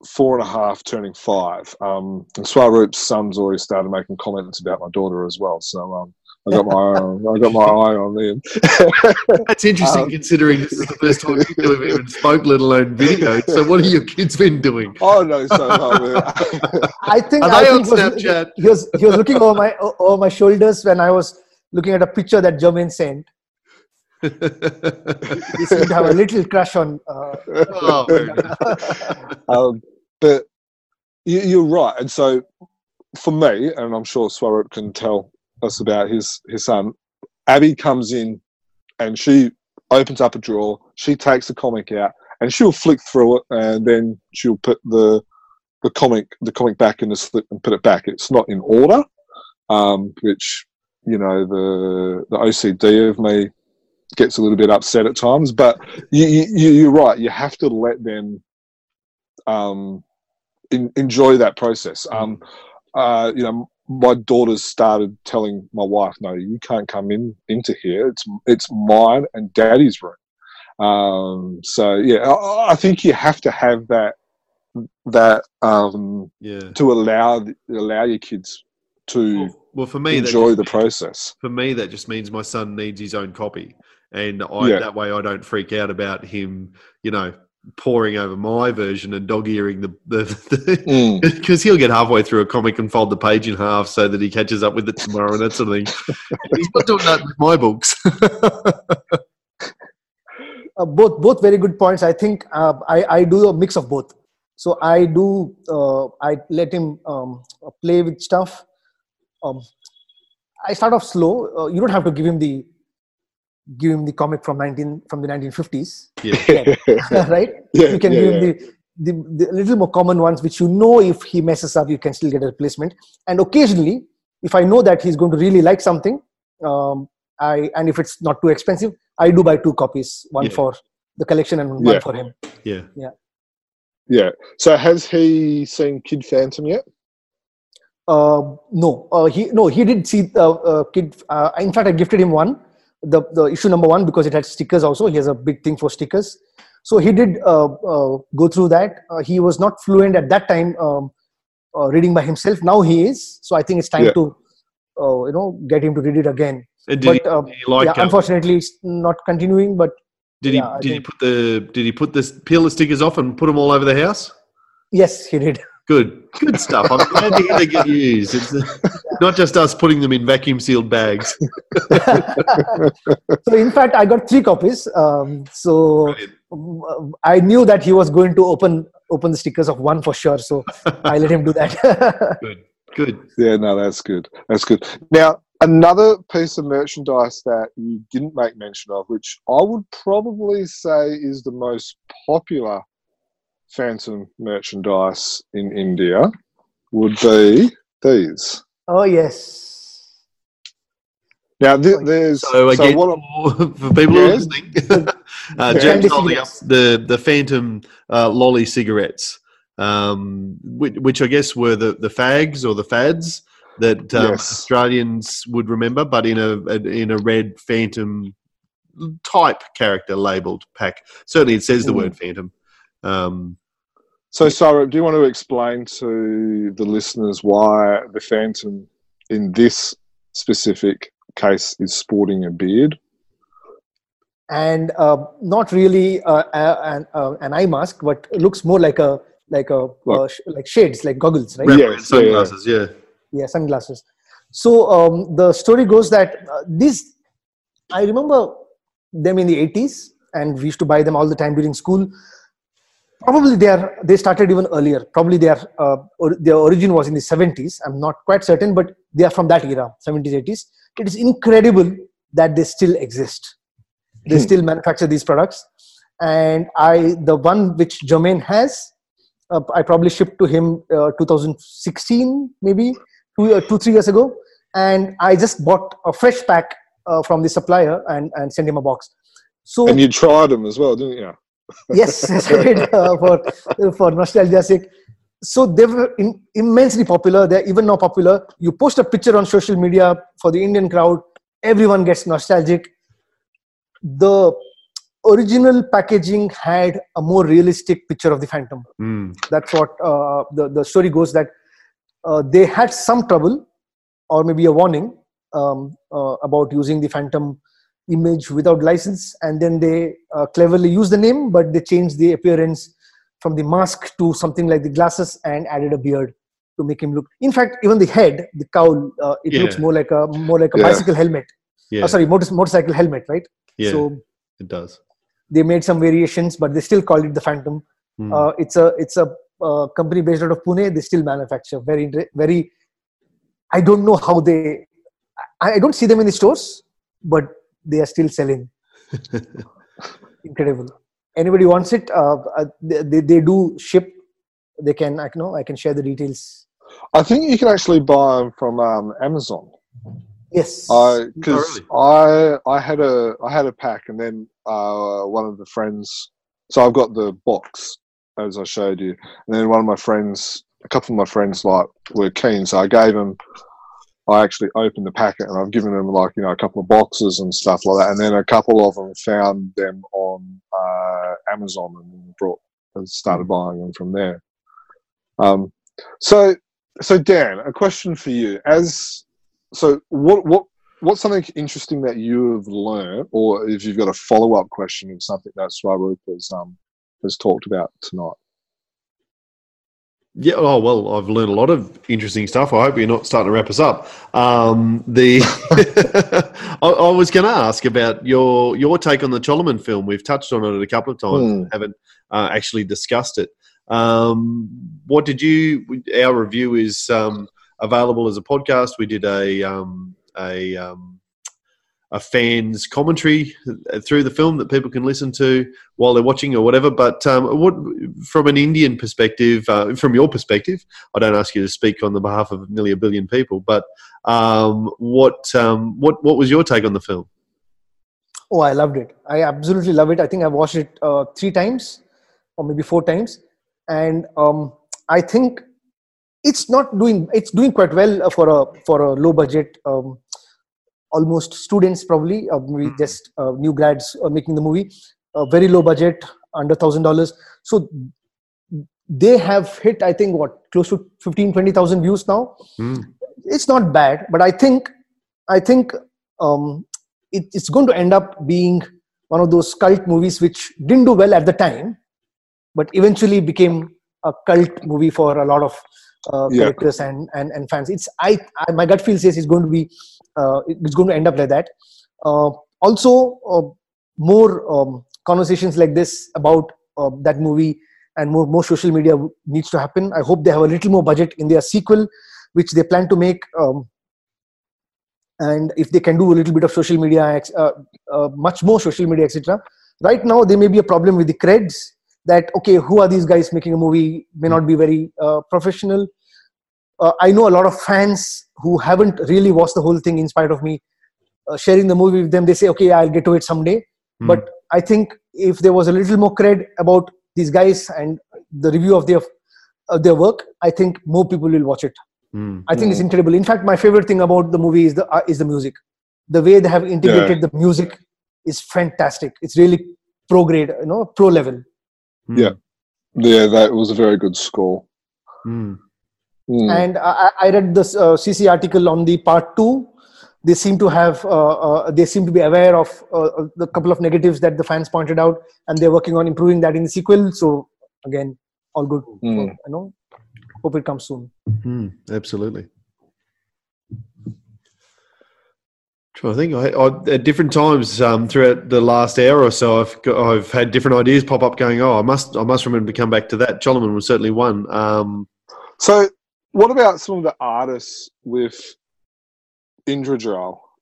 Speaker 2: four and a half, turning five. Um, and Swaroop's son's already started making comments about my daughter as well. So um, I got my eye, I got my eye on them.
Speaker 3: that's interesting
Speaker 2: Um,
Speaker 3: considering this is the first time you two have even spoke let alone video so what have your kids been doing
Speaker 2: oh no, so no,
Speaker 4: I think
Speaker 3: Are
Speaker 4: I
Speaker 3: they
Speaker 4: think
Speaker 3: on
Speaker 4: he was-
Speaker 3: Snapchat?
Speaker 4: He was he was looking over my over my shoulders when I was looking at a picture that Jermaine sent. He seemed to have a little crush on. Uh,
Speaker 3: oh,
Speaker 2: um, but you, you're right. And so for me, and I'm sure Swaroop can tell us about his, his son, Abby comes in and she opens up a drawer, she takes the comic out, and she'll flick through it and then she'll put the the comic the comic back in the slip and put it back. It's not in order. Um, which, you know, the the OCD of me gets a little bit upset at times. But you, you, you're right. You have to let them um, in, enjoy that process. Um, uh, you know, my daughters started telling my wife, "No, you can't come in into here. It's it's mine and Daddy's room." Um, so yeah, I, I think you have to have that that um,
Speaker 3: yeah
Speaker 2: to allow allow your kids to
Speaker 3: well, well for me
Speaker 2: enjoy
Speaker 3: just
Speaker 2: the process.
Speaker 3: for me that just means my son needs his own copy and I,
Speaker 2: Yeah.
Speaker 3: that way i don't freak out about him you know pouring over my version and dog-earing the the
Speaker 2: Mm.
Speaker 3: because he'll get halfway through a comic and fold the page in half so that he catches up with it tomorrow and that sort of thing he's not doing that with my books
Speaker 4: uh, both both very good points. I think uh, I I do a mix of both. So I do uh, I let him um, play with stuff. Um, I start off slow. Uh, you don't have to give him the give him the comic from nineteen from the nineteen fifties,
Speaker 3: yeah
Speaker 4: right?
Speaker 2: Yeah,
Speaker 4: You can
Speaker 2: yeah,
Speaker 4: give him the the, the little more common ones, which you know if he messes up, you can still get a replacement. And occasionally, if I know that he's going to really like something, um, I and if it's not too expensive, I do buy two copies, one for the collection and one for him.
Speaker 3: Yeah.
Speaker 2: Yeah. Yeah. So has he seen Kid Phantom yet?
Speaker 4: Uh, no, uh, he no he did see uh, uh, kid. Uh, in fact, I gifted him one, the the issue number one because it had stickers. Also, he has a big thing for stickers. So he did uh, uh, go through that. Uh, he was not fluent at that time um, uh, reading by himself. Now he is. So I think it's time
Speaker 2: Yeah.
Speaker 4: to uh, you know get him to read it again.
Speaker 3: And did,
Speaker 4: But
Speaker 3: he,
Speaker 4: uh,
Speaker 3: he like?
Speaker 4: yeah, unfortunately, it's not continuing. But
Speaker 3: did
Speaker 4: yeah,
Speaker 3: he? Did he put the? Did he put the peel the stickers off and put them all over the house?
Speaker 4: yes, he did.
Speaker 3: Good, good stuff. I'm glad to hear they get used. It's uh, not just us putting them in vacuum sealed bags.
Speaker 4: so in fact, I got three copies. Um, so
Speaker 3: Brilliant.
Speaker 4: I knew that he was going to open open the stickers of one for sure. So I let him do that.
Speaker 3: Good, good.
Speaker 2: Yeah, no, that's good. That's good. Now, another piece of merchandise that you didn't make mention of, which I would probably say is the most popular Phantom merchandise in India, would be these.
Speaker 4: oh yes.
Speaker 2: Now, th- there's
Speaker 3: So again,
Speaker 2: what I'm-
Speaker 3: for people who are
Speaker 2: Yes.
Speaker 3: listening, uh,
Speaker 2: Yeah.
Speaker 3: James
Speaker 4: Candy
Speaker 3: holding up the the Phantom uh, lolly cigarettes, um, which, which I guess were the the fags or the fads that um,
Speaker 2: Yes.
Speaker 3: Australians would remember, but in a in a red Phantom type character labelled pack. Certainly, it says the
Speaker 2: Mm.
Speaker 3: word Phantom. Um,
Speaker 2: so, Sarah, do you want to explain to the listeners why the Phantom in this specific case is sporting a beard?
Speaker 4: And uh, not really uh, uh, an, uh, an eye mask, but looks more like a like a
Speaker 2: Like-
Speaker 4: uh, sh- like shades, like goggles, right?
Speaker 2: Yes, yeah,
Speaker 3: sunglasses, yeah.
Speaker 4: yeah sunglasses so um, the story goes that uh, these i remember them in the 80s and we used to buy them all the time during school probably they are they started even earlier. Probably their uh, or, their origin was in the 70s i'm not quite certain but they are from that era 70s 80s it is incredible that they still exist. They
Speaker 2: Hmm.
Speaker 4: still manufacture these products. And i the one which Jermaine has uh, i probably shipped to him uh, 2016 maybe two, uh, two three years ago. And i just bought a fresh pack uh, from the supplier and and sent him a box. So
Speaker 2: And you tried them as well, didn't you?
Speaker 4: Yes, did uh, for for nostalgia sake. So they were in, immensely popular. They're even now popular. You post a picture on social media for the Indian crowd, everyone gets nostalgic. The original packaging had a more realistic picture of the Phantom.
Speaker 3: Mm.
Speaker 4: That's what uh, the the story goes. That uh, they had some trouble, or maybe a warning um, uh, about using the Phantom image without license and then they uh, cleverly use the name but they changed the appearance from the mask to something like the glasses and added a beard to make him look in fact even the head the cowl uh, it
Speaker 3: Yeah.
Speaker 4: looks more like a more like a
Speaker 2: Yeah.
Speaker 4: bicycle helmet
Speaker 3: Yeah,
Speaker 4: oh, sorry motor, motorcycle helmet right
Speaker 3: yeah,
Speaker 4: so
Speaker 3: it does.
Speaker 4: they made some variations but they still called it the phantom
Speaker 3: Mm.
Speaker 4: uh, it's a it's a uh, company based out of pune they still manufacture very very i don't know how they I, I don't see them in the stores but they are still selling incredible anybody wants it uh, uh, they, they, they do ship they can i know i can share the details
Speaker 2: I think you can actually buy them from um, Amazon.
Speaker 4: yes
Speaker 2: I because
Speaker 3: Oh,
Speaker 2: I I had a I had a pack, and then uh, one of the friends. So I've got the box as I showed you, and then one of my friends, a couple of my friends, like were keen, so I gave them. I actually opened the packet, and I've given them like you know a couple of boxes and stuff like that, and then a couple of them found them on uh, Amazon and brought and started buying them from there. Um, so so Dan, a question for you. As so, what what what's something interesting that you have learned, or if you've got a follow up question of something that Swaroop has um has talked about tonight?
Speaker 3: Yeah, oh well, I've learned a lot of interesting stuff. I hope you're not starting to wrap us up. Um, the I, I was going to ask about your your take on the Choloman film. We've touched on it a couple of times,
Speaker 2: Hmm.
Speaker 3: haven't uh, actually discussed it. Um, what did you? Our review is um, available as a podcast. We did a um, a um, a fan's commentary through the film that people can listen to while they're watching or whatever. But um, what, from an Indian perspective, uh, from your perspective, I don't ask you to speak on the behalf of nearly a billion people, but um, what um, what what was your take on the film?
Speaker 4: Oh, I loved it. I absolutely love it. I think I've watched it uh, three times or maybe four times, and um, I think it's not doing it's doing quite well for a for a low budget um, almost students probably uh, maybe mm-hmm. just uh, new grads uh, making the movie uh, very low budget under thousand dollars so they have hit i think what close to 15 20000 views now mm. it's not bad but i think i think um, it, it's going to end up being one of those cult movies which didn't do well at the time but eventually became a cult movie for a lot of uh, yeah. characters and, and and fans it's I, I my gut feel says it's going to be uh, it's going to end up like that. Uh, also, uh, more um, conversations like this about that movie and more more social media needs to happen. I hope they have a little more budget in their sequel, which they plan to make. Um, and if they can do a little bit of social media, uh, uh, much more social media, etc. Right now, there may be a problem with the creds that okay, who are these guys making a movie? May not be very uh, professional uh, I know a lot of fans who haven't really watched the whole thing in spite of me uh, sharing the movie with them. They say, okay, I'll get to it someday. Mm. But I think if there was a little more cred about these guys and the review of their of their work, I think more people will watch it. Mm. I think mm. it's hmm. incredible. In fact, my favorite thing about the movie is the uh, is the music. The way they have integrated yeah. the music is fantastic. It's really pro grade, you know, pro level.
Speaker 2: Hmm. Yeah, yeah, that was a very good score.
Speaker 3: Mm.
Speaker 4: Mm. And I, I, read this uh, CC article on the part two. They seem to have, uh, uh, they seem to be aware of uh, the couple of negatives that the fans pointed out, and they're working on improving that in the sequel. So again, all good. Mm. you know, hope it comes soon.
Speaker 3: Mm, absolutely. I think I, I, at different times um, throughout the last hour or so, I've got, I've had different ideas pop up. Going, oh, I must I must remember to come back to that. Joloman was certainly one. Um,
Speaker 2: so what about some of the artists with Indra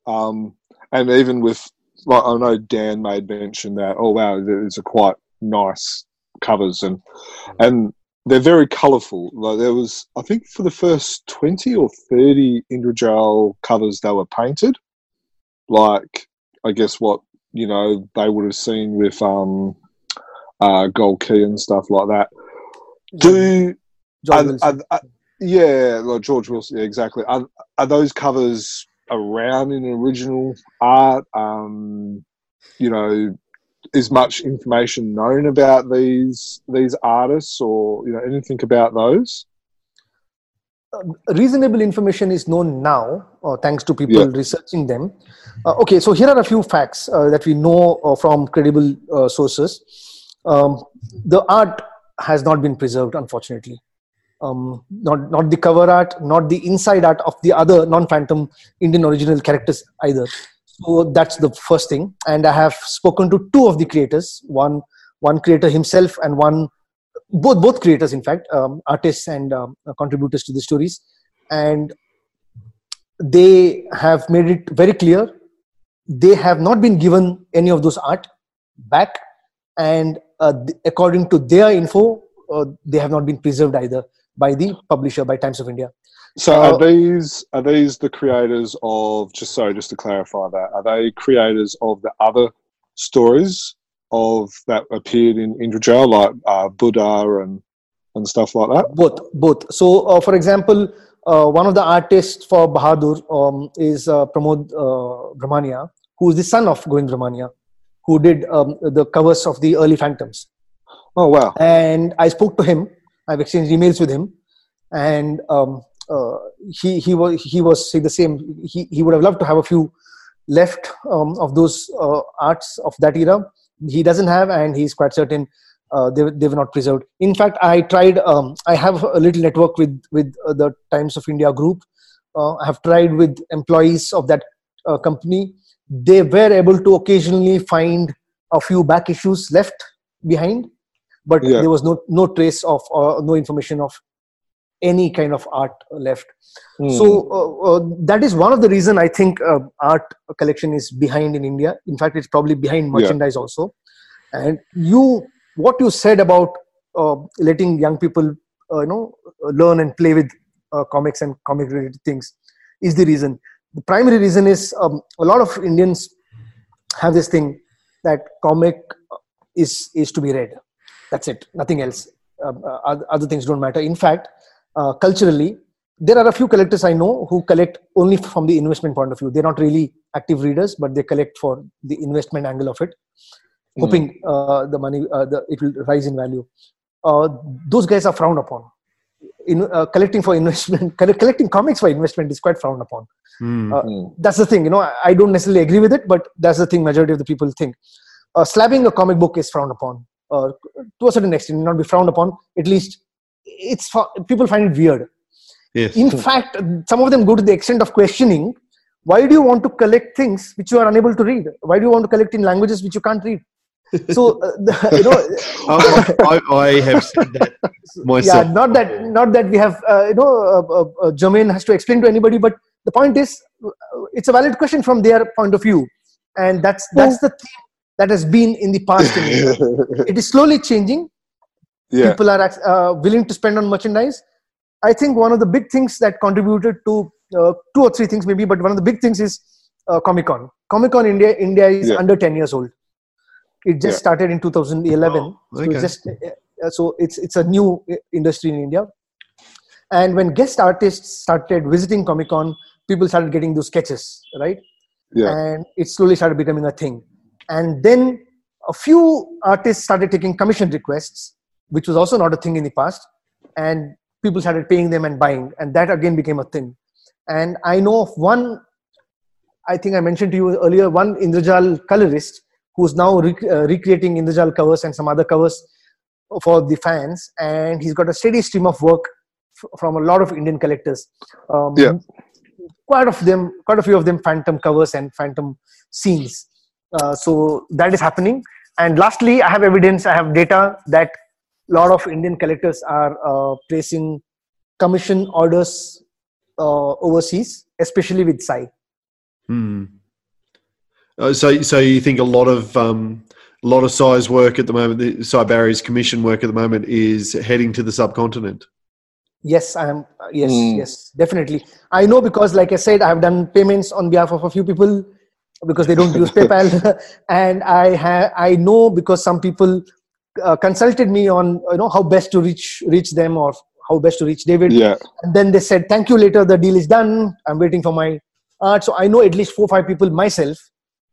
Speaker 2: Um, and even with, like, I know Dan made mention that, oh, wow, these are quite nice covers and, and they're very colourful. Like there was, I think, for the first twenty or thirty Indra covers, they were painted. Like, I guess what you know they would have seen with um, uh, Gold Key and stuff like that. Do are, are, are, yeah, like George Wilson. Yeah, exactly. Are, are those covers around in original art? Um, you know, is much information known about these these artists, or you know, anything about those?
Speaker 4: Uh, reasonable information is known now, uh, thanks to people yeah. researching them. Uh, okay, so here are a few facts uh, that we know uh, from credible uh, sources. Um, the art has not been preserved, unfortunately um, not not the cover art, not the inside art of the other non-phantom Indian original characters either. So that's the first thing. And I have spoken to two of the creators, one one creator himself and one both both creators, in fact, um, artists and um, contributors to the stories, and they have made it very clear they have not been given any of those art back, and uh, according to their info, uh, they have not been preserved either by the publisher by Times of India.
Speaker 2: So are these are these the creators of just sorry just to clarify that are they creators of the other stories of that appeared in Indrajal like uh, Buddha and and stuff like that?
Speaker 4: Both both. So uh, for example, uh, one of the artists for Bahadur um, is uh, Pramod uh, Brahmania, who is the son of Govind Brahmania, who did um, the covers of the early Phantoms.
Speaker 2: Oh wow!
Speaker 4: And I spoke to him I've exchanged emails with him, and um, uh, he he was he was say the same. He he would have loved to have a few left um, of those uh, arts of that era. He doesn't have, and he's quite certain uh, they they were not preserved. In fact, I tried. Um, I have a little network with with uh, the Times of India group. Uh, I have tried with employees of that uh, company. They were able to occasionally find a few back issues left behind but yeah. there was no no trace of uh, no information of any kind of art left.
Speaker 2: Hmm.
Speaker 4: So uh, uh, that is one of the reason I think uh, art collection is behind in India. In fact, it's probably behind
Speaker 2: Yeah.
Speaker 4: merchandise also. And you, what you said about uh, letting young people, uh, you know, learn and play with uh, comics and comic related things, is the reason. The primary reason is um, a lot of Indians have this thing that comic is is to be read. That's it. Nothing else. Um, uh, other, other things don't matter. In fact, uh, culturally, there are a few collectors I know who collect only from the investment point of view. They're not really active readers, but they collect for the investment angle of it, hoping uh, the money uh, the, it will rise in value. Uh, those guys are frowned upon. In, uh, collecting for investment, collecting comics for investment is quite frowned upon.
Speaker 3: Hmm.
Speaker 4: Uh,
Speaker 2: Hmm.
Speaker 4: That's the thing. You know, I- I don't necessarily agree with it, but that's the thing. Majority of the people think. Uh, slabbing a comic book is frowned upon. Uh, to a certain extent, not be frowned upon. At least, it's people find it weird
Speaker 3: yes.
Speaker 4: in fact some of them go to the extent of questioning why do you want to collect things which you are unable to read why do you want to collect in languages which you can't read so uh, the- you know
Speaker 3: I, I, I have said that myself.
Speaker 4: yeah not that not that we have uh, you know uh, uh, uh, Jermaine has to explain to anybody but the point is uh, it's a valid question from their point of view and that's that's the theme that has been in the past in it is slowly changing
Speaker 2: yeah.
Speaker 4: people are uh, willing to spend on merchandise. I think one of the big things that contributed to uh, two or three things maybe, but one of the big things is uh, Comic Con. Comic Con India India is
Speaker 2: Yeah.
Speaker 4: under ten years old. It just
Speaker 2: Yeah.
Speaker 4: started in 2011.
Speaker 3: Oh,
Speaker 4: So
Speaker 3: okay.
Speaker 4: it's just uh, so it's it's a new uh, industry in India. And when guest artists started visiting Comic Con, people started getting those sketches, right?
Speaker 2: Yeah.
Speaker 4: and it slowly started becoming a thing. And then a few artists started taking commission requests, which was also not a thing in the past, and people started paying them and buying, and that again became a thing. And I know of one, I think I mentioned to you earlier, one Indrajal colorist who's now rec- uh, recreating Indrajal covers and some other covers for the fans, and he's got a steady stream of work f- from a lot of Indian collectors. Um,
Speaker 2: Yeah.
Speaker 4: Quite of them, quite a few of them, phantom covers and phantom scenes. Uh, so that is happening. And lastly, I have evidence, I have data that a lot of Indian collectors are uh, placing commission orders uh, overseas, especially with Sy.
Speaker 3: Hmm. Uh, so, so you think a lot of um, a lot of Sy's work at the moment, the Sy Barry's commission work at the moment is heading to the subcontinent.
Speaker 4: Yes, I am. Yes,
Speaker 2: Mm.
Speaker 4: yes, definitely. I know because, like I said, I have done payments on behalf of a few people because they don't use PayPal, and I have I know because some people uh, consulted me on you know how best to reach reach them or how best to reach David.
Speaker 2: Yeah.
Speaker 4: And then they said, "Thank you. Later, the deal is done. I'm waiting for my art." So I know at least four, five people myself,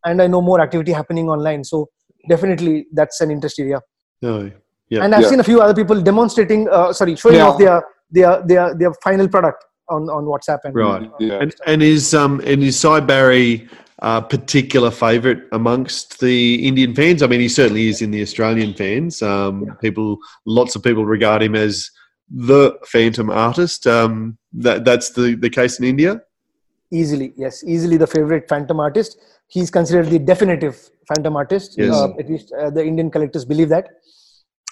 Speaker 4: and I know more activity happening online. So definitely, that's an interest area.
Speaker 3: No. Yeah.
Speaker 4: And I've
Speaker 2: Yeah.
Speaker 4: seen a few other people demonstrating, uh, sorry, showing
Speaker 2: Yeah.
Speaker 4: off their their their their final product on on WhatsApp and
Speaker 3: Right.
Speaker 2: Yeah.
Speaker 3: And, and is um and is Sy Barry uh, particular favourite amongst the Indian fans? I mean, he certainly is in the Australian fans. Um, People, lots of people regard him as the Phantom artist. Um, that that's the the case in India.
Speaker 4: easily, yes, easily the favorite Phantom artist. He's considered the definitive Phantom artist.
Speaker 3: Yes.
Speaker 4: Uh, at least uh, the Indian collectors believe that.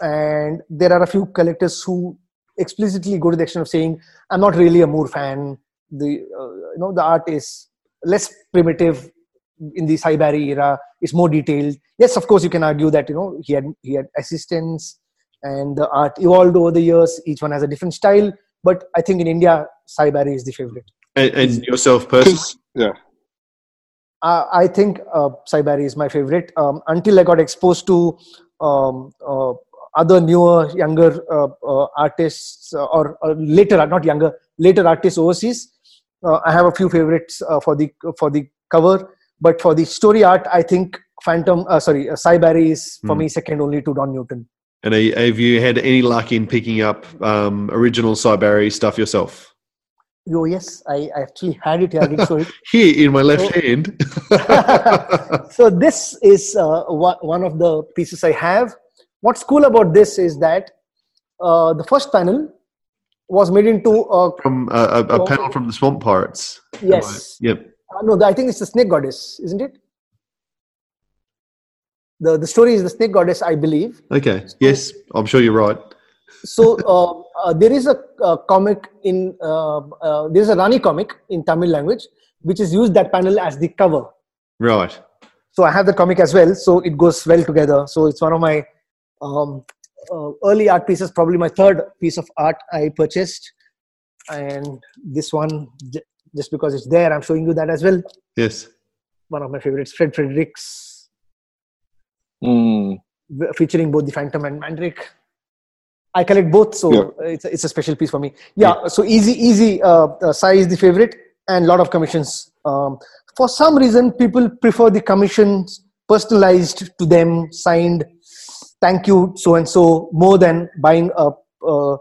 Speaker 4: And there are a few collectors who explicitly go to the extent of saying, "I'm not really a Moore fan. The uh, you know the art is less primitive in the Sy Barry era. It's more detailed. Yes, of course, you can argue that you know he had he had assistants and the art evolved over the years. Each one has a different style. But I think in India, Sy Barry is the favorite.
Speaker 3: And, and yourself personally,
Speaker 2: 'Cause- yeah.
Speaker 4: uh, I think uh, Sy Barry is my favorite. Um, until I got exposed to um, uh, other newer, younger uh, uh, artists, uh, or, or later, not younger, later artists overseas. Uh, I have a few favorites uh, for the for the cover, but for the story art, I think Phantom. Uh, sorry, uh, Sy Barry is for
Speaker 3: Hmm.
Speaker 4: me second only to Don Newton.
Speaker 3: and have you had any luck in picking up um, original Sy Barry stuff yourself?
Speaker 4: Oh yes, I, I actually had it here. I didn't show it.
Speaker 3: Here in my left
Speaker 4: Oh.
Speaker 3: hand.
Speaker 4: so this is uh, one one of the pieces I have. What's cool about this is that uh, the first panel was made into a
Speaker 3: from a, a, a panel from the Swamp Pirates.
Speaker 4: Yes.
Speaker 3: Yep.
Speaker 4: Uh, no, I think it's the snake goddess, isn't it? The the story is the snake goddess, I believe.
Speaker 3: Okay. Yes, I'm sure you're right.
Speaker 4: so uh, uh, there is a, a comic in uh, uh, there is a Rani comic in Tamil language which is used that panel as the cover.
Speaker 3: Right.
Speaker 4: So I have the comic as well, so it goes well together. So it's one of my um, uh, early art pieces, probably my third piece of art I purchased, and this one just because it's there, I'm showing you that as well.
Speaker 3: Yes.
Speaker 4: One of my favorites, Fred Fredericks,
Speaker 2: Mm.
Speaker 4: featuring both the Phantom and Mandrake. I collect both, so
Speaker 2: Yeah.
Speaker 4: it's, a, it's a special piece for me. Yeah, so easy, easy. Uh, uh, Sy is the favorite, and lot of commissions. Um, for some reason, people prefer the commissions personalized to them, signed. Thank you, so and so, more than buying a a,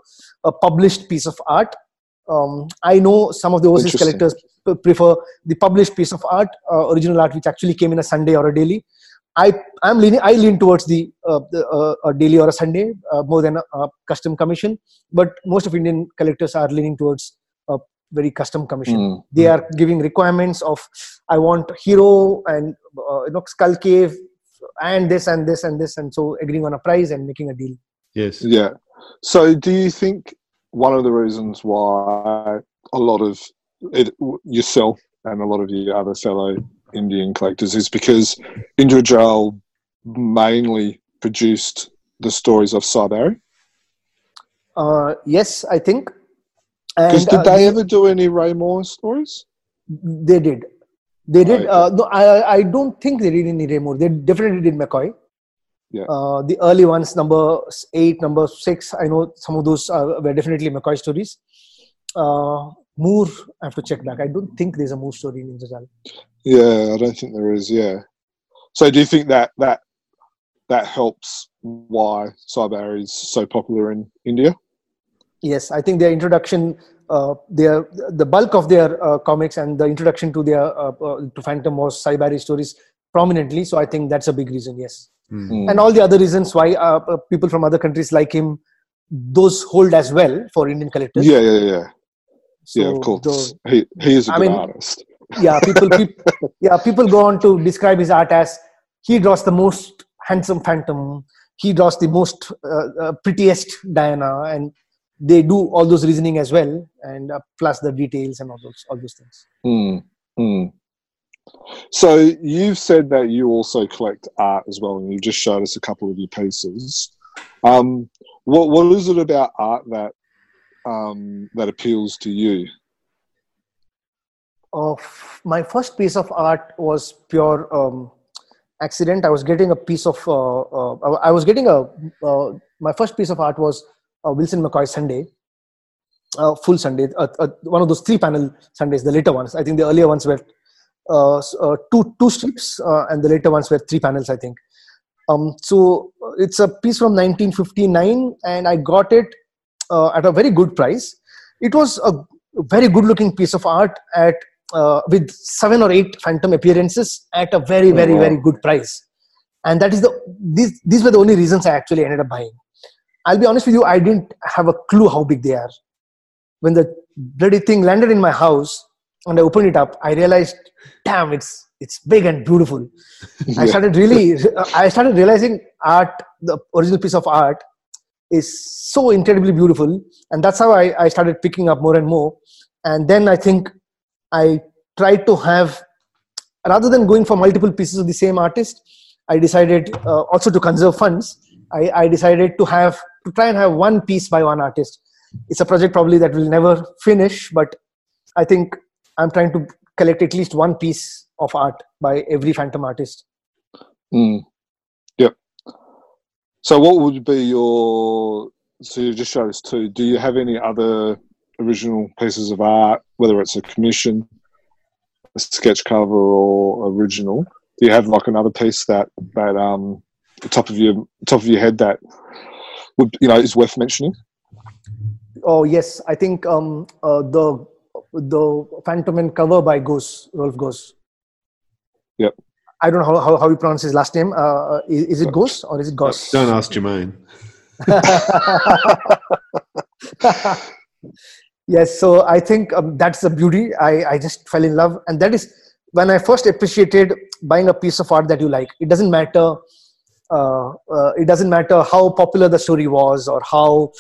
Speaker 4: a published piece of art. Um, I know some of the overseas collectors p- prefer the published piece of art, uh, original art, which actually came in a Sunday or a daily. I I'm leaning I lean towards the, uh, the uh, a daily or a Sunday uh, more than a, a custom commission. But most of Indian collectors are leaning towards a very custom commission.
Speaker 2: Mm.
Speaker 4: They are giving requirements of I want hero and uh, you know skull cave and this and this and this and so agreeing on a price and making a deal.
Speaker 3: Yes.
Speaker 2: Yeah. So, do you think one of the reasons why a lot of it, yourself and a lot of your other fellow Indian collectors is because Indrajal mainly produced the stories of Sy Barry?
Speaker 4: Uh, yes, I think.
Speaker 2: Because did
Speaker 4: uh,
Speaker 2: they ever do any Ray Moore stories?
Speaker 4: They did. They did.
Speaker 2: Okay.
Speaker 4: Uh, no, I, I don't think they did in Ray Moore. They definitely did McCoy.
Speaker 2: Yeah.
Speaker 4: Uh, the early ones, number eight, number six, I know some of those uh, were definitely McCoy stories. Uh, Moore, I have to check back. I don't think there's a Moore story in Indrajal.
Speaker 2: Yeah, I don't think there is. Yeah. So, do you think that that that helps why Sy Barry is so popular in India?
Speaker 4: Yes, I think their introduction, uh, their the bulk of their uh, comics and the introduction to their uh, uh, to Phantom was Sy Barry stories prominently. So I think that's a big reason. Yes.
Speaker 2: Mm.
Speaker 4: and all the other reasons why uh, uh, people from other countries like him those hold as well for indian collectors
Speaker 2: Yeah, yeah, yeah,
Speaker 4: so
Speaker 2: yeah. Of course,
Speaker 4: the-
Speaker 2: he he is a
Speaker 4: I
Speaker 2: good
Speaker 4: mean-
Speaker 2: artist.
Speaker 4: yeah people, peop yeah people go on to describe his art as he draws the most handsome phantom he draws the most uh, uh, prettiest diana and they do all those reasoning as well and uh, plus the details and all those all those things
Speaker 2: Mm, mm. So you've said that you also collect art as well, and you just showed us a couple of your pieces. Um, what what is it about art that um, that appeals to you?
Speaker 4: of my first piece of art was pure um, accident. I was getting a piece of, uh, uh, I was getting a, uh, my first piece of art was uh, Wilson McCoy Sunday, uh, full Sunday, uh, uh, one of those three panel Sundays, the later ones. I think the earlier ones were uh, uh, two, two strips, uh, and the later ones were three panels, I think. Um, so uh, it's a piece from 1959, and I got it uh, at a very good price. It was a very good looking piece of art at uh, with seven or eight phantom appearances at a very very
Speaker 2: wow.
Speaker 4: very good price and that is the these these were the only reasons i actually ended up buying i'll be honest with you i didn't have a clue how big they are when the bloody thing landed in my house and i opened it up. I realized damn it's it's big and beautiful. I started really i started realizing art the original piece of art is so incredibly beautiful. And that's how I, I started picking up more and more. And then i think i tried to have rather than going for multiple pieces of the same artist i decided uh, also to conserve funds. I, I decided to have to try and have one piece by one artist. It's a project probably that will never finish but i think i'm trying to collect at least one piece of art by every phantom artist
Speaker 2: Mm. Yep. So what would be your? So you just showed us two. Do you have any other original pieces of art, whether it's a commission, a sketch cover, or original? Do you have like another piece that that um the top of your top of your head that would you know is worth mentioning?
Speaker 4: Oh yes, I think um, uh, the the Phantom and cover by Goes Rolf Gohs.
Speaker 2: Yep.
Speaker 4: I don't know how, how, how you pronounce his last name. Uh, is, is it Goes or is it Goss?
Speaker 3: Don't ask Jermaine.
Speaker 4: yes, so I think um, that's the beauty. I, I just fell in love, and that is when I first appreciated buying a piece of art that you like. It doesn't matter uh, uh, it doesn't matter how popular the story was or how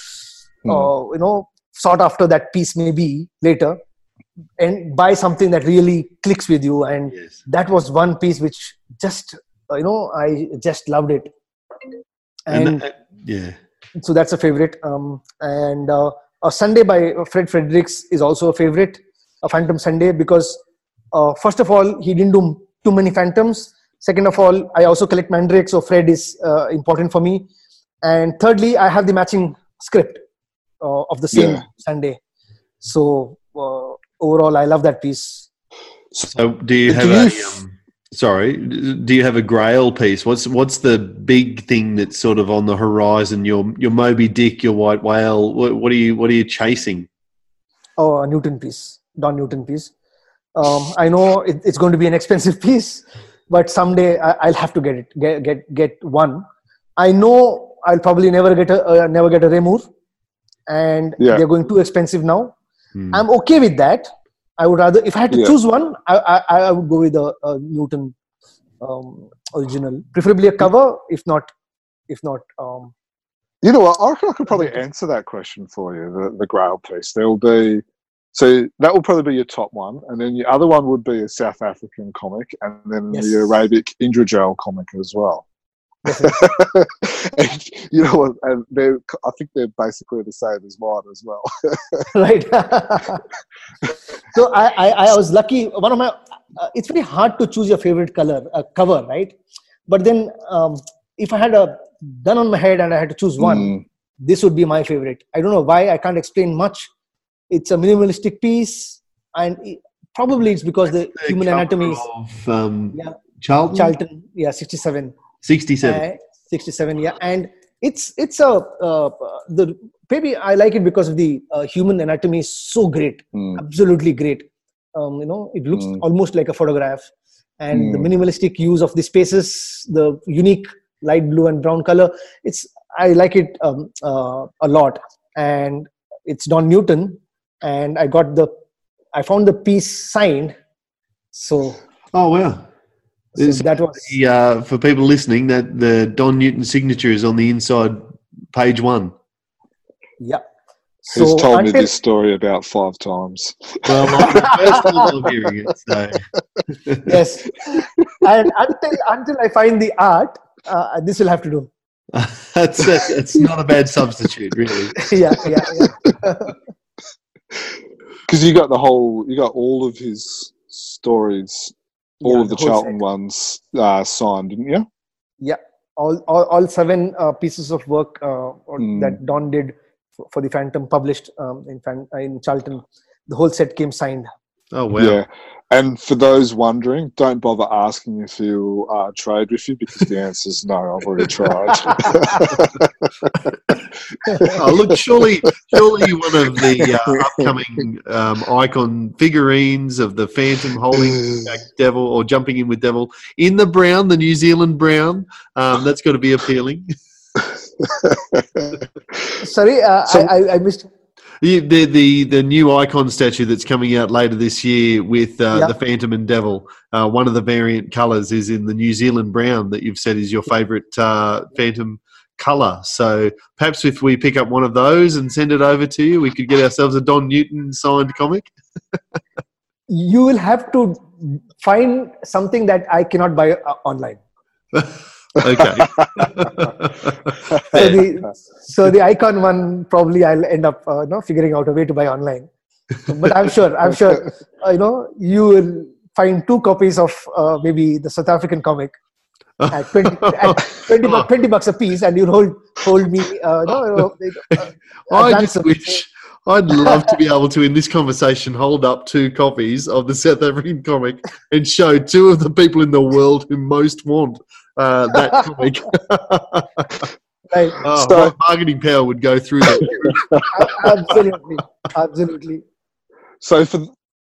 Speaker 2: Hmm.
Speaker 4: uh, you know sought after that piece may be later and buy something that really clicks with you and
Speaker 3: Yes.
Speaker 4: that was one piece which just uh, you know i just loved it
Speaker 3: And,
Speaker 4: and
Speaker 3: that- yeah.
Speaker 4: so that's a favorite um, and uh, a sunday by fred fredericks is also a favorite a phantom sunday because uh, first of all he didn't do too many phantoms second of all i also collect mandrake so fred is uh, important for me and thirdly i have the matching script uh, of the same
Speaker 2: Yeah.
Speaker 4: sunday so uh, overall i love that piece
Speaker 3: So, do you
Speaker 2: Do
Speaker 3: have
Speaker 2: you
Speaker 3: a?
Speaker 2: f-
Speaker 3: Um, sorry, do you have a Grail piece? What's what's the big thing that's sort of on the horizon? Your your Moby Dick, your white whale. What, what are you what are you chasing?
Speaker 4: oh a newton piece don newton piece um, i know it, it's going to be an expensive piece but someday I, i'll have to get it get get, get one i know i'll probably never get a uh, never get a Ray Moore and
Speaker 2: Yeah.
Speaker 4: they're going too expensive now
Speaker 3: Hmm.
Speaker 4: i'm okay with that i would rather if i had to
Speaker 2: Yeah.
Speaker 4: choose one i i, I would go with a, a newton um, original preferably a cover if not if not um,
Speaker 2: You know what? I reckon I could probably answer that question for you. The the Grail piece. There will be. So that will probably be your top one, and then the other one would be a South African comic, and then
Speaker 4: Yes.
Speaker 2: the Arabic Indrajal comic as well. And you know what? And they're, I think they're basically the same as mine as well.
Speaker 4: right so I, I i was lucky one of my uh, it's very hard to choose your favorite color uh, cover right but then um, if i had a gun on my head and i had to choose one
Speaker 2: Mm,
Speaker 4: this would be my favorite i don't know why i can't explain much it's a minimalistic piece and it- probably it's because the
Speaker 3: The
Speaker 4: human anatomy is
Speaker 3: of um,
Speaker 4: Yeah.
Speaker 3: Charlton,
Speaker 4: charlton yeah 67 uh, 67 yeah. And it's it's a uh, the maybe i like it because of the uh, human anatomy is so great
Speaker 2: mm,
Speaker 4: absolutely great. Um, you know it looks
Speaker 2: Mm.
Speaker 4: almost like a photograph. And the
Speaker 2: Mm.
Speaker 4: minimalistic use of the spaces the unique light blue and brown color it's i like it um, uh, a lot. And it's don newton. And i got the i found the piece signed. So,
Speaker 3: Oh wow!
Speaker 4: So
Speaker 3: Is-
Speaker 4: that was
Speaker 3: The, uh, for people listening, that the Don Newton signature is on the inside, page one.
Speaker 4: yeah
Speaker 2: he's told me this story about five times.
Speaker 3: Well, I'm the first time I'm hearing it. So.
Speaker 4: yes and until until i find the art uh, this will have to do
Speaker 3: that's it. it's not a bad substitute, really.
Speaker 4: yeah yeah yeah
Speaker 2: Because you got the whole, you got all of his stories, all
Speaker 4: Yeah,
Speaker 2: of the,
Speaker 4: whole
Speaker 2: Charlton
Speaker 4: set.
Speaker 2: ones uh, signed, didn't you?
Speaker 4: Yeah, all all, all seven uh, pieces of work uh, or
Speaker 2: Hmm.
Speaker 4: that Don did for, for the Phantom published um, in Fan- uh, in Charlton. The whole set came signed.
Speaker 3: Oh wow!
Speaker 2: Yeah. And for those wondering, don't bother asking if he'll uh, trade with you because the answer is no. I've already tried.
Speaker 3: Oh, look, surely, surely one of the uh, upcoming um, icon figurines of the Phantom holding back Devil or jumping in with Devil in the brown, the New Zealand brown. Um, that's got to be appealing.
Speaker 4: Sorry, uh,
Speaker 2: So-
Speaker 4: I, I, I missed.
Speaker 3: The, the the the new icon statue that's coming out later this year with uh,
Speaker 4: Yeah.
Speaker 3: the Phantom and Devil. Uh, one of the variant colours is in the New Zealand brown that you've said is your favourite uh, Phantom colour. So perhaps if we pick up one of those and send it over to you, we could get ourselves a Don Newton signed comic.
Speaker 4: You will have to find something that I cannot buy uh, online.
Speaker 3: okay.
Speaker 4: So the so the icon one probably I'll end up uh, you know, figuring out a way to buy online. But I'm sure I'm sure uh, you know you will find two copies of uh, maybe the South African comic at 20, at 20, bu- 20 bucks a piece and you'll hold hold me uh, no, uh,
Speaker 3: I just wish I'd love to be able to, in this conversation, hold up two copies of the South African comic and show two of the people in the world who most want uh, that comic.
Speaker 4: right
Speaker 3: oh,
Speaker 2: So-
Speaker 3: my bargaining power would go through that.
Speaker 4: absolutely absolutely
Speaker 2: so for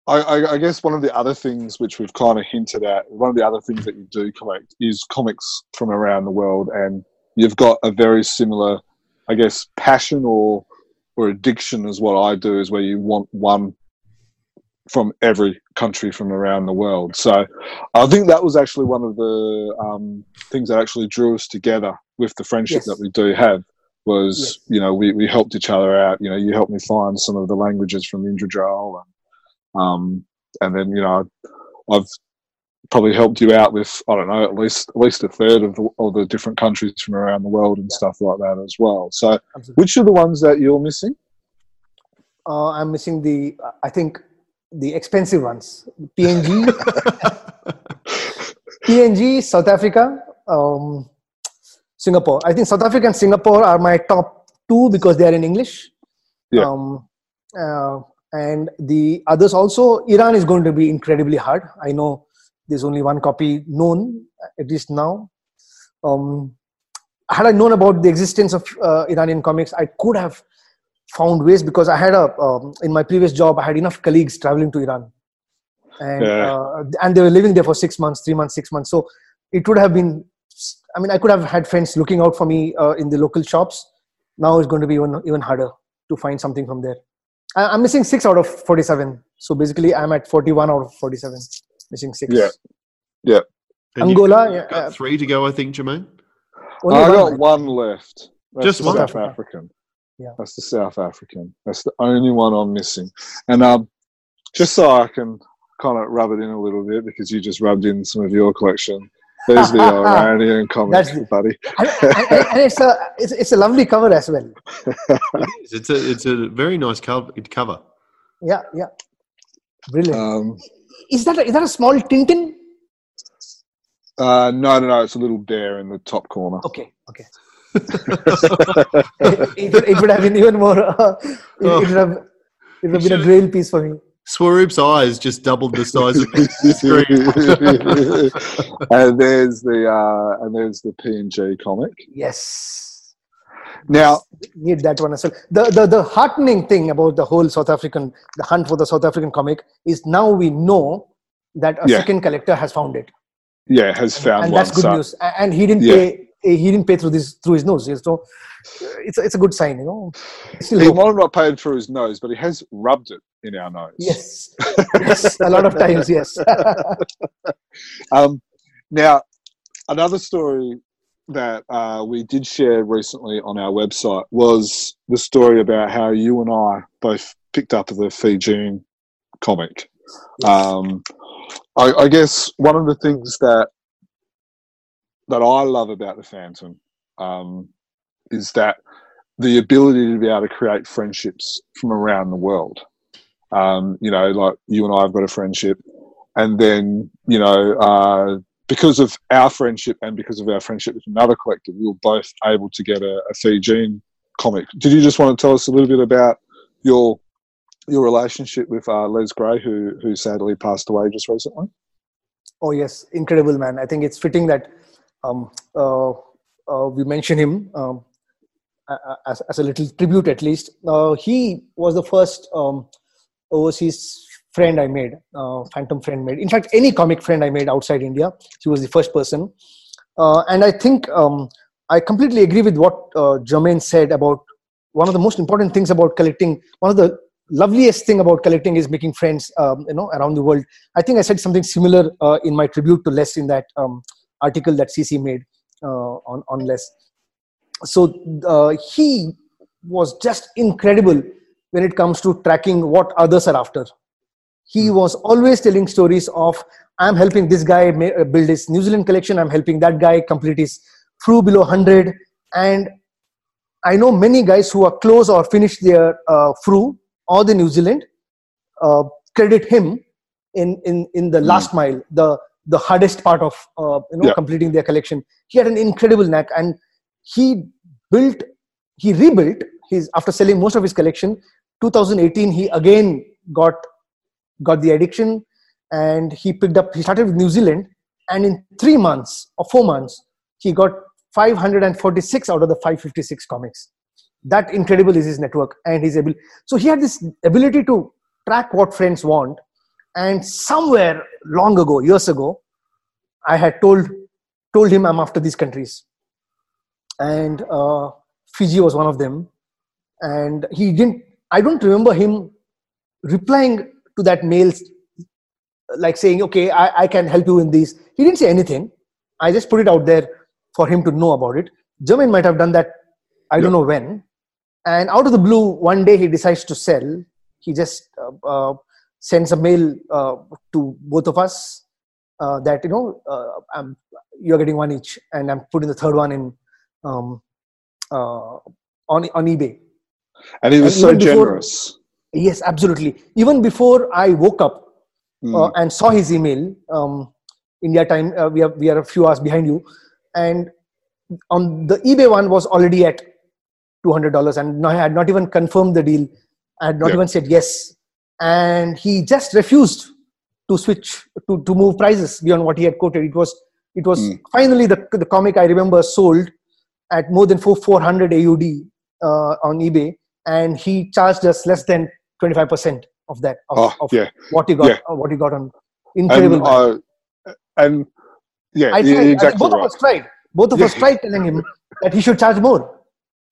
Speaker 2: I, I, I guess one of the other things which we've kind of hinted at, one of the other things that you do collect is comics from around the world, and you've got a very similar, I guess, passion or or addiction is what I do, is where you want one from every country from around the world. So I think that was actually one of the um, things that actually drew us together with the friendship
Speaker 4: Yes.
Speaker 2: that we do have was
Speaker 4: Yes.
Speaker 2: you know we, we helped each other out you know you helped me find some of the languages from Indrajal and um and then you know I've probably helped you out with I don't know at least at least a third of the, of the different countries from around the world and
Speaker 4: Yeah.
Speaker 2: stuff like that as well so
Speaker 4: Absolutely.
Speaker 2: which are the ones that you're missing
Speaker 4: Uh, I'm missing the, I think, the expensive ones. PNG, PNG, South Africa, um, Singapore. I think South Africa and Singapore are my top two because they are in English.
Speaker 2: Yeah.
Speaker 4: Um, uh, and the others also, Iran is going to be incredibly hard. I know there's only one copy known, at least now. Um, had I known about the existence of uh, Iranian comics, I could have found ways because I had a um, in my previous job I had enough colleagues traveling to Iran, and
Speaker 2: Yeah.
Speaker 4: uh, and they were living there for six months, three months, six months. So it would have been. I mean, I could have had friends looking out for me uh, in the local shops. Now it's going to be even even harder to find something from there. I, I'm missing six out of forty-seven. So basically, I'm at forty-one out of forty-seven, missing six.
Speaker 2: Yeah.
Speaker 3: And you've
Speaker 4: Angola,
Speaker 3: got
Speaker 4: yeah, uh,
Speaker 3: three to go, I think, Jermaine.
Speaker 2: I
Speaker 4: one,
Speaker 2: got one left. That's
Speaker 3: Just one?
Speaker 2: South African.
Speaker 4: Yeah.
Speaker 2: That's the South African. That's the only one I'm missing. And um, just so I can kind of rub it in a little bit because you just rubbed in some of your collection. There's the Iranian comic,
Speaker 4: That's
Speaker 2: buddy.
Speaker 4: and, and- and it's a it's, it's a lovely cover as well.
Speaker 3: It is. It's a it's a very nice cover. cover.
Speaker 4: Yeah, yeah, brilliant.
Speaker 2: Um,
Speaker 4: is that a, is that a small Tintin?
Speaker 2: uh, no, no, no. It's a little bear in the top corner.
Speaker 4: Okay, okay. it, would, it would have been even more. Uh, it,
Speaker 3: Oh.
Speaker 4: it would have it would have been a
Speaker 3: Sure.
Speaker 4: grail piece for me.
Speaker 3: Swaroop's eyes just doubled the size of the screen.
Speaker 2: and there's the uh, and there's the PNG comic.
Speaker 4: Yes,
Speaker 2: Now,
Speaker 4: need that one as well. The, the the heartening thing about the whole South African the hunt for the South African comic is now we know that a
Speaker 2: Yeah.
Speaker 4: second collector has found it,
Speaker 2: yeah, has found
Speaker 4: and
Speaker 2: one.
Speaker 4: that's good
Speaker 2: so-
Speaker 4: news. And he didn't
Speaker 2: Yeah.
Speaker 4: pay. He didn't pay through this through his nose. So uh, it's a, it's a good sign, you know. Still
Speaker 2: He might have not paid through his nose, but he has rubbed it in our nose.
Speaker 4: Yes, yes, a lot of times, yes.
Speaker 2: Um, now, another story that uh, we did share recently on our website was the story about how you and I both picked up the Fijian comic. Um, I, I guess one of the things that that I love about the Phantom um, is that the ability to be able to create friendships from around the world. Um, you know, like you and I have got a friendship, and then you know, uh, because of our friendship and because of our friendship with another collective, we were both able to get a, a Fijian comic. Did you just want to tell us a little bit about your your relationship with uh, Les Gray, who who sadly passed away just recently?
Speaker 4: Oh yes, incredible man. I think it's fitting that um, uh, uh, we mention him um, as, as a little tribute, at least. Uh, he was the first um, overseas friend I made, phantom friend made. In fact, any comic friend I made outside India, he was the first person. And I think um, I completely agree with what uh, Jermaine said about one of the most important things about collecting. One of the loveliest thing about collecting is making friends, um, you know, around the world. I think I said something similar uh, in my tribute to Les in that um, article that CC made uh, on on Les. So uh, he was just incredible when it comes to tracking what others are after. He was always telling stories of I'm helping this guy uh, build his New Zealand collection. I'm helping that guy complete his Frew below 100. And I know many guys who are close or finished their uh, Frew or the New Zealand uh, credit him in in in the last mile, the the hardest part of uh, you know
Speaker 2: Yeah.
Speaker 4: completing their collection. He had an incredible knack, and he built, he rebuilt his after selling most of his collection. 2018, he again got got the addiction, and he picked up. He started with New Zealand, and in three months or four months, he got 546 out of the 556 comics that incredible is his network and his ability so he had this ability to track what friends want and somewhere long ago years ago i had told told him i'm after these countries. And uh, fiji was one of them. And he didn't i don't remember him replying to that mail like saying okay I, I can help you in these. He didn't say anything. I just put it out there for him to know about it. Jermaine might have done that i don't know when. And out of the blue one day he decides to sell. He just uh, uh, sends a mail uh, to both of us uh, that you know uh, you're getting one each and i'm putting the third one in um, uh, on on ebay.
Speaker 2: And he was and so generous.
Speaker 4: Yes absolutely. Even before i woke up mm. and saw his email um, india time we are we are a few hours behind you and on the ebay one was already at $200 and i had not even confirmed the deal. I had not even said yes and he just refused to switch to, to move prices beyond what he had quoted it was it was mm. finally the, the comic i remember sold at more than 400 aud uh, on ebay and he charged us less than 25% of that of,
Speaker 2: oh,
Speaker 4: of
Speaker 2: yeah.
Speaker 4: what he got
Speaker 2: yeah.
Speaker 4: uh, what he got on incredible
Speaker 2: and, uh, and yeah I tried, exactly
Speaker 4: both
Speaker 2: right.
Speaker 4: of us tried both of yeah. us tried telling him that he should charge more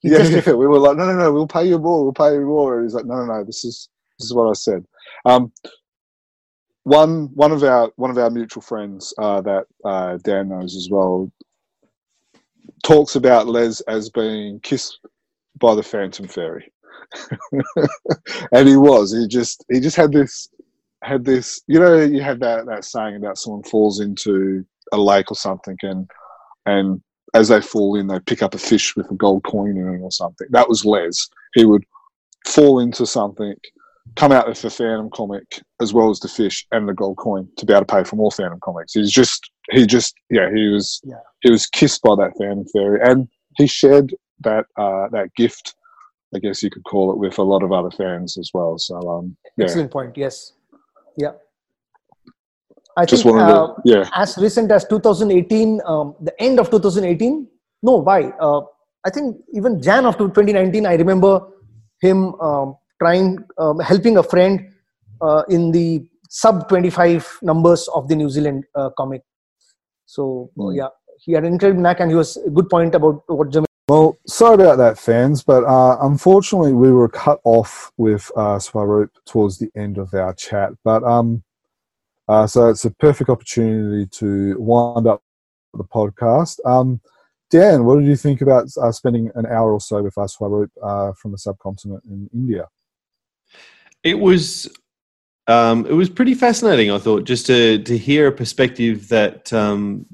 Speaker 2: he yeah, we were like no no no we'll pay you more we'll pay you more and he's like no no no this is this is what I said. Um, one one of our one of our mutual friends uh, that uh, Dan knows as well talks about Les as being kissed by the Phantom Fairy, and he was. He just he just had this had this. You know, you had that that saying about someone falls into a lake or something, and and as they fall in, they pick up a fish with a gold coin in it or something. That was Les. He would fall into something come out with the Phantom comic as well as the fish and the gold coin to be able to pay for more Phantom comics. He's just he just yeah he was yeah. he was kissed by that Phantom fairy and he shared that uh, that gift, I guess you could call it, with a lot of other fans as well. So um, yeah.
Speaker 4: excellent point. Yes, yeah. I
Speaker 2: just
Speaker 4: think
Speaker 2: wanted uh, to, yeah.
Speaker 4: as recent as 2018, um, the end of 2018. No, why? Uh, I think even Jan of 2019. I remember him um, trying um, helping a friend uh, in the sub 25 numbers of the new zealand uh, comic so mm. yeah he had an incredible knack and he was a good point about what Jermaine
Speaker 2: well, sorry about that, fans, but uh, unfortunately we were cut off with uh, Swaroop towards the end of our chat. But um, uh, so it's a perfect opportunity to wind up the podcast. Um, Dan, what did you think about uh, spending an hour or so with us, Swaroop, uh, from the subcontinent in India?
Speaker 3: It was um, it was pretty fascinating. I thought just to to hear a perspective that. Um,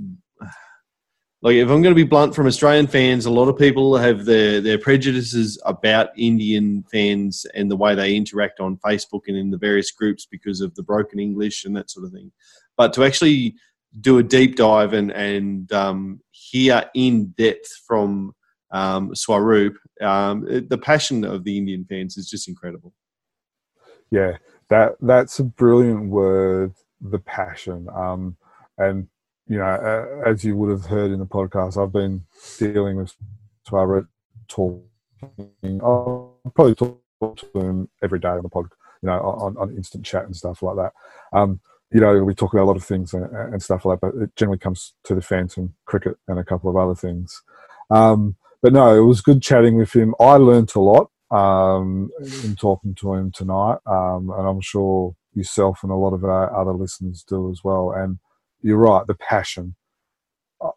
Speaker 3: like if I'm going to be blunt from Australian fans, a lot of people have their, their prejudices about Indian fans and the way they interact on Facebook and in the various groups because of the broken English and that sort of thing. But to actually do a deep dive and and um, hear in depth from um, Swaroop, um, the passion of the Indian fans is just incredible
Speaker 2: yeah, that that's a brilliant word, the passion. Um, and you know, as you would have heard in the podcast, I've been dealing with Swaroop talking. I'll probably talk to him every day on the pod, you know, on, on instant chat and stuff like that. Um, you know, we talk about a lot of things and, and, stuff like that, but it generally comes to the Phantom cricket and a couple of other things. Um, but no, it was good chatting with him. I learned a lot um, in talking to him tonight, um, and I'm sure yourself and a lot of our other listeners do as well. And you're right, the passion. Uh,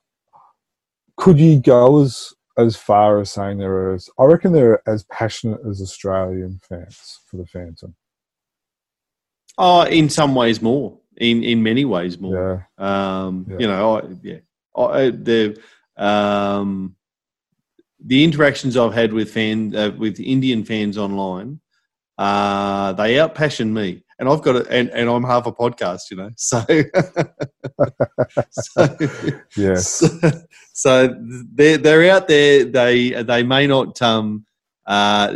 Speaker 2: could you go as as far as saying there is? I reckon they're as passionate as Australian fans for the Phantom.
Speaker 3: Oh, in some ways more. In in many ways more. Yeah. Um, yeah. You know, I, yeah. I, the um, the interactions I've had with fan uh, with Indian fans online, uh, they outpassion me, and I've got it, and, and I'm half a podcast, you know. So,
Speaker 2: so yes,
Speaker 3: so, so, they're they're out there. They they may not. Um, uh,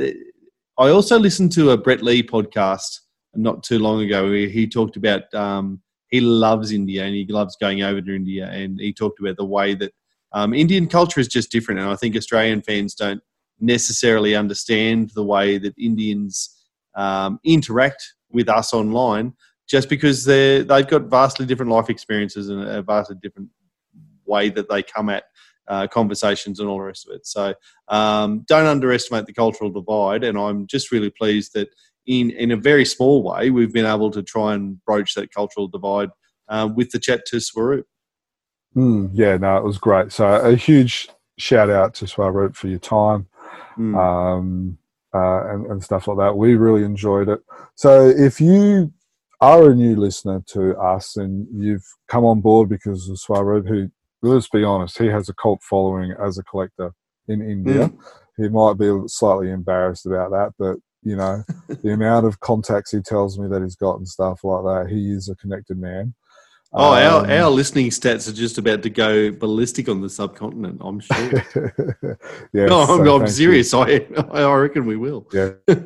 Speaker 3: I also listened to a Brett Lee podcast not too long ago where he talked about um, he loves India and he loves going over to India, and he talked about the way that um, Indian culture is just different, and I think Australian fans don't necessarily understand the way that Indians um, interact with us online, just because they they've got vastly different life experiences and a vastly different way that they come at uh, conversations and all the rest of it. So um, don't underestimate the cultural divide, and I'm just really pleased that in in a very small way, we've been able to try and broach that cultural divide uh, with the chat to Swaroop.
Speaker 2: Mm, yeah, no, it was great. So a huge shout out to Swaroop for your time.
Speaker 3: Mm.
Speaker 2: um, uh, and, and stuff like that. We really enjoyed it. So if you are a new listener to us and you've come on board because of Swaroop, who, let's be honest, he has a cult following as a collector in India. He might be slightly embarrassed about that, but you know, the amount of contacts he tells me that he's got and stuff like that, he is a connected man.
Speaker 3: Oh, our,
Speaker 2: Um,
Speaker 3: our listening stats are just about to go ballistic on the subcontinent. I'm sure.
Speaker 2: yes,
Speaker 3: no, I'm,
Speaker 2: so
Speaker 3: I'm
Speaker 2: you.
Speaker 3: serious. I I reckon we will.
Speaker 2: Yeah.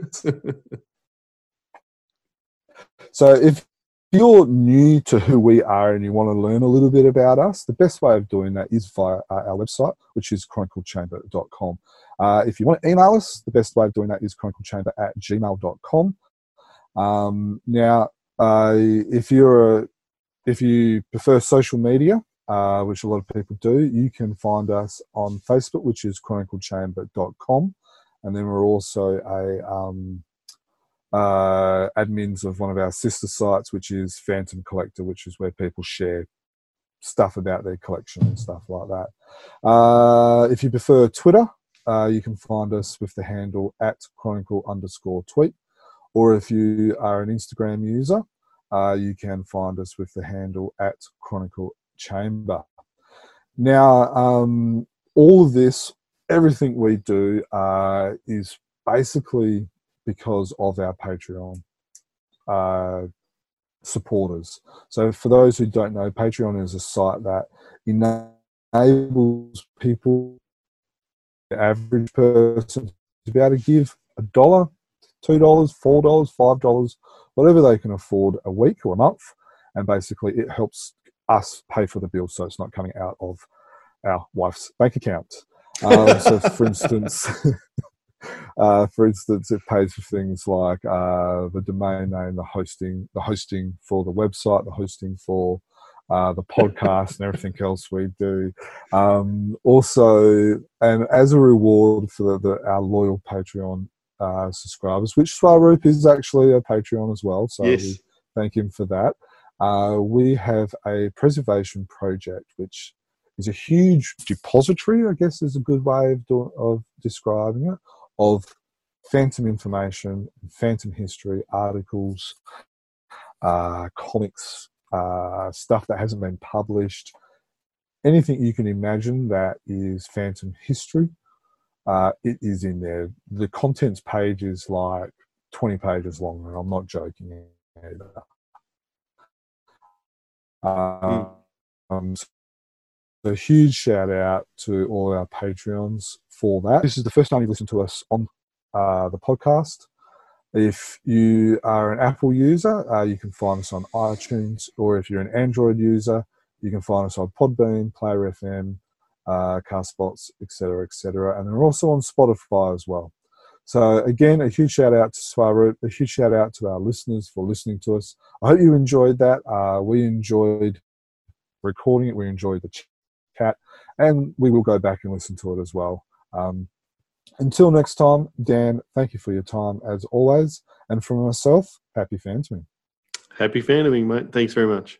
Speaker 2: So if you're new to who we are and you want to learn a little bit about us, the best way of doing that is via uh, our website, which is chroniclechamber.com. Uh, if you want to email us, the best way of doing that is chroniclechamber at gmail.com. Um, now, uh, if you're a, if you prefer social media, uh, which a lot of people do, you can find us on Facebook, which is chroniclechamber.com. And then we're also a um, uh, admins of one of our sister sites, which is Phantom Collector, which is where people share stuff about their collection and stuff like that. Uh, if you prefer Twitter, uh, you can find us with the handle at chronicle underscore tweet. Or if you are an Instagram user, uh, you can find us with the handle at chronicle chamber. Now, um, all of this, everything we do, uh, is basically because of our Patreon uh, supporters. So, for those who don't know, Patreon is a site that enables people, the average person, to be able to give a dollar, two dollars, four dollars, five dollars, whatever they can afford a week or a month, and basically it helps us pay for the bill, so it's not coming out of our wife's bank account. Um, so, for instance. Uh, for instance, it pays for things like uh, the domain name, the hosting, the hosting for the website, the hosting for uh, the podcast, and everything else we do. Um, also, and as a reward for the, the, our loyal Patreon uh, subscribers, which Swaroop is actually a Patreon as well, so
Speaker 3: Yes.
Speaker 2: we thank him for that. Uh, we have a preservation project, which is a huge depository, I guess is a good way of, do, of describing it, of phantom information, phantom history, articles, uh, comics, uh, stuff that hasn't been published, anything you can imagine that is phantom history, uh, it is in there. The contents page is like 20 pages long, and I'm not joking either. Um, um, so a huge shout out to all our Patreons for that. This is the first time you've listened to us on uh, the podcast. If you are an Apple user, uh, you can find us on iTunes, or if you're an Android user, you can find us on Podbean, Player FM, uh, Castbox, etc., etc. And they're also on Spotify as well. So again, a huge shout out to Swaroop, a huge shout out to our listeners for listening to us. I hope you enjoyed that. Uh, we enjoyed recording it. We enjoyed the chat, and we will go back and listen to it as well. Um, until next time, Dan, thank you for your time as always. And from myself, happy phantoming.
Speaker 3: Happy fandoming, mate. Thanks very much.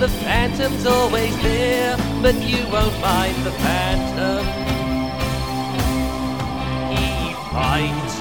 Speaker 1: the Phantom's always there, but you won't find the Phantom. He finds